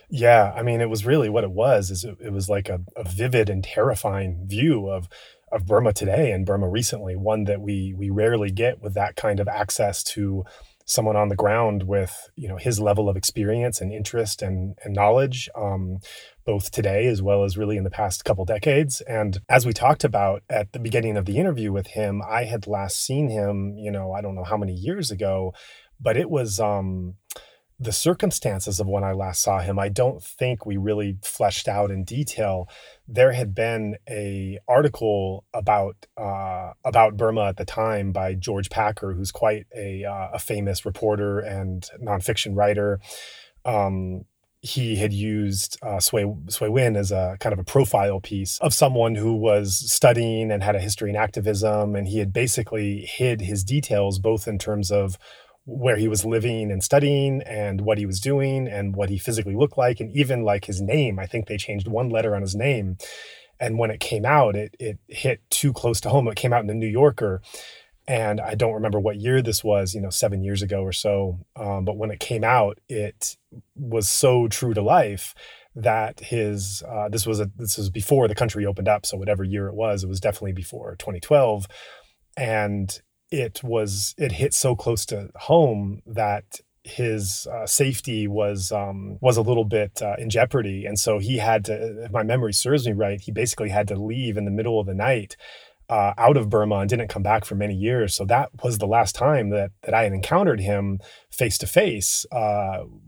Yeah, I mean, it was really what it was. Is it, it was like a, a vivid and terrifying view of of Burma today and Burma recently, one that we we rarely get with that kind of access to someone on the ground with you know his level of experience and interest and, and knowledge um, both today as well as really in the past couple decades and as we talked about at the beginning of the interview with him i had last seen him you know i don't know how many years ago but it was um the circumstances of when I last saw him, I don't think we really fleshed out in detail. There had been a article about uh, about Burma at the time by George Packer, who's quite a uh, a famous reporter and nonfiction writer. Um, he had used uh, Swe, Swe Win as a kind of a profile piece of someone who was studying and had a history in activism. And he had basically hid his details, both in terms of where he was living and studying and what he was doing and what he physically looked like and even like his name. I think they changed one letter on his name. And when it came out it it hit too close to home. It came out in the new yorker and i don't remember what year this was you know seven years ago or so um, but when it came out it was so true to life that his uh, this was a this was before the country opened up so whatever year it was it was definitely before 2012 and it was it hit so close to home that his uh, safety was um, was a little bit uh, in jeopardy, and so he had to. If my memory serves me right, he basically had to leave in the middle of the night uh, out of Burma and didn't come back for many years. So that was the last time that that I had encountered him face to face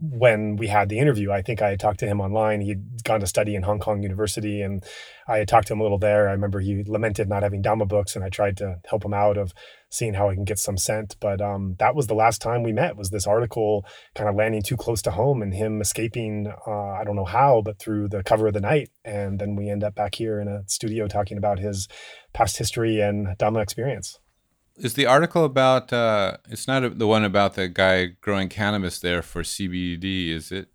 when we had the interview. I think I had talked to him online. He'd gone to study in Hong Kong University, and I had talked to him a little there. I remember he lamented not having Dhamma books, and I tried to help him out of seeing how I can get some sent. But um, that was the last time we met. Was this article kind of landing too close to home and him escaping? Uh, I don't know how, but through the cover of the night, and then we end up back here in a studio talking about his past history and Dhamma experience.
Is the article about? Uh, it's not the one about the guy growing cannabis there for CBD, is it?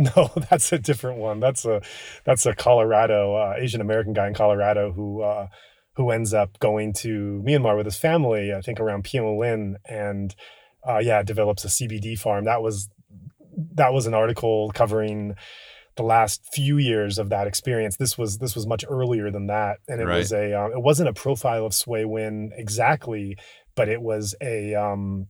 No, that's a different one. That's a that's a Colorado uh, Asian American guy in Colorado who uh, who ends up going to Myanmar with his family. I think around Lin, and uh, yeah, develops a CBD farm. That was that was an article covering the last few years of that experience. This was this was much earlier than that, and it
Right.
was a um, it wasn't a profile of Swe Win exactly, but it was a um,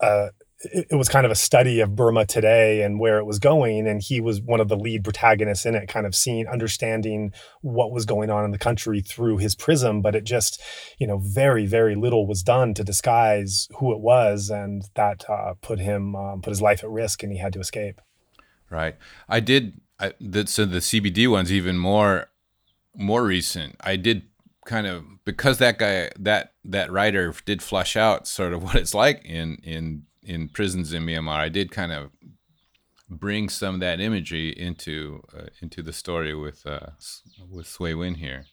uh, it, it was kind of a study of Burma today and where it was going, and he was one of the lead protagonists in it, kind of seeing, understanding what was going on in the country through his prism. But it just, you know, very very little was done to disguise who it was, and that uh, put him um, put his life at risk, and he had to escape.
Right. I did. I, the, so the CBD one's even more more recent. I did kind of because that guy that that writer did flush out sort of what it's like in in in prisons in Myanmar. I did kind of bring some of that imagery into uh, into the story with uh, with Swe Win here.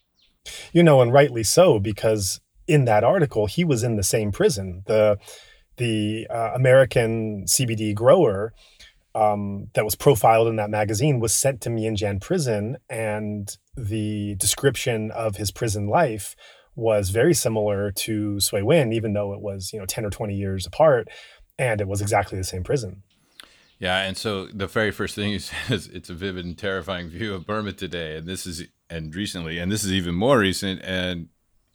you know, and rightly so, because in that article he was in the same prison. The the uh, American CBD grower um, that was profiled in that magazine was sent to Myingyan prison, and the description of his prison life was very similar to Swe Win, even though it was you know ten or twenty years apart, and it was exactly the same prison.
Yeah, and so the very first thing he says, it's a vivid and terrifying view of Burma today, and this is and recently, and this is even more recent, and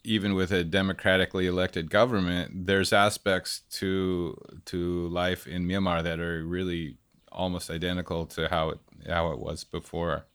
even with a democratically elected government, there's aspects to to life in Myanmar that are really almost identical to how it how it was before.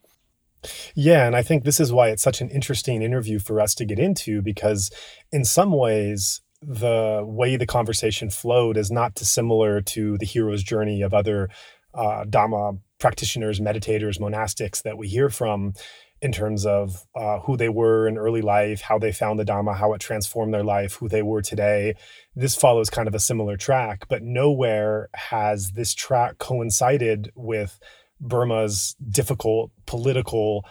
Yeah, and I think this is why it's such an interesting interview for us to get into because, in some ways, the way the conversation flowed is not dissimilar to the hero's journey of other uh, Dhamma practitioners, meditators, monastics that we hear from in terms of uh, who they were in early life, how they found the Dhamma, how it transformed their life, who they were today. This follows kind of a similar track, but nowhere has this track coincided with Burma's difficult political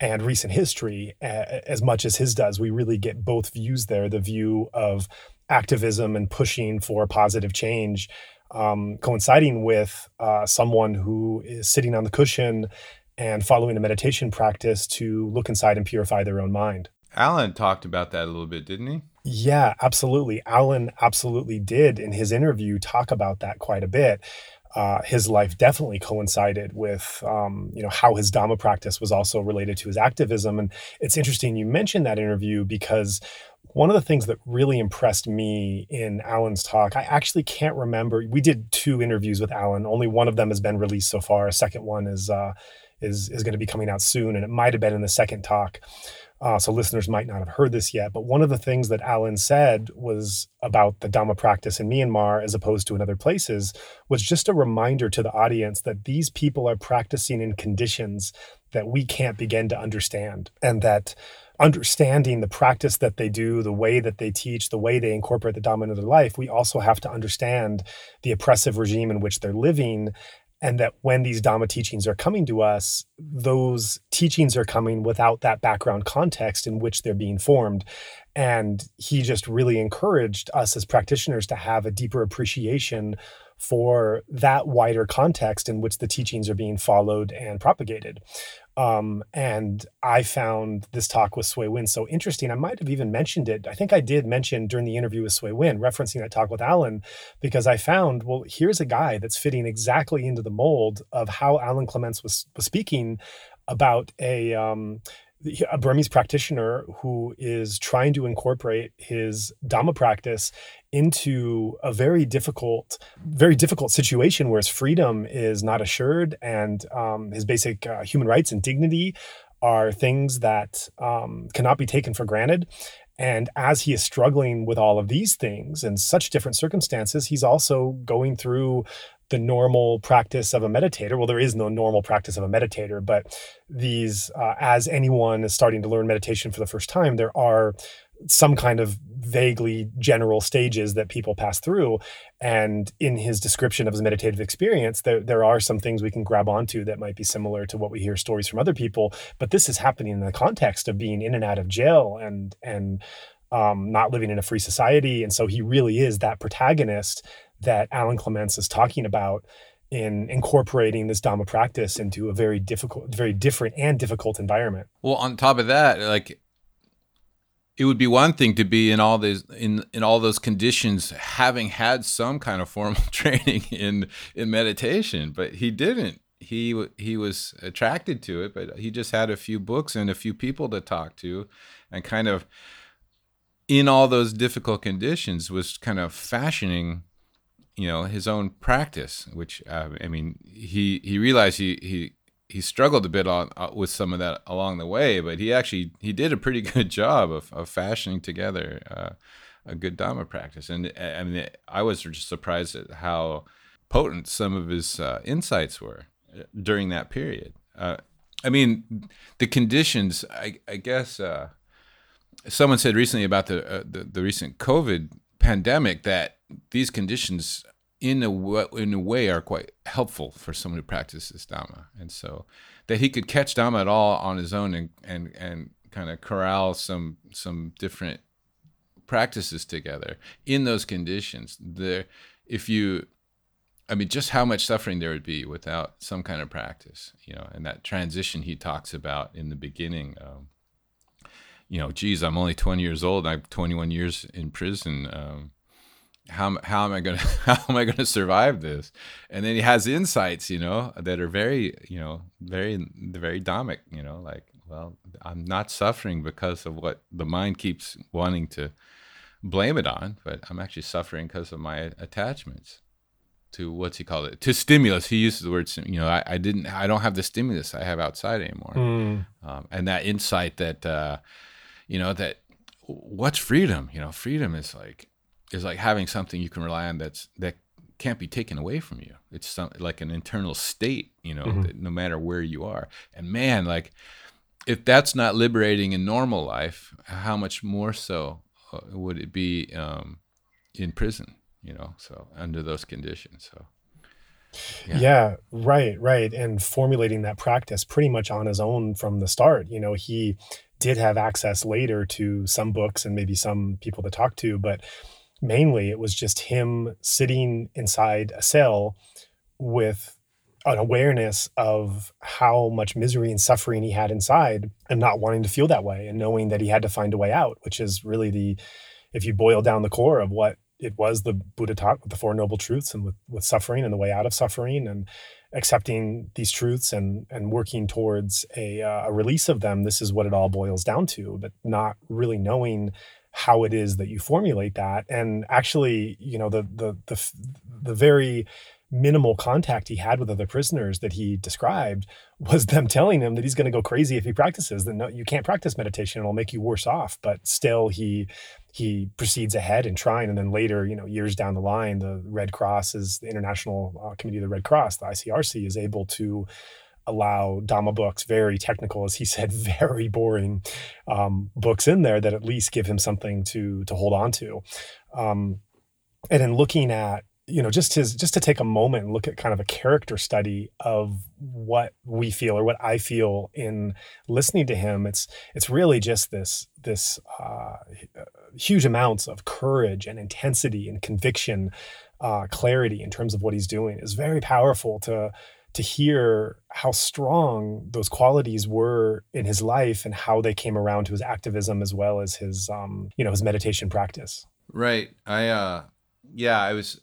and recent history as much as his does. We really get both views there the view of activism and pushing for positive change, um, coinciding with uh, someone who is sitting on the cushion and following a meditation practice to look inside and purify their own mind.
Alan talked about that a little bit, didn't he?
Yeah, absolutely. Alan absolutely did in his interview talk about that quite a bit. Uh, his life definitely coincided with, um, you know, how his Dhamma practice was also related to his activism. And it's interesting you mentioned that interview because one of the things that really impressed me in Alan's talk, I actually can't remember. We did two interviews with Alan. Only one of them has been released so far. A second one is uh, is is going to be coming out soon, and it might have been in the second talk. Uh, so listeners might not have heard this yet, but one of the things that Alan said was about the Dhamma practice in Myanmar as opposed to in other places was just a reminder to the audience that these people are practicing in conditions that we can't begin to understand and that understanding the practice that they do, the way that they teach, the way they incorporate the Dhamma into their life, we also have to understand the oppressive regime in which they're living and that when these Dhamma teachings are coming to us, those teachings are coming without that background context in which they're being formed. And he just really encouraged us as practitioners to have a deeper appreciation for that wider context in which the teachings are being followed and propagated. Um, and I found this talk with Swe Win so interesting. I might have even mentioned it. I think I did mention during the interview with Swe Win, referencing that talk with Alan, because I found, well, here's a guy that's fitting exactly into the mold of how Alan Clements was, was speaking about a um, a Burmese practitioner who is trying to incorporate his Dhamma practice into a very difficult, very difficult situation where his freedom is not assured and um, his basic uh, human rights and dignity are things that um, cannot be taken for granted. And as he is struggling with all of these things in such different circumstances, he's also going through the normal practice of a meditator. Well, there is no normal practice of a meditator, but these, uh, as anyone is starting to learn meditation for the first time, there are some kind of vaguely general stages that people pass through. And in his description of his meditative experience, there, there are some things we can grab onto that might be similar to what we hear stories from other people. But this is happening in the context of being in and out of jail and and um, not living in a free society. And so he really is that protagonist that Alan Clements is talking about in incorporating this Dhamma practice into a very difficult, very different and difficult environment.
Well, on top of that, like it would be one thing to be in all these in in all those conditions having had some kind of formal training in in meditation but he didn't he he was attracted to it, but he just had a few books and a few people to talk to, and kind of in all those difficult conditions was kind of fashioning you know his own practice which uh, i mean he he realized he he he struggled a bit on uh, with some of that along the way but he actually he did a pretty good job of, of fashioning together uh, a good dharma practice. And i mean i was just surprised at how potent some of his uh, insights were uh, during that period. Uh, i mean the conditions i, I guess someone said recently about the, uh, the, the recent COVID pandemic that these conditions, in a w- in a way, are quite helpful for someone who practices Dhamma, and so that he could catch Dhamma at all on his own and and and kind of corral some some different practices together in those conditions. There, if you I mean, just how much suffering there would be without some kind of practice, you know, and that transition he talks about in the beginning, um, you know, geez, I'm only 20 years old. I'm 21 years in prison. Um, how how am I gonna how am I gonna survive this? And then he has insights, you know, that are very you know very very dhammic, you know, like well, I'm not suffering because of what the mind keeps wanting to blame it on, but I'm actually suffering because of my attachments to what's he called it to stimulus. He uses the word you know I, I didn't I don't have the stimulus I have outside anymore, mm. um, and that insight that. Uh, you know that what's freedom you know freedom is like is like having something you can rely on that's that can't be taken away from you it's some, like an internal state you know mm-hmm. no matter where you are and man like if that's not liberating in normal life how much more so uh, would it be um, in prison you know so under those conditions so
yeah. yeah. right, right. And formulating that practice pretty much on his own from the start. You know, he did have access later to some books and maybe some people to talk to, but mainly it was just him sitting inside a cell with an awareness of how much misery and suffering he had inside and not wanting to feel that way and knowing that he had to find a way out, which is really the, if you boil down the core of what it was the Buddha taught with the Four Noble Truths and with, with suffering and the way out of suffering and accepting these truths and and working towards a, uh, a release of them this is what it all boils down to but not really knowing how it is that you formulate that. And actually you know the the the, the very minimal contact he had with other prisoners that he described was them telling him that he's going to go crazy if he practices that no you can't practice meditation it'll make you worse off. But still he he proceeds ahead and trying and then later you know years down the line the red cross is the international uh, committee of the red cross the icrc is able to allow Dhamma books, very technical, as he said, very boring um, books in there that at least give him something to to hold on to. Um, and in looking at you know just his just to take a moment and look at kind of a character study of what we feel or what i feel in listening to him it's it's really just this this uh, huge amounts of courage and intensity and conviction uh, clarity in terms of what he's doing is very powerful to to hear how strong those qualities were in his life and how they came around to his activism as well as his um, you know his meditation practice
right i uh yeah i was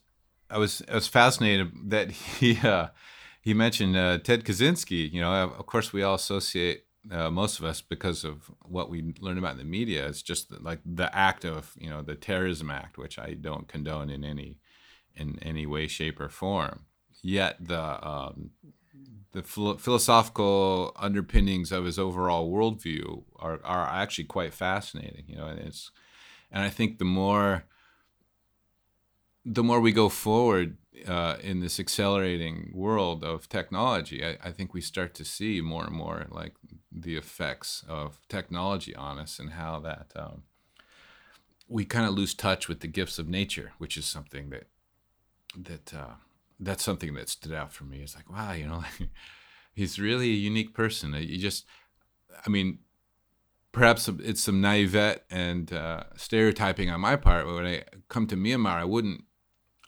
I was I was fascinated that he uh, he mentioned uh, Ted Kaczynski. You know, of course, we all associate uh, most of us because of what we learn about in the media. It's just like the act of you know the terrorism act, which I don't condone in any in any way, shape, or form. Yet the um, the philosophical underpinnings of his overall worldview are are actually quite fascinating. You know, and it's and I think the more the more we go forward uh, in this accelerating world of technology, I, I, think we start to see more and more like the effects of technology on us and how that um, we kind of lose touch with the gifts of nature, which is something that that uh, that's something that stood out for me. It's like, wow, you know, he's really a unique person. You just, I mean, perhaps it's some naivete and uh, stereotyping on my part. But when I come to Myanmar, I wouldn't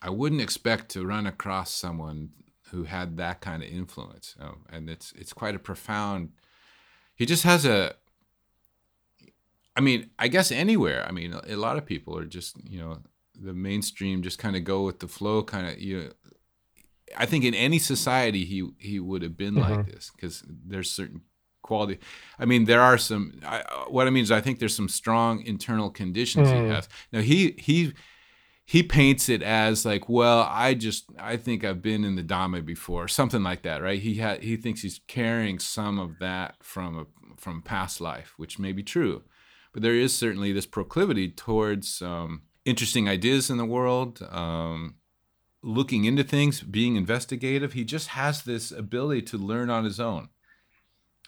I wouldn't expect to run across someone who had that kind of influence, and it's it's quite a profound. He just has a. I mean, I guess anywhere. I mean, a lot of people are just you know the mainstream, just kind of go with the flow, kind of you know. I think in any society he he would have been
Mhm.
like this because there's certain quality. I mean, there are some. I, what I mean is, I think there's some strong internal conditions
Mm.
he has. Now he he he paints it as like, well, I just I think I've been in the Dhamma before, something like that, right? He had he thinks he's carrying some of that from a from past life, which may be true, but there is certainly this proclivity towards um, interesting ideas in the world. Um, looking into things, being investigative. He just has this ability to learn on his own.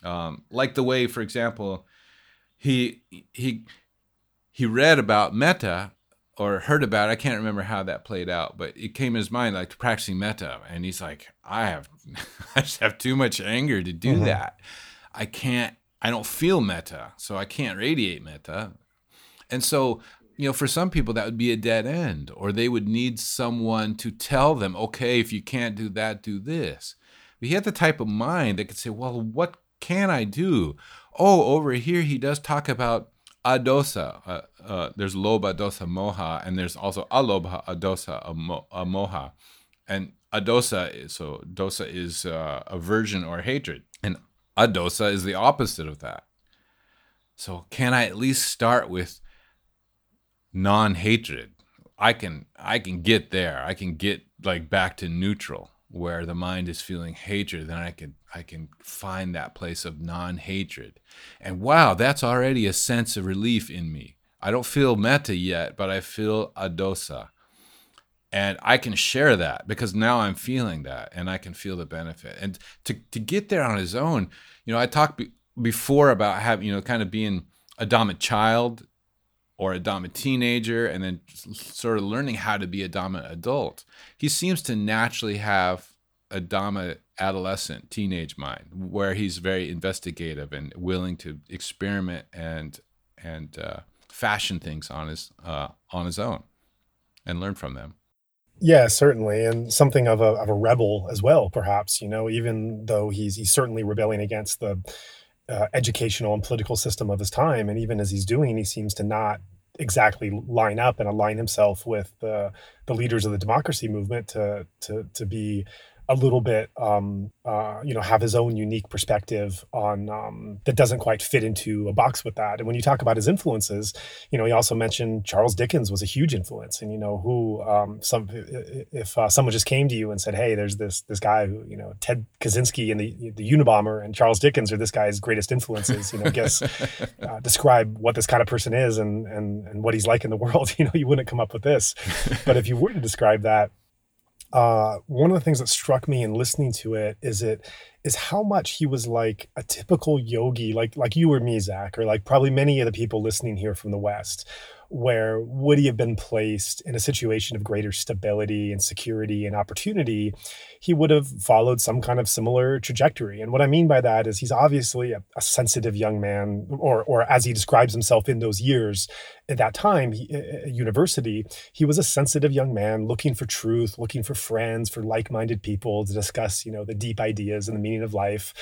Um, like the way, for example, he he he read about metta or heard about it. I can't remember how that played out, but it came in his mind like practicing metta, and he's like, I have I just have too much anger to do
Mhm.
that. I can't. I don't feel metta, so I can't radiate metta. And so, you know, for some people that would be a dead end, or they would need someone to tell them, okay, if you can't do that, do this. But he had the type of mind that could say, well, what can I do? Oh, over here he does talk about adosa. Uh, uh, there's lobha, dosa, moha, and there's also alobha, adosa, amoha. And adosa is so dosa is uh, aversion or hatred, and adosa is the opposite of that. So can I at least start with non-hatred? I can I can get there. I can get like back to neutral where the mind is feeling hatred, then I can I can find that place of non-hatred. And wow, that's already a sense of relief in me. I don't feel metta yet, but I feel adosa. And I can share that because now I'm feeling that and I can feel the benefit. And to, to get there on his own, you know, I talked be- before about having, you know, kind of being a dominant child or a dominant teenager and then sort of learning how to be a dominant adult. He seems to naturally have a dominant adolescent teenage mind where he's very investigative and willing to experiment and and uh, fashion things on his uh, on his own and learn from them.
Yeah, certainly, and something of a of a rebel as well, perhaps. You know, even though he's he's certainly rebelling against the uh, educational and political system of his time, and even as he's doing, he seems to not exactly line up and align himself with the the leaders of the democracy movement to to to be a little bit um uh you know have his own unique perspective on um that doesn't quite fit into a box with that. And when you talk about his influences you know he also mentioned charles dickens was a huge influence. And you know who um some if uh, someone just came to you and said hey there's this this guy who you know ted kaczynski and the the unabomber and charles dickens are this guy's greatest influences you know guess uh, describe what this kind of person is and and and what he's like in the world. You know you wouldn't come up with this. But if you were to describe that uh, one of the things that struck me in listening to it is it is how much he was like a typical yogi, like like you or me, Zach, or like probably many of the people listening here from the West, where would he have been placed in a situation of greater stability and security and opportunity, he would have followed some kind of similar trajectory. And what I mean by that is he's obviously a, a sensitive young man, or or as he describes himself in those years at that time, he, university, he was a sensitive young man looking for truth, looking for friends, for like-minded people to discuss, you know, the deep ideas and the meaning of life,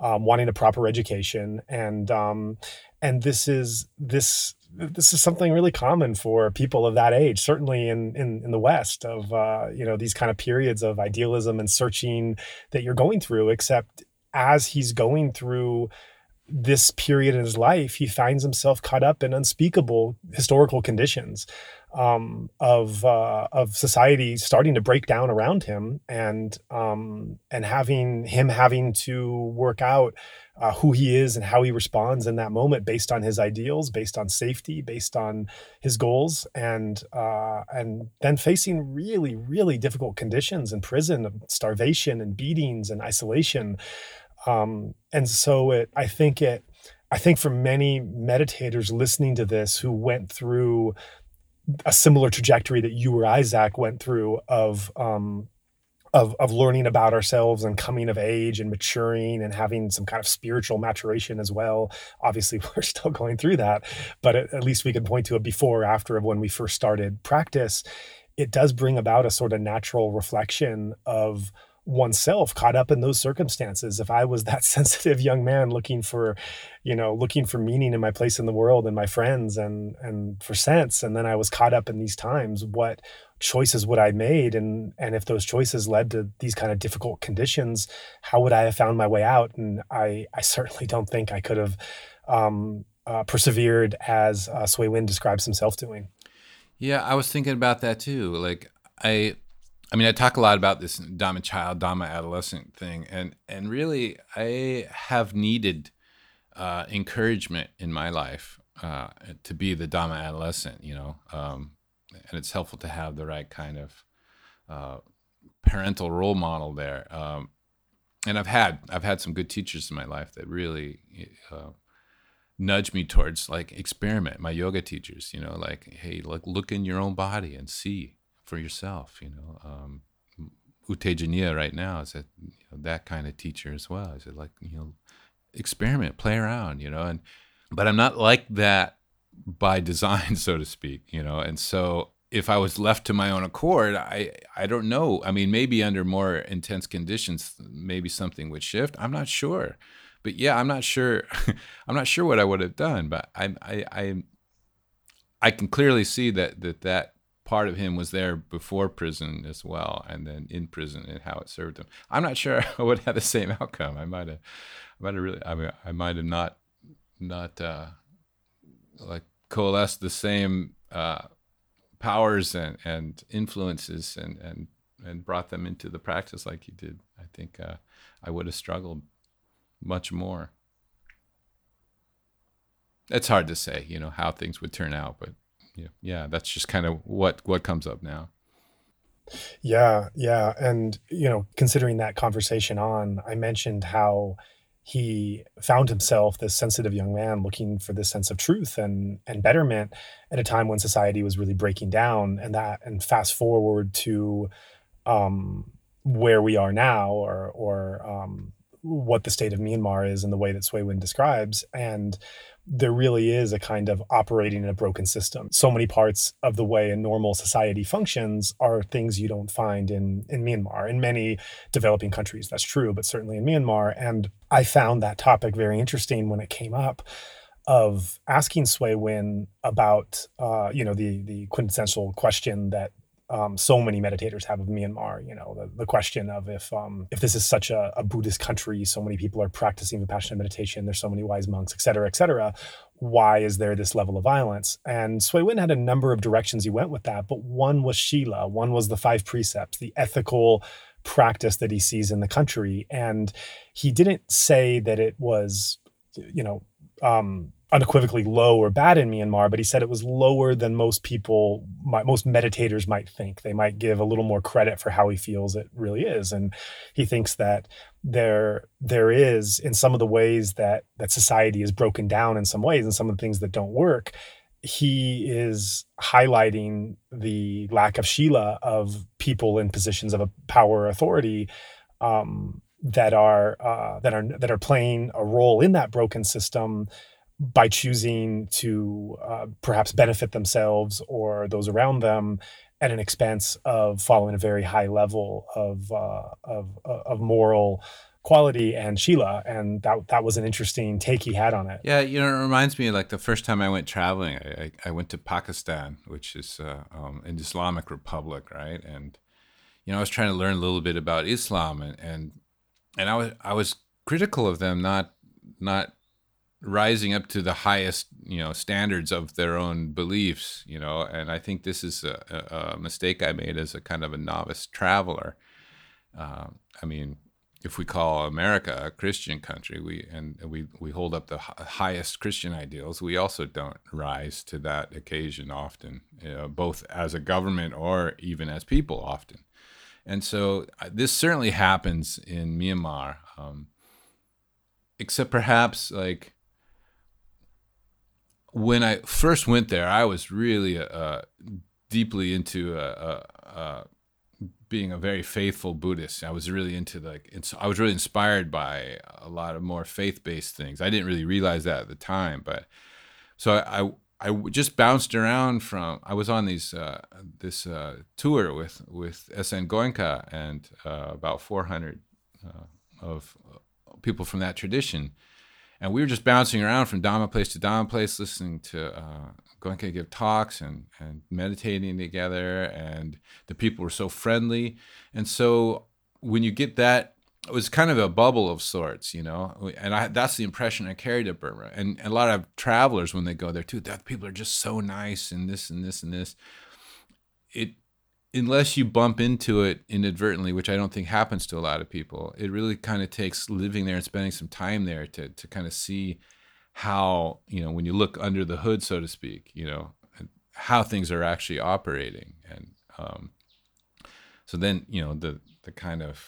um, wanting a proper education, and um, and this is this this is something really common for people of that age, certainly in in, in the West, of uh, you know these kind of periods of idealism and searching that you're going through. Except as he's going through this period in his life, he finds himself caught up in unspeakable historical conditions um, of uh, of society starting to break down around him, and um, and having him having to work out uh, who he is and how he responds in that moment based on his ideals, based on safety, based on his goals, and uh, and then facing really really difficult conditions in prison, starvation and beatings and isolation. Um, and so it i think it i think for many meditators listening to this who went through a similar trajectory that you or isaac went through of um, of, of learning about ourselves and coming of age and maturing and having some kind of spiritual maturation as well. Obviously, we're still going through that, but at, at least we can point to a before or after of when we first started practice. It does bring about a sort of natural reflection of oneself caught up in those circumstances if i was that sensitive young man looking for you know looking for meaning in my place in the world and my friends and and for sense and then i was caught up in these times what choices would i made and and if those choices led to these kind of difficult conditions how would i have found my way out and i i certainly don't think i could have um, uh, persevered as uh, Win describes himself doing.
Yeah, I was thinking about that too. Like I I mean, I talk a lot about this Dharma child, Dharma adolescent thing, and and really, I have needed uh, encouragement in my life uh, to be the Dharma adolescent. You know, um, and it's helpful to have the right kind of uh, parental role model there. Um, and I've had I've had some good teachers in my life that really uh, nudge me towards like experiment. My yoga teachers, you know, like hey, like look in your own body and see for yourself. You know, um, U Tejaniya right now is that you know, that kind of teacher as well. Is it like you know, experiment, play around, you know, and but I'm not like that by design, so to speak, you know, and so if I was left to my own accord, I I don't know. I mean, maybe under more intense conditions, maybe something would shift. I'm not sure, but yeah, I'm not sure. I'm not sure what I would have done. But I I I, I can clearly see that that that part of him was there before prison as well, and then in prison and how it served him. I'm not sure I would have the same outcome. I might have, I might have really, I mean, I might have not, not uh, like coalesced the same uh, powers and, and influences and, and and brought them into the practice like he did. I think uh, I would have struggled much more. It's hard to say, you know, how things would turn out, but yeah, yeah, that's just kind of what what comes up now.
Yeah, yeah, and you know, considering that conversation on, I mentioned how he found himself this sensitive young man looking for this sense of truth and and betterment at a time when society was really breaking down. And that and fast forward to um where we are now or or um what the state of Myanmar is in the way that Swe Win describes. And there really is a kind of operating in a broken system. So many parts of the way a normal society functions are things you don't find in, in Myanmar. In many developing countries, that's true, but certainly in Myanmar. And I found that topic very interesting when it came up of asking Swe Win about, uh, you know, the the quintessential question that um, so many meditators have of Myanmar. You know, the, the question of if um, if this is such a, a, Buddhist country, so many people are practicing vipassana meditation, there's so many wise monks, et cetera, et cetera. Why is there this level of violence? And Swe Win had a number of directions he went with that, but one was Shila, one was the five precepts, the ethical practice that he sees in the country, and he didn't say that it was, you know. Um, unequivocally low or bad in Myanmar, but he said it was lower than most people, most meditators might think. They might give a little more credit for how he feels it really is, and he thinks that there there is in some of the ways that that society is broken down in some ways, and some of the things that don't work. He is highlighting the lack of Shila of people in positions of a power or authority um, that are uh, that are that are playing a role in that broken system by choosing to uh, perhaps benefit themselves or those around them at an expense of following a very high level of uh, of, uh, of moral quality and Shila, and that that was an interesting take he had on it.
Yeah, you know, it reminds me like the first time I went traveling. I, I, I went to Pakistan, which is uh, um, an Islamic republic, right? And you know, I was trying to learn a little bit about Islam, and and and I was I was critical of them not not rising up to the highest you know standards of their own beliefs you know and i think this is a, a mistake i made as a kind of a novice traveler. Uh, i mean if we call america a christian country we and we we hold up the highest christian ideals we also don't rise to that occasion often you know, both as a government or even as people often. And so uh, this certainly happens in myanmar um, except perhaps like when I first went there, I was really uh, deeply into uh, uh, being a very faithful Buddhist. I was really into like I was really inspired by a lot of more faith based things. I didn't really realize that at the time, but so I I just bounced around from. I was on these uh, this uh, tour with with SN Goenka and uh, about 400 uh, of uh, people from that tradition, and we were just bouncing around from Dhamma place to Dhamma place, listening to uh, Goenka give talks and and meditating together, and the people were so friendly, and so when you get that it was kind of a bubble of sorts, you know, and I, that's the impression I carried of Burma. And, and, a lot of travelers, when they go there too, that people are just so nice and this and this and this. It, unless you bump into it inadvertently, which I don't think happens to a lot of people, it really kind of takes living there and spending some time there to to kind of see how you know when you look under the hood, so to speak, you know, how things are actually operating, and um, so then you know the the kind of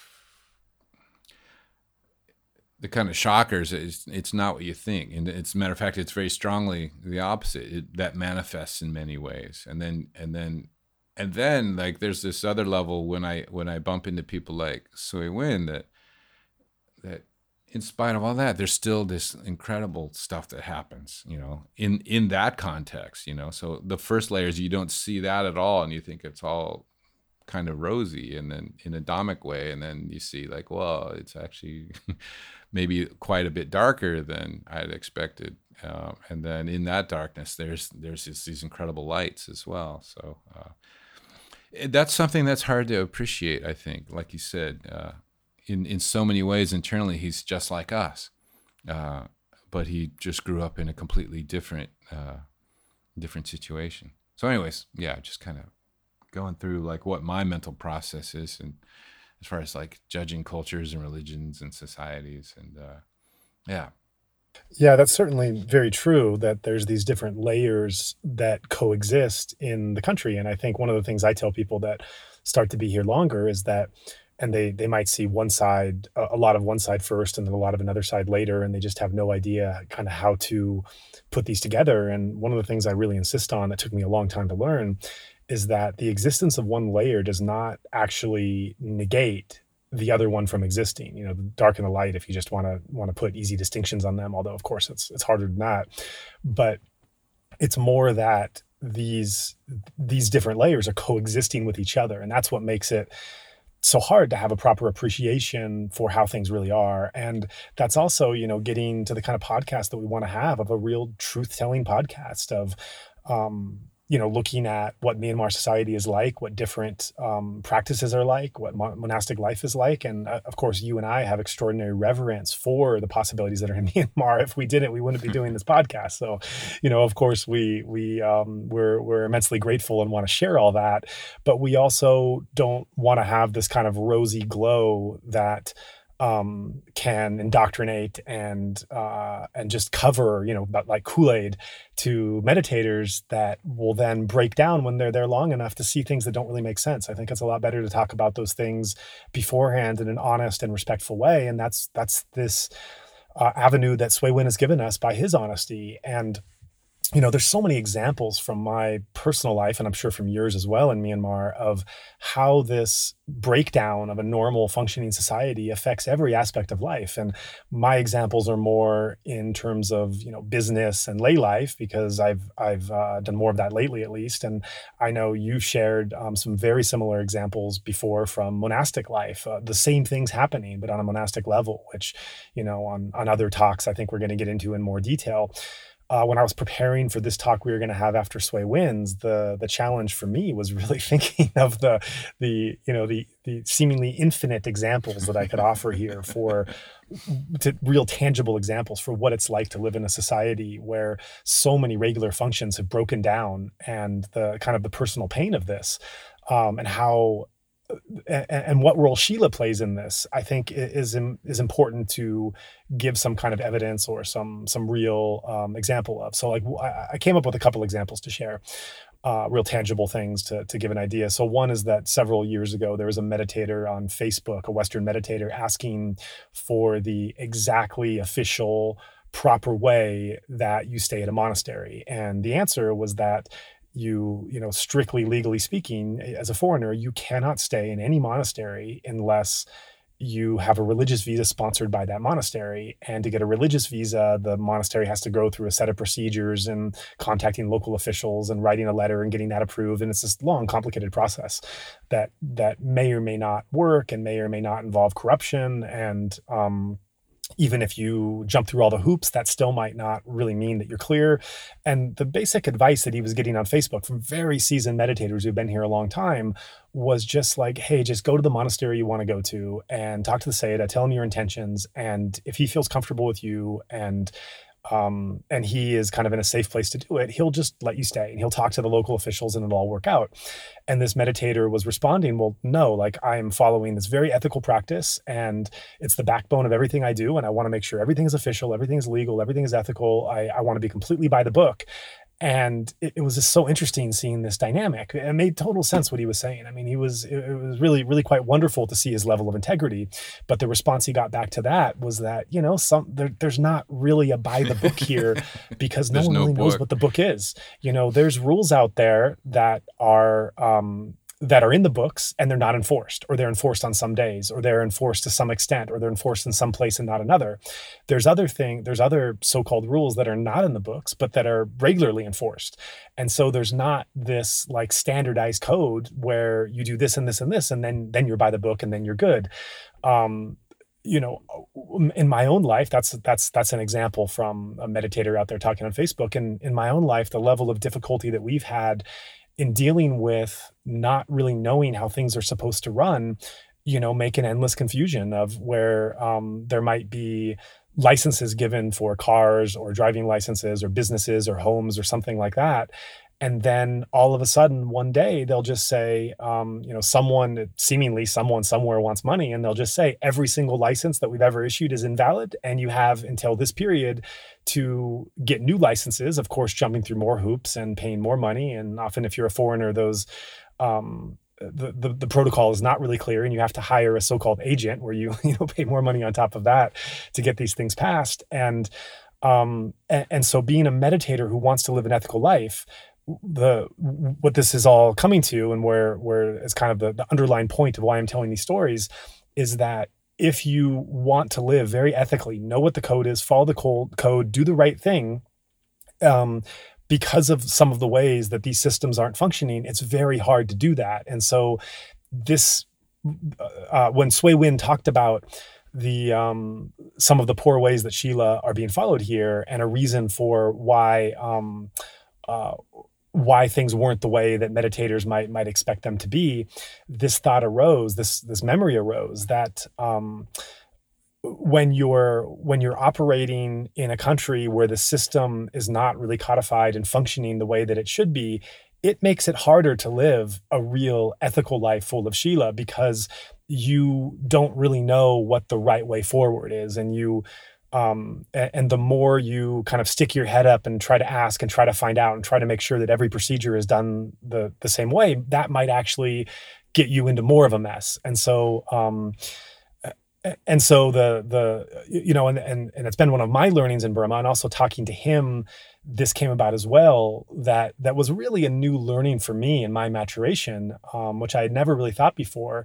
the kind of shockers is it's not what you think. And it's matter of fact it's very strongly the opposite. It, that manifests in many ways. And then and then and then like there's this other level when i when i bump into people like Swe Win that that in spite of all that there's still this incredible stuff that happens you know in in that context you know? So the first layers you don't see that at all and you think it's all kind of rosy and then in a dhammic way and then you see like well it's actually maybe quite a bit darker than i'd expected uh, and then in that darkness there's there's this, these incredible lights as well. So uh, that's something that's hard to appreciate i think like you said uh, in in so many ways internally he's just like us uh, but he just grew up in a completely different uh, different situation. So anyways yeah just kind of going through like what my mental process is and as far as like judging cultures and religions and societies and uh, yeah
yeah that's certainly very true that there's these different layers that coexist in the country. And i think one of the things i tell people that start to be here longer is that and they they might see one side a lot of one side first and then a lot of another side later and they just have no idea kind of how to put these together. And one of the things i really insist on that took me a long time to learn is that the existence of one layer does not actually negate the other one from existing you know the dark and the light if you just want to want to put easy distinctions on them although of course it's it's harder than that. But it's more that these these different layers are coexisting with each other and that's what makes it so hard to have a proper appreciation for how things really are. And that's also you know getting to the kind of podcast that we want to have of a real truth telling podcast of um you know, looking at what Myanmar society is like, what different um, practices are like, what monastic life is like, and uh, of course, you and I have extraordinary reverence for the possibilities that are in Myanmar. If we didn't, we wouldn't be doing this podcast. So, you know, of course, we we um, we're we're immensely grateful and want to share all that, but we also don't want to have this kind of rosy glow that um, can indoctrinate and uh, and just cover, you know, about like Kool Aid to meditators that will then break down when they're there long enough to see things that don't really make sense. I think it's a lot better to talk about those things beforehand in an honest and respectful way, and that's that's this uh, avenue that Swe Win has given us by his honesty and you know, there's so many examples from my personal life, and I'm sure from yours as well in Myanmar, of how this breakdown of a normal functioning society affects every aspect of life. And my examples are more in terms of you know business and lay life because I've I've uh, done more of that lately, at least. And I know you shared um, some very similar examples before from monastic life, uh, the same things happening, but on a monastic level, which you know on on other talks I think we're going to get into in more detail uh, when I was preparing for this talk we were going to have after Swe Wins, the the challenge for me was really thinking of the the you know the the seemingly infinite examples that I could offer here for to real tangible examples for what it's like to live in a society where so many regular functions have broken down and the kind of the personal pain of this um, and how and, what role Shila plays in this, I think is is important to give some kind of evidence or some some real um, example of. So, like, I came up with a couple examples to share, uh, real tangible things to to give an idea. So, one is that several years ago there was a meditator on Facebook, a Western meditator, asking for the exactly official proper way that you stay at a monastery, and the answer was that you you know strictly legally speaking as a foreigner you cannot stay in any monastery unless you have a religious visa sponsored by that monastery. And to get a religious visa, the monastery has to go through a set of procedures and contacting local officials and writing a letter and getting that approved. And it's this long, complicated process that that may or may not work and may or may not involve corruption and um, even if you jump through all the hoops, that still might not really mean that you're clear. And the basic advice that he was getting on Facebook from very seasoned meditators who've been here a long time was just like, hey, just go to the monastery you want to go to and talk to the Sayadaw, tell him your intentions. And if he feels comfortable with you and um, and he is kind of in a safe place to do it, he'll just let you stay and he'll talk to the local officials and it'll all work out. And this meditator was responding, Well, no, like I am following this very ethical practice and it's the backbone of everything I do. And I want to make sure everything is official, everything is legal, everything is ethical. I, I want to be completely by the book and it, it, was just so interesting seeing this dynamic. It made total sense what he was saying. I mean he was it, it, was really really quite wonderful to see his level of integrity. But the response he got back to that was that you know some there, there's not really a by the book here because no one no really book. knows what the book is. You know there's rules out there that are um that are in the books and they're not enforced or they're enforced on some days or they're enforced to some extent or they're enforced in some place and not another. There's other thing there's other so-called rules that are not in the books but that are regularly enforced. And so there's not this like standardized code where you do this and this and this and then then you're by the book and then you're good. Um you know in my own life that's that's that's an example from a meditator out there talking on facebook. And in my own life the level of difficulty that we've had in dealing with not really knowing how things are supposed to run, you know, make an endless confusion of where um, there might be licenses given for cars or driving licenses or businesses or homes or something like that and then all of a sudden one day they'll just say um, you know someone seemingly someone somewhere wants money and they'll just say every single license that we've ever issued is invalid and you have until this period to get new licenses of course jumping through more hoops and paying more money. And often if you're a foreigner those um, the, the, the protocol is not really clear and you have to hire a so-called agent where you you know pay more money on top of that to get these things passed. And um, and, and so being a meditator who wants to live an ethical life the what this is all coming to and where where it's kind of the, the underlying point of why I'm telling these stories is that if you want to live very ethically, know what the code is, follow the code, do the right thing, um, because of some of the ways that these systems aren't functioning, it's very hard to do that. And so, this uh, uh when Swe Win talked about the um, some of the poor ways that Shila are being followed here, and a reason for why um, uh, why things weren't the way that meditators might might expect them to be, this thought arose, this this memory arose that um, when you're when you're operating in a country where the system is not really codified and functioning the way that it should be, it makes it harder to live a real ethical life full of Sila because you don't really know what the right way forward is and you um, and the more you kind of stick your head up and try to ask and try to find out and try to make sure that every procedure is done the the same way, that might actually get you into more of a mess. And so, um, and so the the you know, and and and it's been one of my learnings in Burma, and also talking to him, this came about as well. That that was really a new learning for me in my maturation, um, which I had never really thought before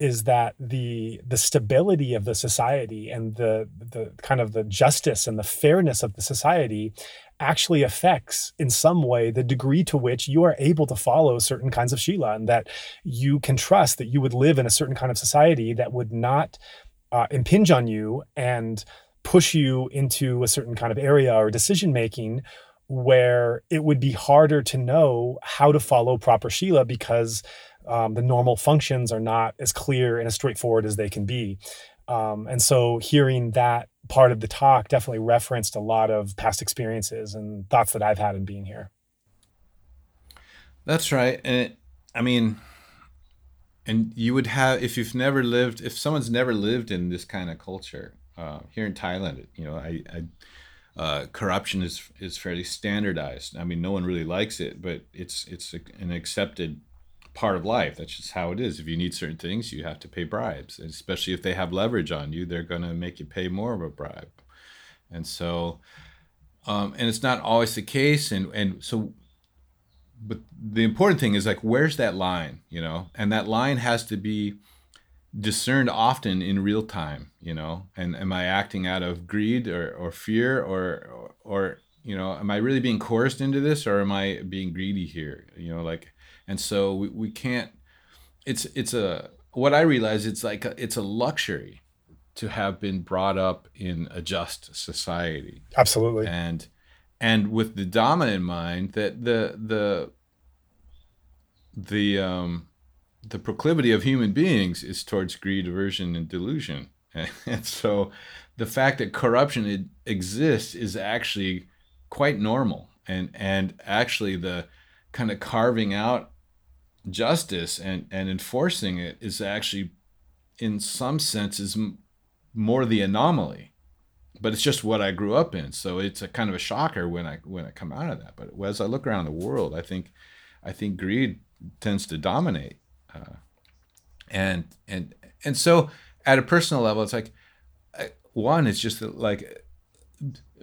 is that the the stability of the society and the the kind of the justice and the fairness of the society actually affects in some way the degree to which you are able to follow certain kinds of Sila and that you can trust that you would live in a certain kind of society that would not uh, impinge on you and push you into a certain kind of area or decision making where it would be harder to know how to follow proper Sila because um, the normal functions are not as clear and as straightforward as they can be. Um, and so hearing that part of the talk definitely referenced a lot of past experiences and thoughts that I've had in being here.
That's right. And it, I mean, and you would have, if you've never lived, if someone's never lived in this kind of culture, uh, here in Thailand, you know, I, I uh, corruption is is fairly standardized. I mean, no one really likes it, but it's it's an accepted part of life. That's just how it is. If you need certain things, you have to pay bribes. And especially if they have leverage on you, they're going to make you pay more of a bribe. And so, um, and it's not always the case. And and so, but the important thing is like, where's that line? You know, and that line has to be discerned often in real time you know and am i acting out of greed or, or fear or, or or you know am i really being coerced into this or am i being greedy here you know like and so we, we can't it's it's a what i realize it's like a, it's a luxury to have been brought up in a just society
absolutely
and and with the dominant mind that the the the um the proclivity of human beings is towards greed, aversion, and delusion. And so the fact that corruption exists is actually quite normal. And, and actually, the kind of carving out justice and, and enforcing it is actually, in some senses, more the anomaly. But it's just what I grew up in, so it's a kind of a shocker when I when I come out of that. But as I look around the world, I think I think greed tends to dominate uh, and and and so at a personal level, it's like one, it's just like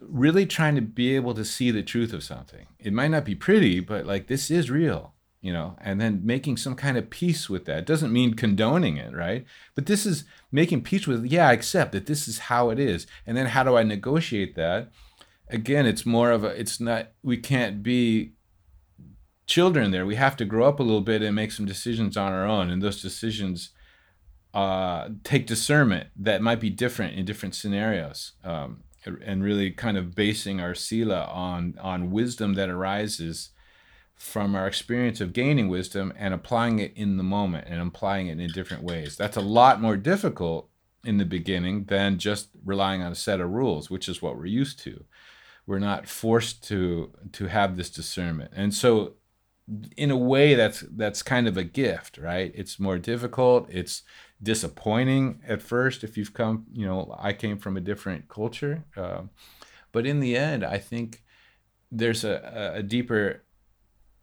really trying to be able to see the truth of something. It might not be pretty, but like this is real, you know, and then making some kind of peace with that. Doesn't mean condoning it, right? But this is making peace with, yeah, I accept that this is how it is. And then how do I negotiate that? Again, it's more of a, it's not, we can't be children there. We have to grow up a little bit and make some decisions on our own. And those decisions uh, take discernment that might be different in different scenarios. Um, and really kind of basing our sila on on wisdom that arises from our experience of gaining wisdom and applying it in the moment and applying it in different ways. That's a lot more difficult in the beginning than just relying on a set of rules, which is what we're used to. We're not forced to to have this discernment. And so in a way that's that's kind of a gift right it's more difficult it's disappointing at first if you've come you know i came from a different culture uh, but in the end i think there's a, a deeper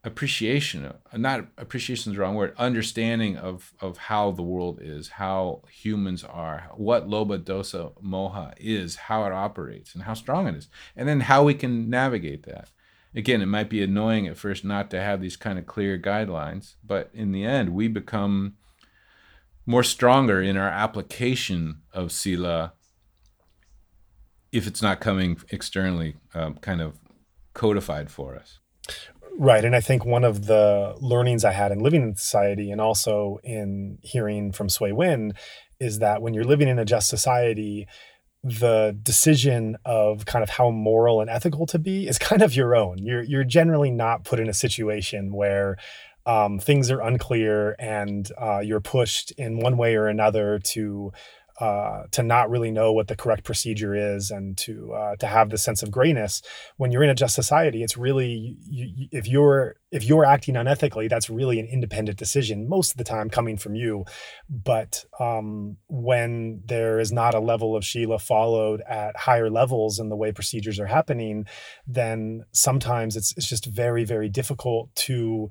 appreciation not appreciation is the wrong word understanding of of how the world is how humans are what lobha dosa moha is how it operates and how strong it is and then how we can navigate that again, it might be annoying at first not to have these kind of clear guidelines, but in the end, we become more stronger in our application of sila if it's not coming externally um, kind of codified for us.
Right. And I think one of the learnings I had in living in society and also in hearing from Swe Win is that when you're living in a just society, the decision of kind of how moral and ethical to be is kind of your own. You're you're generally not put in a situation where um, things are unclear and uh, you're pushed in one way or another to uh, to not really know what the correct procedure is and to uh, to have the sense of grayness when you're in a just society it's really you, if you're if you're acting unethically that's really an independent decision most of the time coming from you. But um, when there is not a level of Shila followed at higher levels in the way procedures are happening then sometimes it's it's just very very difficult to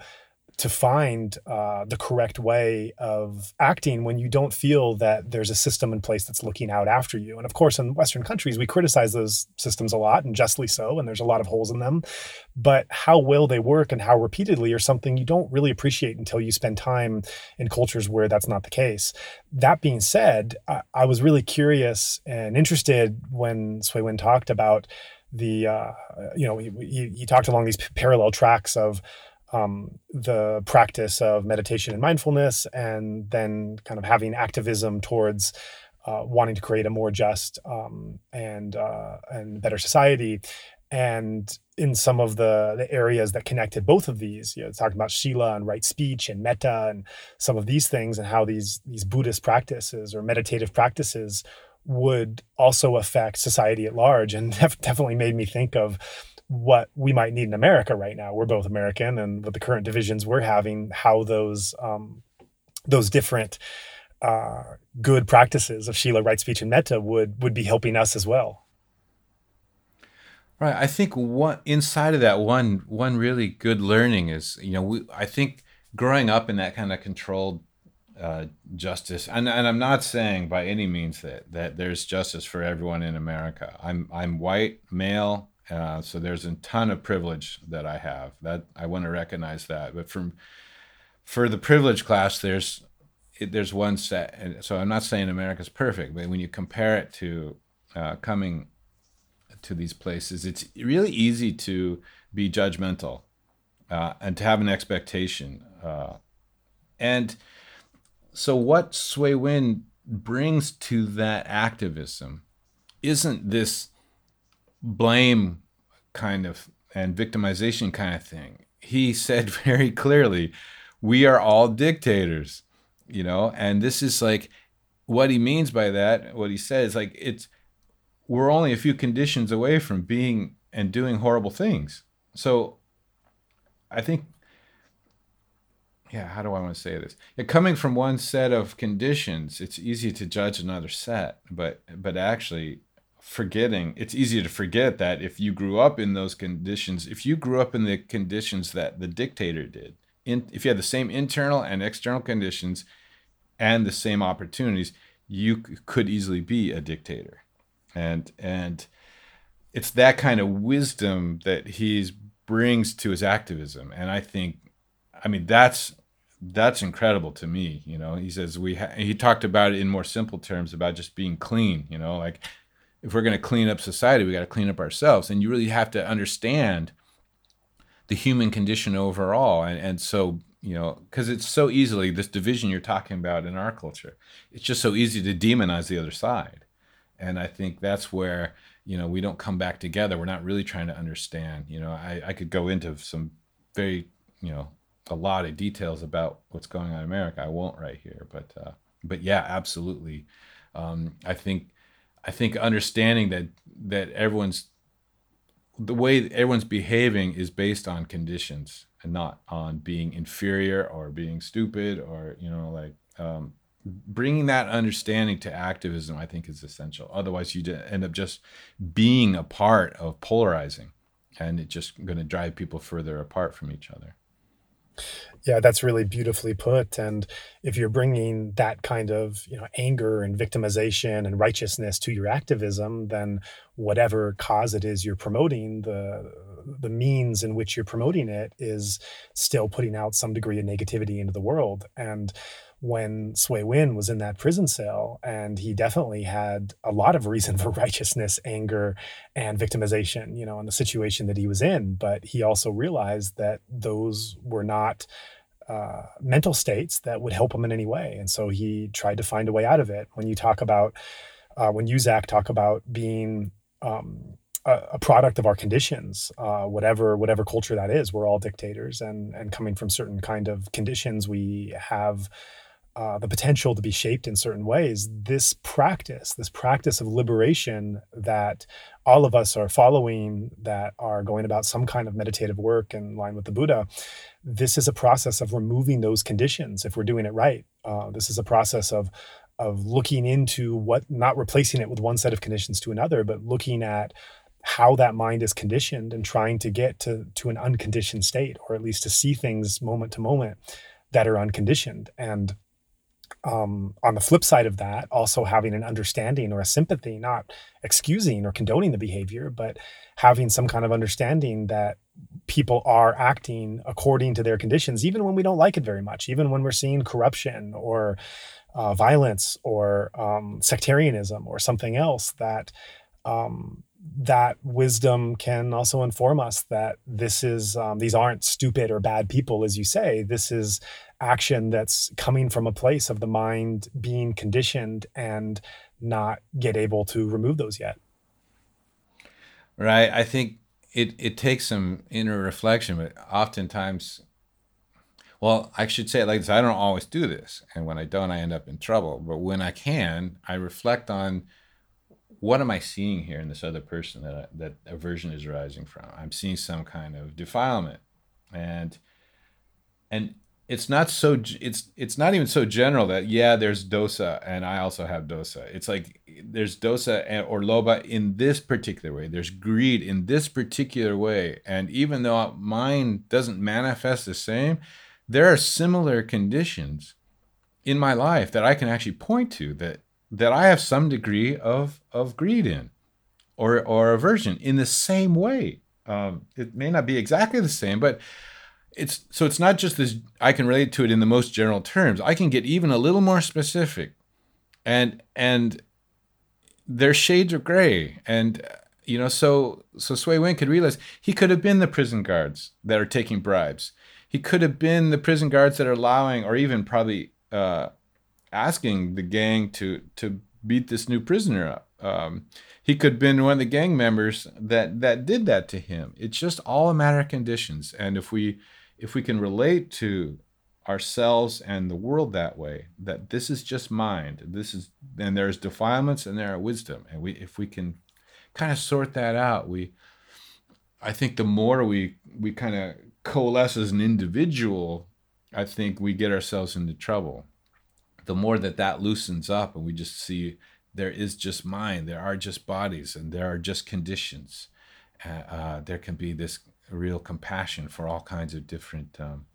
to find uh, the correct way of acting when you don't feel that there's a system in place that's looking out after you. And of course, in Western countries, we criticize those systems a lot, and justly so, and there's a lot of holes in them. But how well they work and how repeatedly are something you don't really appreciate until you spend time in cultures where that's not the case. That being said, I, I was really curious and interested when Swe Win talked about the, uh, you know, he, he, he talked along these parallel tracks of um, the practice of meditation and mindfulness, and then kind of having activism towards uh, wanting to create a more just um, and uh, and better society. And in some of the, the areas that connected both of these, you know, talking about Shila and right speech and metta and some of these things, and how these these Buddhist practices or meditative practices would also affect society at large, and definitely made me think of what we might need in America right now. We're both American, and with the current divisions we're having, how those um, those different uh, good practices of Shila right speech, and metta would would be helping us as well.
Right. I think what inside of that one one really good learning is you know we I think growing up in that kind of controlled uh, justice and, and I'm not saying by any means that that there's justice for everyone in America. I'm I'm white male uh, so there's a ton of privilege that I have. That I want to recognize that. But from for the privilege class, there's it, there's one set, and so I'm not saying America's perfect, but when you compare it to uh, coming to these places, it's really easy to be judgmental uh, and to have an expectation. Uh, and so, what Swe Win brings to that activism isn't this blame kind of and victimization kind of thing. He said very clearly, we are all dictators, you know, and this is like what he means by that, what he says, like it's we're only a few conditions away from being and doing horrible things. So I think yeah, how do I want to say this? Yeah, coming from one set of conditions, it's easy to judge another set, but but actually forgetting it's easy to forget that if you grew up in those conditions, if you grew up in the conditions that the dictator did, in, if you had the same internal and external conditions and the same opportunities, you could easily be a dictator. And and it's that kind of wisdom that he brings to his activism. And I think I mean that's that's incredible to me you know he says we ha- he talked about it in more simple terms about just being clean you know like if we're going to clean up society we got to clean up ourselves and you really have to understand the human condition overall and and so you know because it's so easily this division you're talking about in our culture it's just so easy to demonize the other side and i think that's where you know we don't come back together we're not really trying to understand you know i, I could go into some very you know a lot of details about what's going on in America. I won't right here, but uh, but yeah, absolutely. Um, I think I think understanding that that everyone's the way everyone's behaving is based on conditions and not on being inferior or being stupid or you know like um, bringing that understanding to activism i think is essential. Otherwise you end up just being a part of polarizing and it's just going to drive people further apart from each other
yeah, that's really beautifully put. And if you're bringing that kind of you know anger and victimization and righteousness to your activism, then whatever cause it is you're promoting, the the means in which you're promoting it is still putting out some degree of negativity into the world. And when Swe Win was in that prison cell, and he definitely had a lot of reason for righteousness, anger, and victimization, you know, in the situation that he was in. But he also realized that those were not uh, mental states that would help him in any way, and so he tried to find a way out of it. When you talk about, uh, when you Zach talk about being um, a, product of our conditions, uh, whatever whatever culture that is, we're all dictators, and and coming from certain kind of conditions, we have uh, the potential to be shaped in certain ways, this practice, this practice of liberation that all of us are following, that are going about some kind of meditative work in line with the Buddha, this is a process of removing those conditions if we're doing it right. Uh, this is a process of of looking into what, not replacing it with one set of conditions to another, but looking at how that mind is conditioned and trying to get to to an unconditioned state, or at least to see things moment to moment that are unconditioned and um, on the flip side of that, also having an understanding or a sympathy, not excusing or condoning the behavior, but having some kind of understanding that people are acting according to their conditions, even when we don't like it very much, even when we're seeing corruption or uh, violence or um, sectarianism or something else that um, that wisdom can also inform us that this is um, these aren't stupid or bad people as you say. This is action that's coming from a place of the mind being conditioned and not get able to remove those yet.
Right. I think it it takes some inner reflection but oftentimes well i should say it like this i don't always do this. And when i don't i end up in trouble. But when i can i reflect on what am I seeing here in this other person that I, that aversion is arising from? I'm seeing some kind of defilement, and and it's not so it's it's not even so general that yeah there's dosa and I also have dosa. It's like there's dosa or lobha in this particular way. There's greed in this particular way, and even though mine doesn't manifest the same, there are similar conditions in my life that I can actually point to that that I have some degree of of greed in, or or aversion in the same way. Um, it may not be exactly the same, but it's so it's not just this i can relate to it in the most general terms i can get even a little more specific and and their shades of gray and you know so so Swe Win could realize he could have been the prison guards that are taking bribes he could have been the prison guards that are allowing or even probably uh, asking the gang to to beat this new prisoner up. Um, he could have been one of the gang members that that did that to him. It's just all a matter of conditions. And if we if we can relate to ourselves and the world that way that this is just mind this is and there's defilements and there are wisdom. And we if we can kind of sort that out we i think the more we we kind of coalesce as an individual i think we get ourselves into trouble the more that that loosens up and we just see there is just mind there are just bodies and there are just conditions uh, uh, there can be this real compassion for all kinds of different um,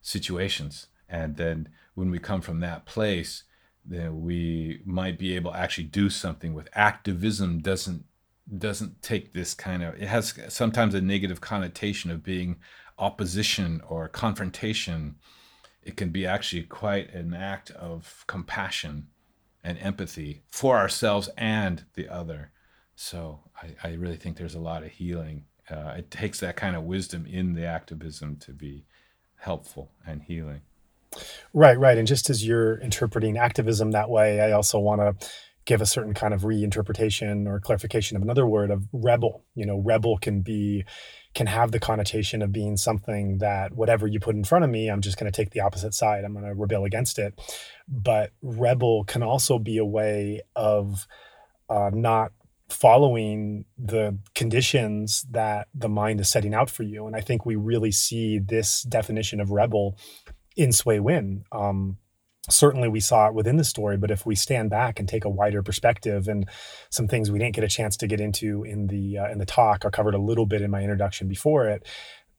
situations. And then when we come from that place, then we might be able to actually do something with activism doesn't doesn't take this kind of it has sometimes a negative connotation of being opposition or confrontation it can be actually quite an act of compassion and empathy for ourselves and the other so i, I really think there's a lot of healing uh, it takes that kind of wisdom in the activism to be helpful and healing.
Right, right. And just as you're interpreting activism that way, I also want to give a certain kind of reinterpretation or clarification of another word of rebel. You know, rebel can be can have the connotation of being something that whatever you put in front of me, I'm just going to take the opposite side. I'm going to rebel against it. But rebel can also be a way of uh, not following the conditions that the mind is setting out for you. And I think we really see this definition of rebel in Swe Win. Um, certainly we saw it within the story, but if we stand back and take a wider perspective and some things we didn't get a chance to get into in the uh, in the talk, are covered a little bit in my introduction before it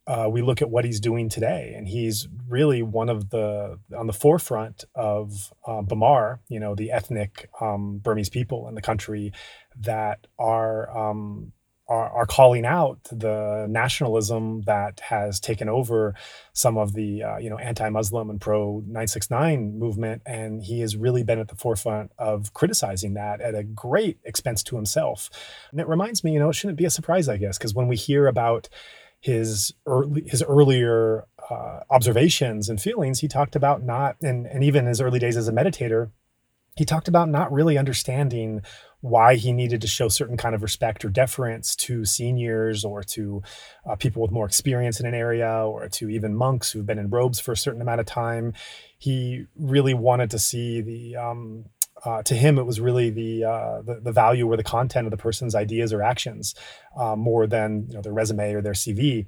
uh, we look at what he's doing today, and he's really one of the on the forefront of uh, Bamar, you know, the ethnic um, Burmese people in the country that are, um, are are calling out the nationalism that has taken over some of the uh, you know anti-Muslim and pro 969 movement, and he has really been at the forefront of criticizing that at a great expense to himself. And it reminds me, you know, it shouldn't be a surprise, I guess, because when we hear about his early, his earlier uh, observations and feelings, he talked about not, and, and even his early days as a meditator, he talked about not really understanding why he needed to show certain kind of respect or deference to seniors or to uh, people with more experience in an area or to even monks who've been in robes for a certain amount of time. He really wanted to see the um, uh, to him, it was really the, uh, the, the value or the content of the person's ideas or actions uh, more than you know their resume or their CV.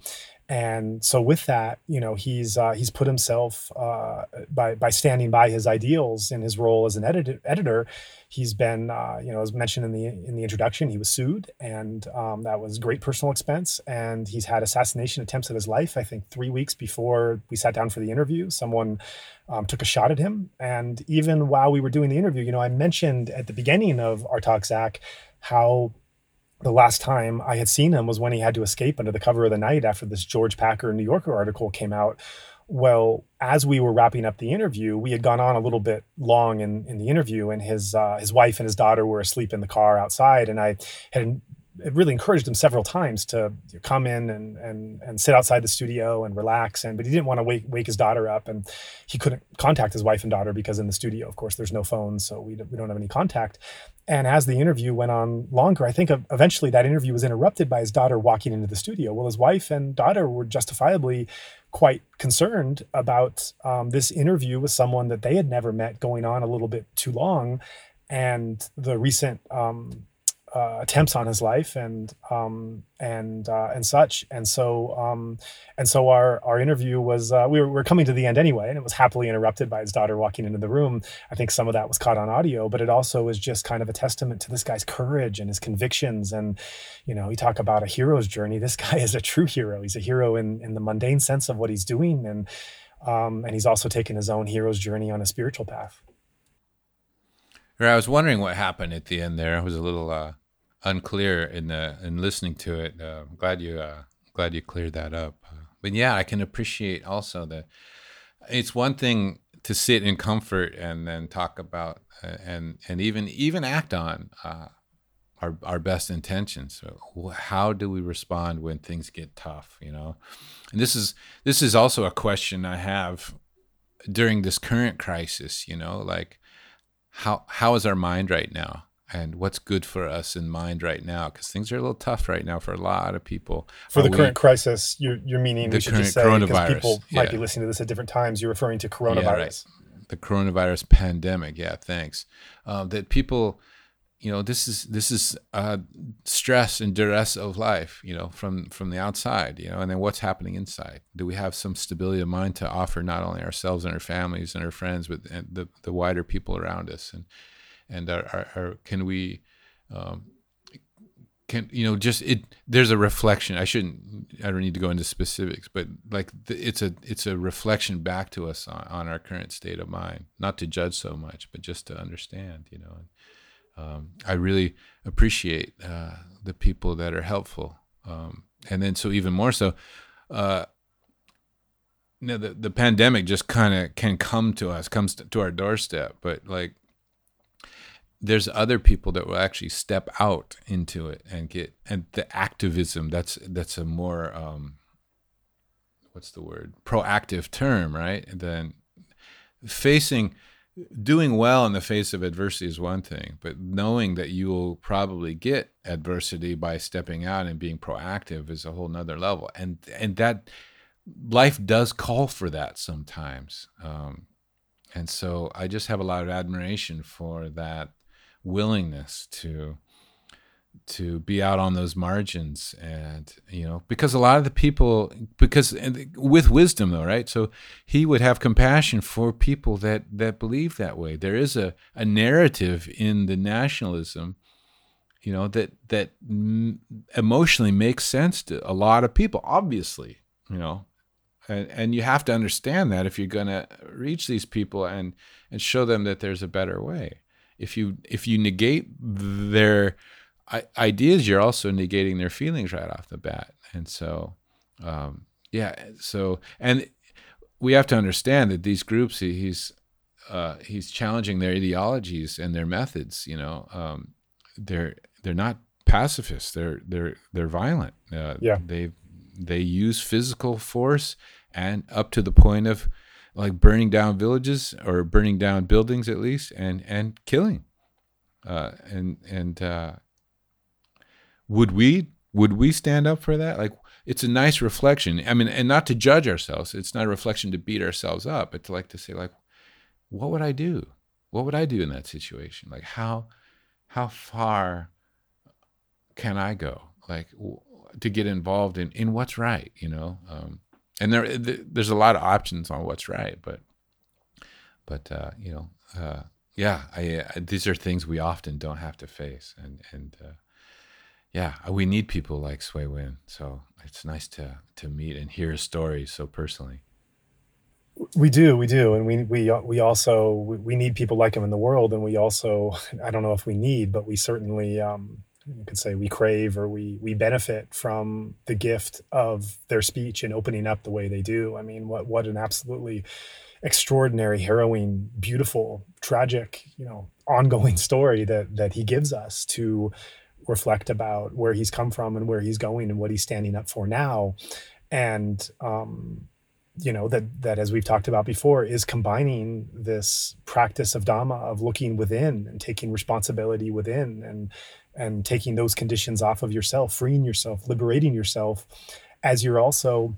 And so, with that, you know, he's uh, he's put himself uh, by by standing by his ideals in his role as an edit- editor he's been uh, you know as mentioned in the in the introduction he was sued and um, that was great personal expense. And he's had assassination attempts at his life i think three weeks before we sat down for the interview. Someone um, took a shot at him. And even while we were doing the interview you know i mentioned at the beginning of our talk zach how the last time I had seen him was when he had to escape under the cover of the night after this George Packer New Yorker article came out well, as we were wrapping up the interview, we had gone on a little bit long in, in the interview, and his uh, his wife and his daughter were asleep in the car outside, and I had really encouraged him several times to come in and and and sit outside the studio and relax and but he didn't want to wake wake his daughter up and he couldn't contact his wife and daughter because in the studio of course there's no phone so we we don't have any contact. And as the interview went on longer i think eventually that interview was interrupted by his daughter walking into the studio. Well his wife and daughter were justifiably quite concerned about um, this interview with someone that they had never met going on a little bit too long. And the recent um, uh, attempts on his life and um, and uh, and such. And so um, and so our our interview was uh, we, were, we were coming to the end anyway, and it was happily interrupted by his daughter walking into the room. I think some of that was caught on audio, but it also is just kind of a testament to this guy's courage and his convictions. And you know, we talk about a hero's journey. This guy is a true hero. He's a hero in in the mundane sense of what he's doing, and um, and he's also taken his own hero's journey on a spiritual path.
I was wondering what happened at the end there. It was a little uh, unclear in the in listening to it. Uh, I'm glad you uh, glad you cleared that up. Uh, but yeah, I can appreciate also that It's one thing to sit in comfort and then talk about uh, and and even even act on uh, our our best intentions. So how do we respond when things get tough? You know, and this is this is also a question I have during this current crisis. You know, like how how is our mind right now? And what's good for us in mind right now because things are a little tough right now for a lot of people.
For are the current crisis you're, you're meaning
the current coronavirus
people yeah. might be listening to this at different times you're referring to coronavirus yeah, right.
the coronavirus pandemic yeah thanks. Um, that people you know this is this is uh, stress and duress of life you know from from the outside you know and then what's happening inside? Do we have some stability of mind to offer not only ourselves and our families and our friends but the the wider people around us? And and are, are, are can we um, can you know just it there's a reflection. I shouldn't i don't need to go into specifics but like the, it's a it's a reflection back to us on, on our current state of mind. Not to judge so much but just to understand you know um, i really appreciate uh, the people that are helpful um, and then so even more so uh, the, the pandemic just kind of can come to us comes to our doorstep but like there's other people that will actually step out into it and get and the activism that's that's a more um what's the word? Proactive term right? Then facing doing well in the face of adversity is one thing but knowing that you will probably get adversity by stepping out and being proactive is a whole nother level. And and that life does call for that sometimes um, and so i just have a lot of admiration for that willingness to to be out on those margins and you know because a lot of the people because with wisdom though right? So he would have compassion for people that that believe that way. There is a, a narrative in the nationalism you know that that emotionally makes sense to a lot of people obviously you know? And, and you have to understand that if you're going to reach these people and and show them that there's a better way if you if you negate their ideas, you're also negating their feelings right off the bat. And so, um, yeah. So, and we have to understand that these groups, he's uh, he's challenging their ideologies and their methods. You know, um, they're they're not pacifists. They're they're they're violent. Uh,
yeah.
They they use physical force and up to the point of like burning down villages or burning down buildings at least and and killing. Uh, and and uh, would we would we stand up for that? Like it's a nice reflection. I mean and not to judge ourselves it's not a reflection to beat ourselves up but to like to say like what would i do? What would i do in that situation? Like how how far can i go? Like to get involved in in what's right you know? Um, and there there's a lot of options on what's right but but uh, you know uh, yeah I, I, these are things we often don't have to face. And and uh, yeah we need people like Swe Win so it's nice to to meet and hear his stories so personally.
We do we do. And we we we also we need people like him in the world. And we also i don't know if we need but we certainly um you could say we crave or we we benefit from the gift of their speech and opening up the way they do. I mean, what what an absolutely extraordinary, harrowing, beautiful, tragic, you know, ongoing story that that he gives us to reflect about where he's come from and where he's going and what he's standing up for now. And um, you know that that as we've talked about before is combining this practice of dhamma of looking within and taking responsibility within and and taking those conditions off of yourself, freeing yourself, liberating yourself, as you're also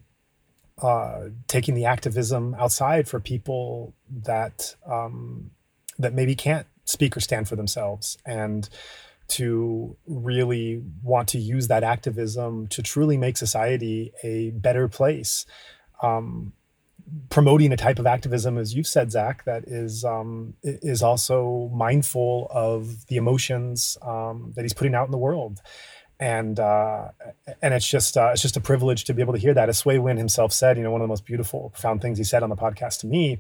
uh, taking the activism outside for people that um, that maybe can't speak or stand for themselves, and to really want to use that activism to truly make society a better place. Um, promoting a type of activism, as you've said, Zach, that is um, is also mindful of the emotions um, that he's putting out in the world, and uh, and it's just uh, it's just a privilege to be able to hear that. As Swe Win himself said, you know, one of the most beautiful, profound things he said on the podcast to me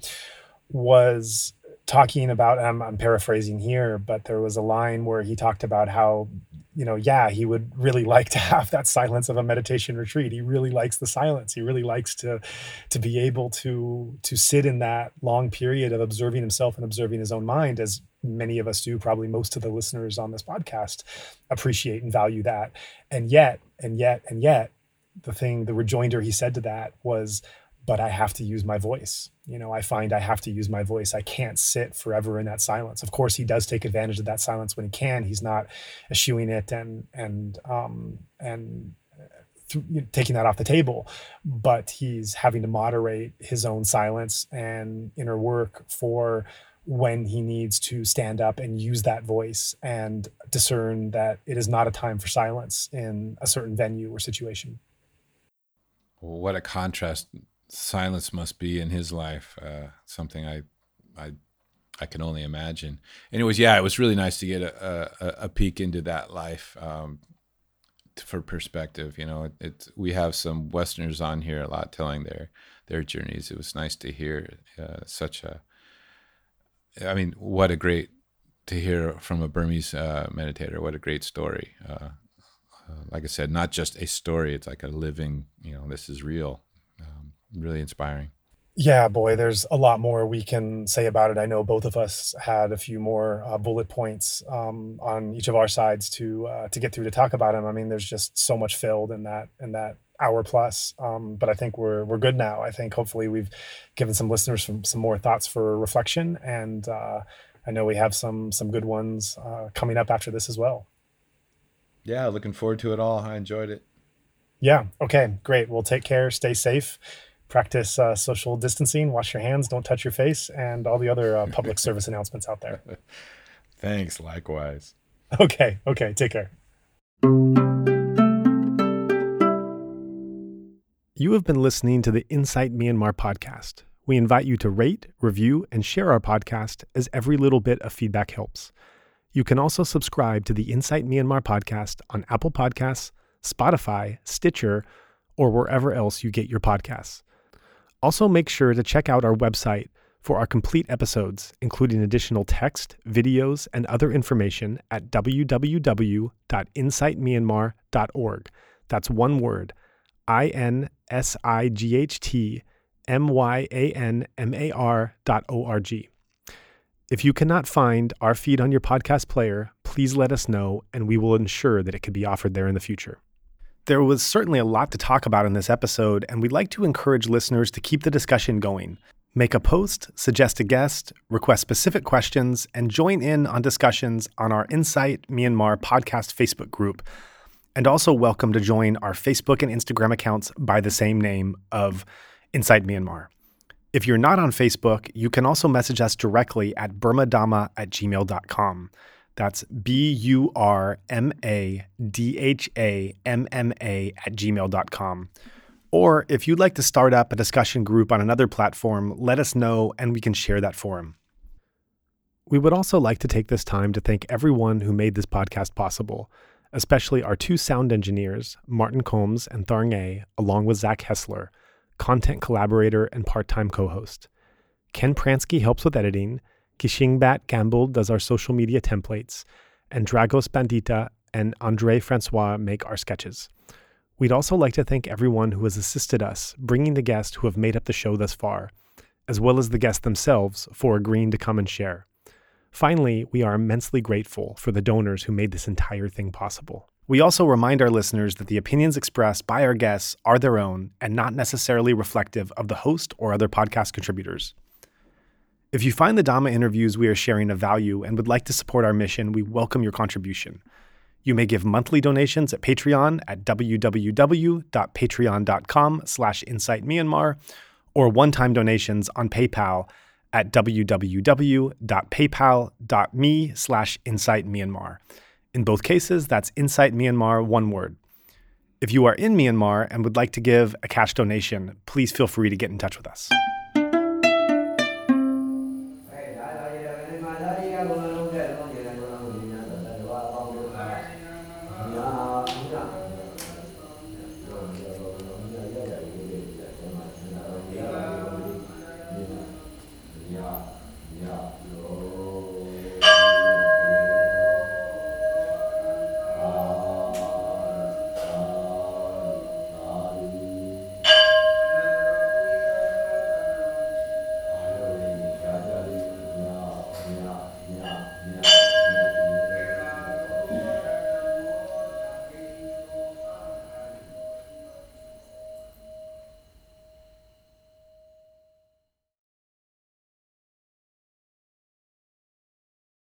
was talking about I'm, I'm paraphrasing here but there was a line where he talked about how you know yeah he would really like to have that silence of a meditation retreat. He really likes the silence. He really likes to to be able to to sit in that long period of observing himself and observing his own mind as many of us do probably most of the listeners on this podcast appreciate and value that. And yet and yet and yet the thing the rejoinder he said to that was but I have to use my voice. You know, I find I have to use my voice. I can't sit forever in that silence. Of course, he does take advantage of that silence when he can. He's not eschewing it and and um, and uh, th- you know, taking that off the table, but he's having to moderate his own silence and inner work for when he needs to stand up and use that voice and discern that it is not a time for silence in a certain venue or situation.
what a contrast silence must be in his life. Uh, something I, I, I can only imagine. Anyways, yeah, it was really nice to get a, a, a peek into that life um, for perspective. You know, it, it, we have some Westerners on here a lot telling their their journeys. It was nice to hear uh, such a. I mean, what a great to hear from a Burmese uh, meditator. What a great story. Uh, uh, like I said, not just a story. It's like a living. You know, this is real really inspiring.
Yeah, boy, there's a lot more we can say about it. I know both of us had a few more uh, bullet points um, on each of our sides to uh, to get through to talk about him. I mean, there's just so much filled in that in that hour plus. Um, but I think we're we're good now. I think hopefully we've given some listeners some some more thoughts for reflection, and uh, I know we have some some good ones uh, coming up after this as well.
Yeah, looking forward to it all. I enjoyed it.
Yeah. Okay. Great. Well, take care. Stay safe practice uh, social distancing, wash your hands, don't touch your face, and all the other uh, public service announcements out there.
Thanks. Likewise.
Okay. Okay. Take care. You have been listening to the Insight Myanmar podcast. We invite you to rate, review, and share our podcast as every little bit of feedback helps. You can also subscribe to the Insight Myanmar podcast on Apple Podcasts, Spotify, Stitcher, or wherever else you get your podcasts. Also, make sure to check out our website for our complete episodes, including additional text, videos, and other information at www.insightmyanmar.org. That's one word I N S I G H T M Y A N M A R dot O R G. If you cannot find our feed on your podcast player, please let us know and we will ensure that it can be offered there in the future. There was certainly a lot to talk about in this episode, and we'd like to encourage listeners to keep the discussion going. Make a post, suggest a guest, request specific questions, and join in on discussions on our Insight Myanmar podcast Facebook group. And also welcome to join our Facebook and Instagram accounts by the same name of Insight Myanmar. If you're not on Facebook, you can also message us directly at burmadhamma at gmail.com. That's B U R M A D H A M M A at gmail.com. Or if you'd like to start up a discussion group on another platform, let us know and we can share that forum. We would also like to take this time to thank everyone who made this podcast possible, especially our two sound engineers, Martin Combs and Tharng A, along with Zach Hessler, content collaborator and part time co host. Ken Pransky helps with editing, Kishingbat Gamble does our social media templates, and Dragos Bandita and Andre Francois make our sketches. We'd also like to thank everyone who has assisted us bringing the guests who have made up the show thus far, as well as the guests themselves for agreeing to come and share. Finally, we are immensely grateful for the donors who made this entire thing possible. We also remind our listeners that the opinions expressed by our guests are their own and not necessarily reflective of the host or other podcast contributors. If you find the Dhamma interviews we are sharing of value and would like to support our mission, we welcome your contribution. You may give monthly donations at Patreon at www.patreon.com slash insightmyanmar or one-time donations on PayPal at www.paypal.me slash insightmyanmar. In both cases, that's Insight Myanmar, one word. If you are in Myanmar and would like to give a cash donation, please feel free to get in touch with us.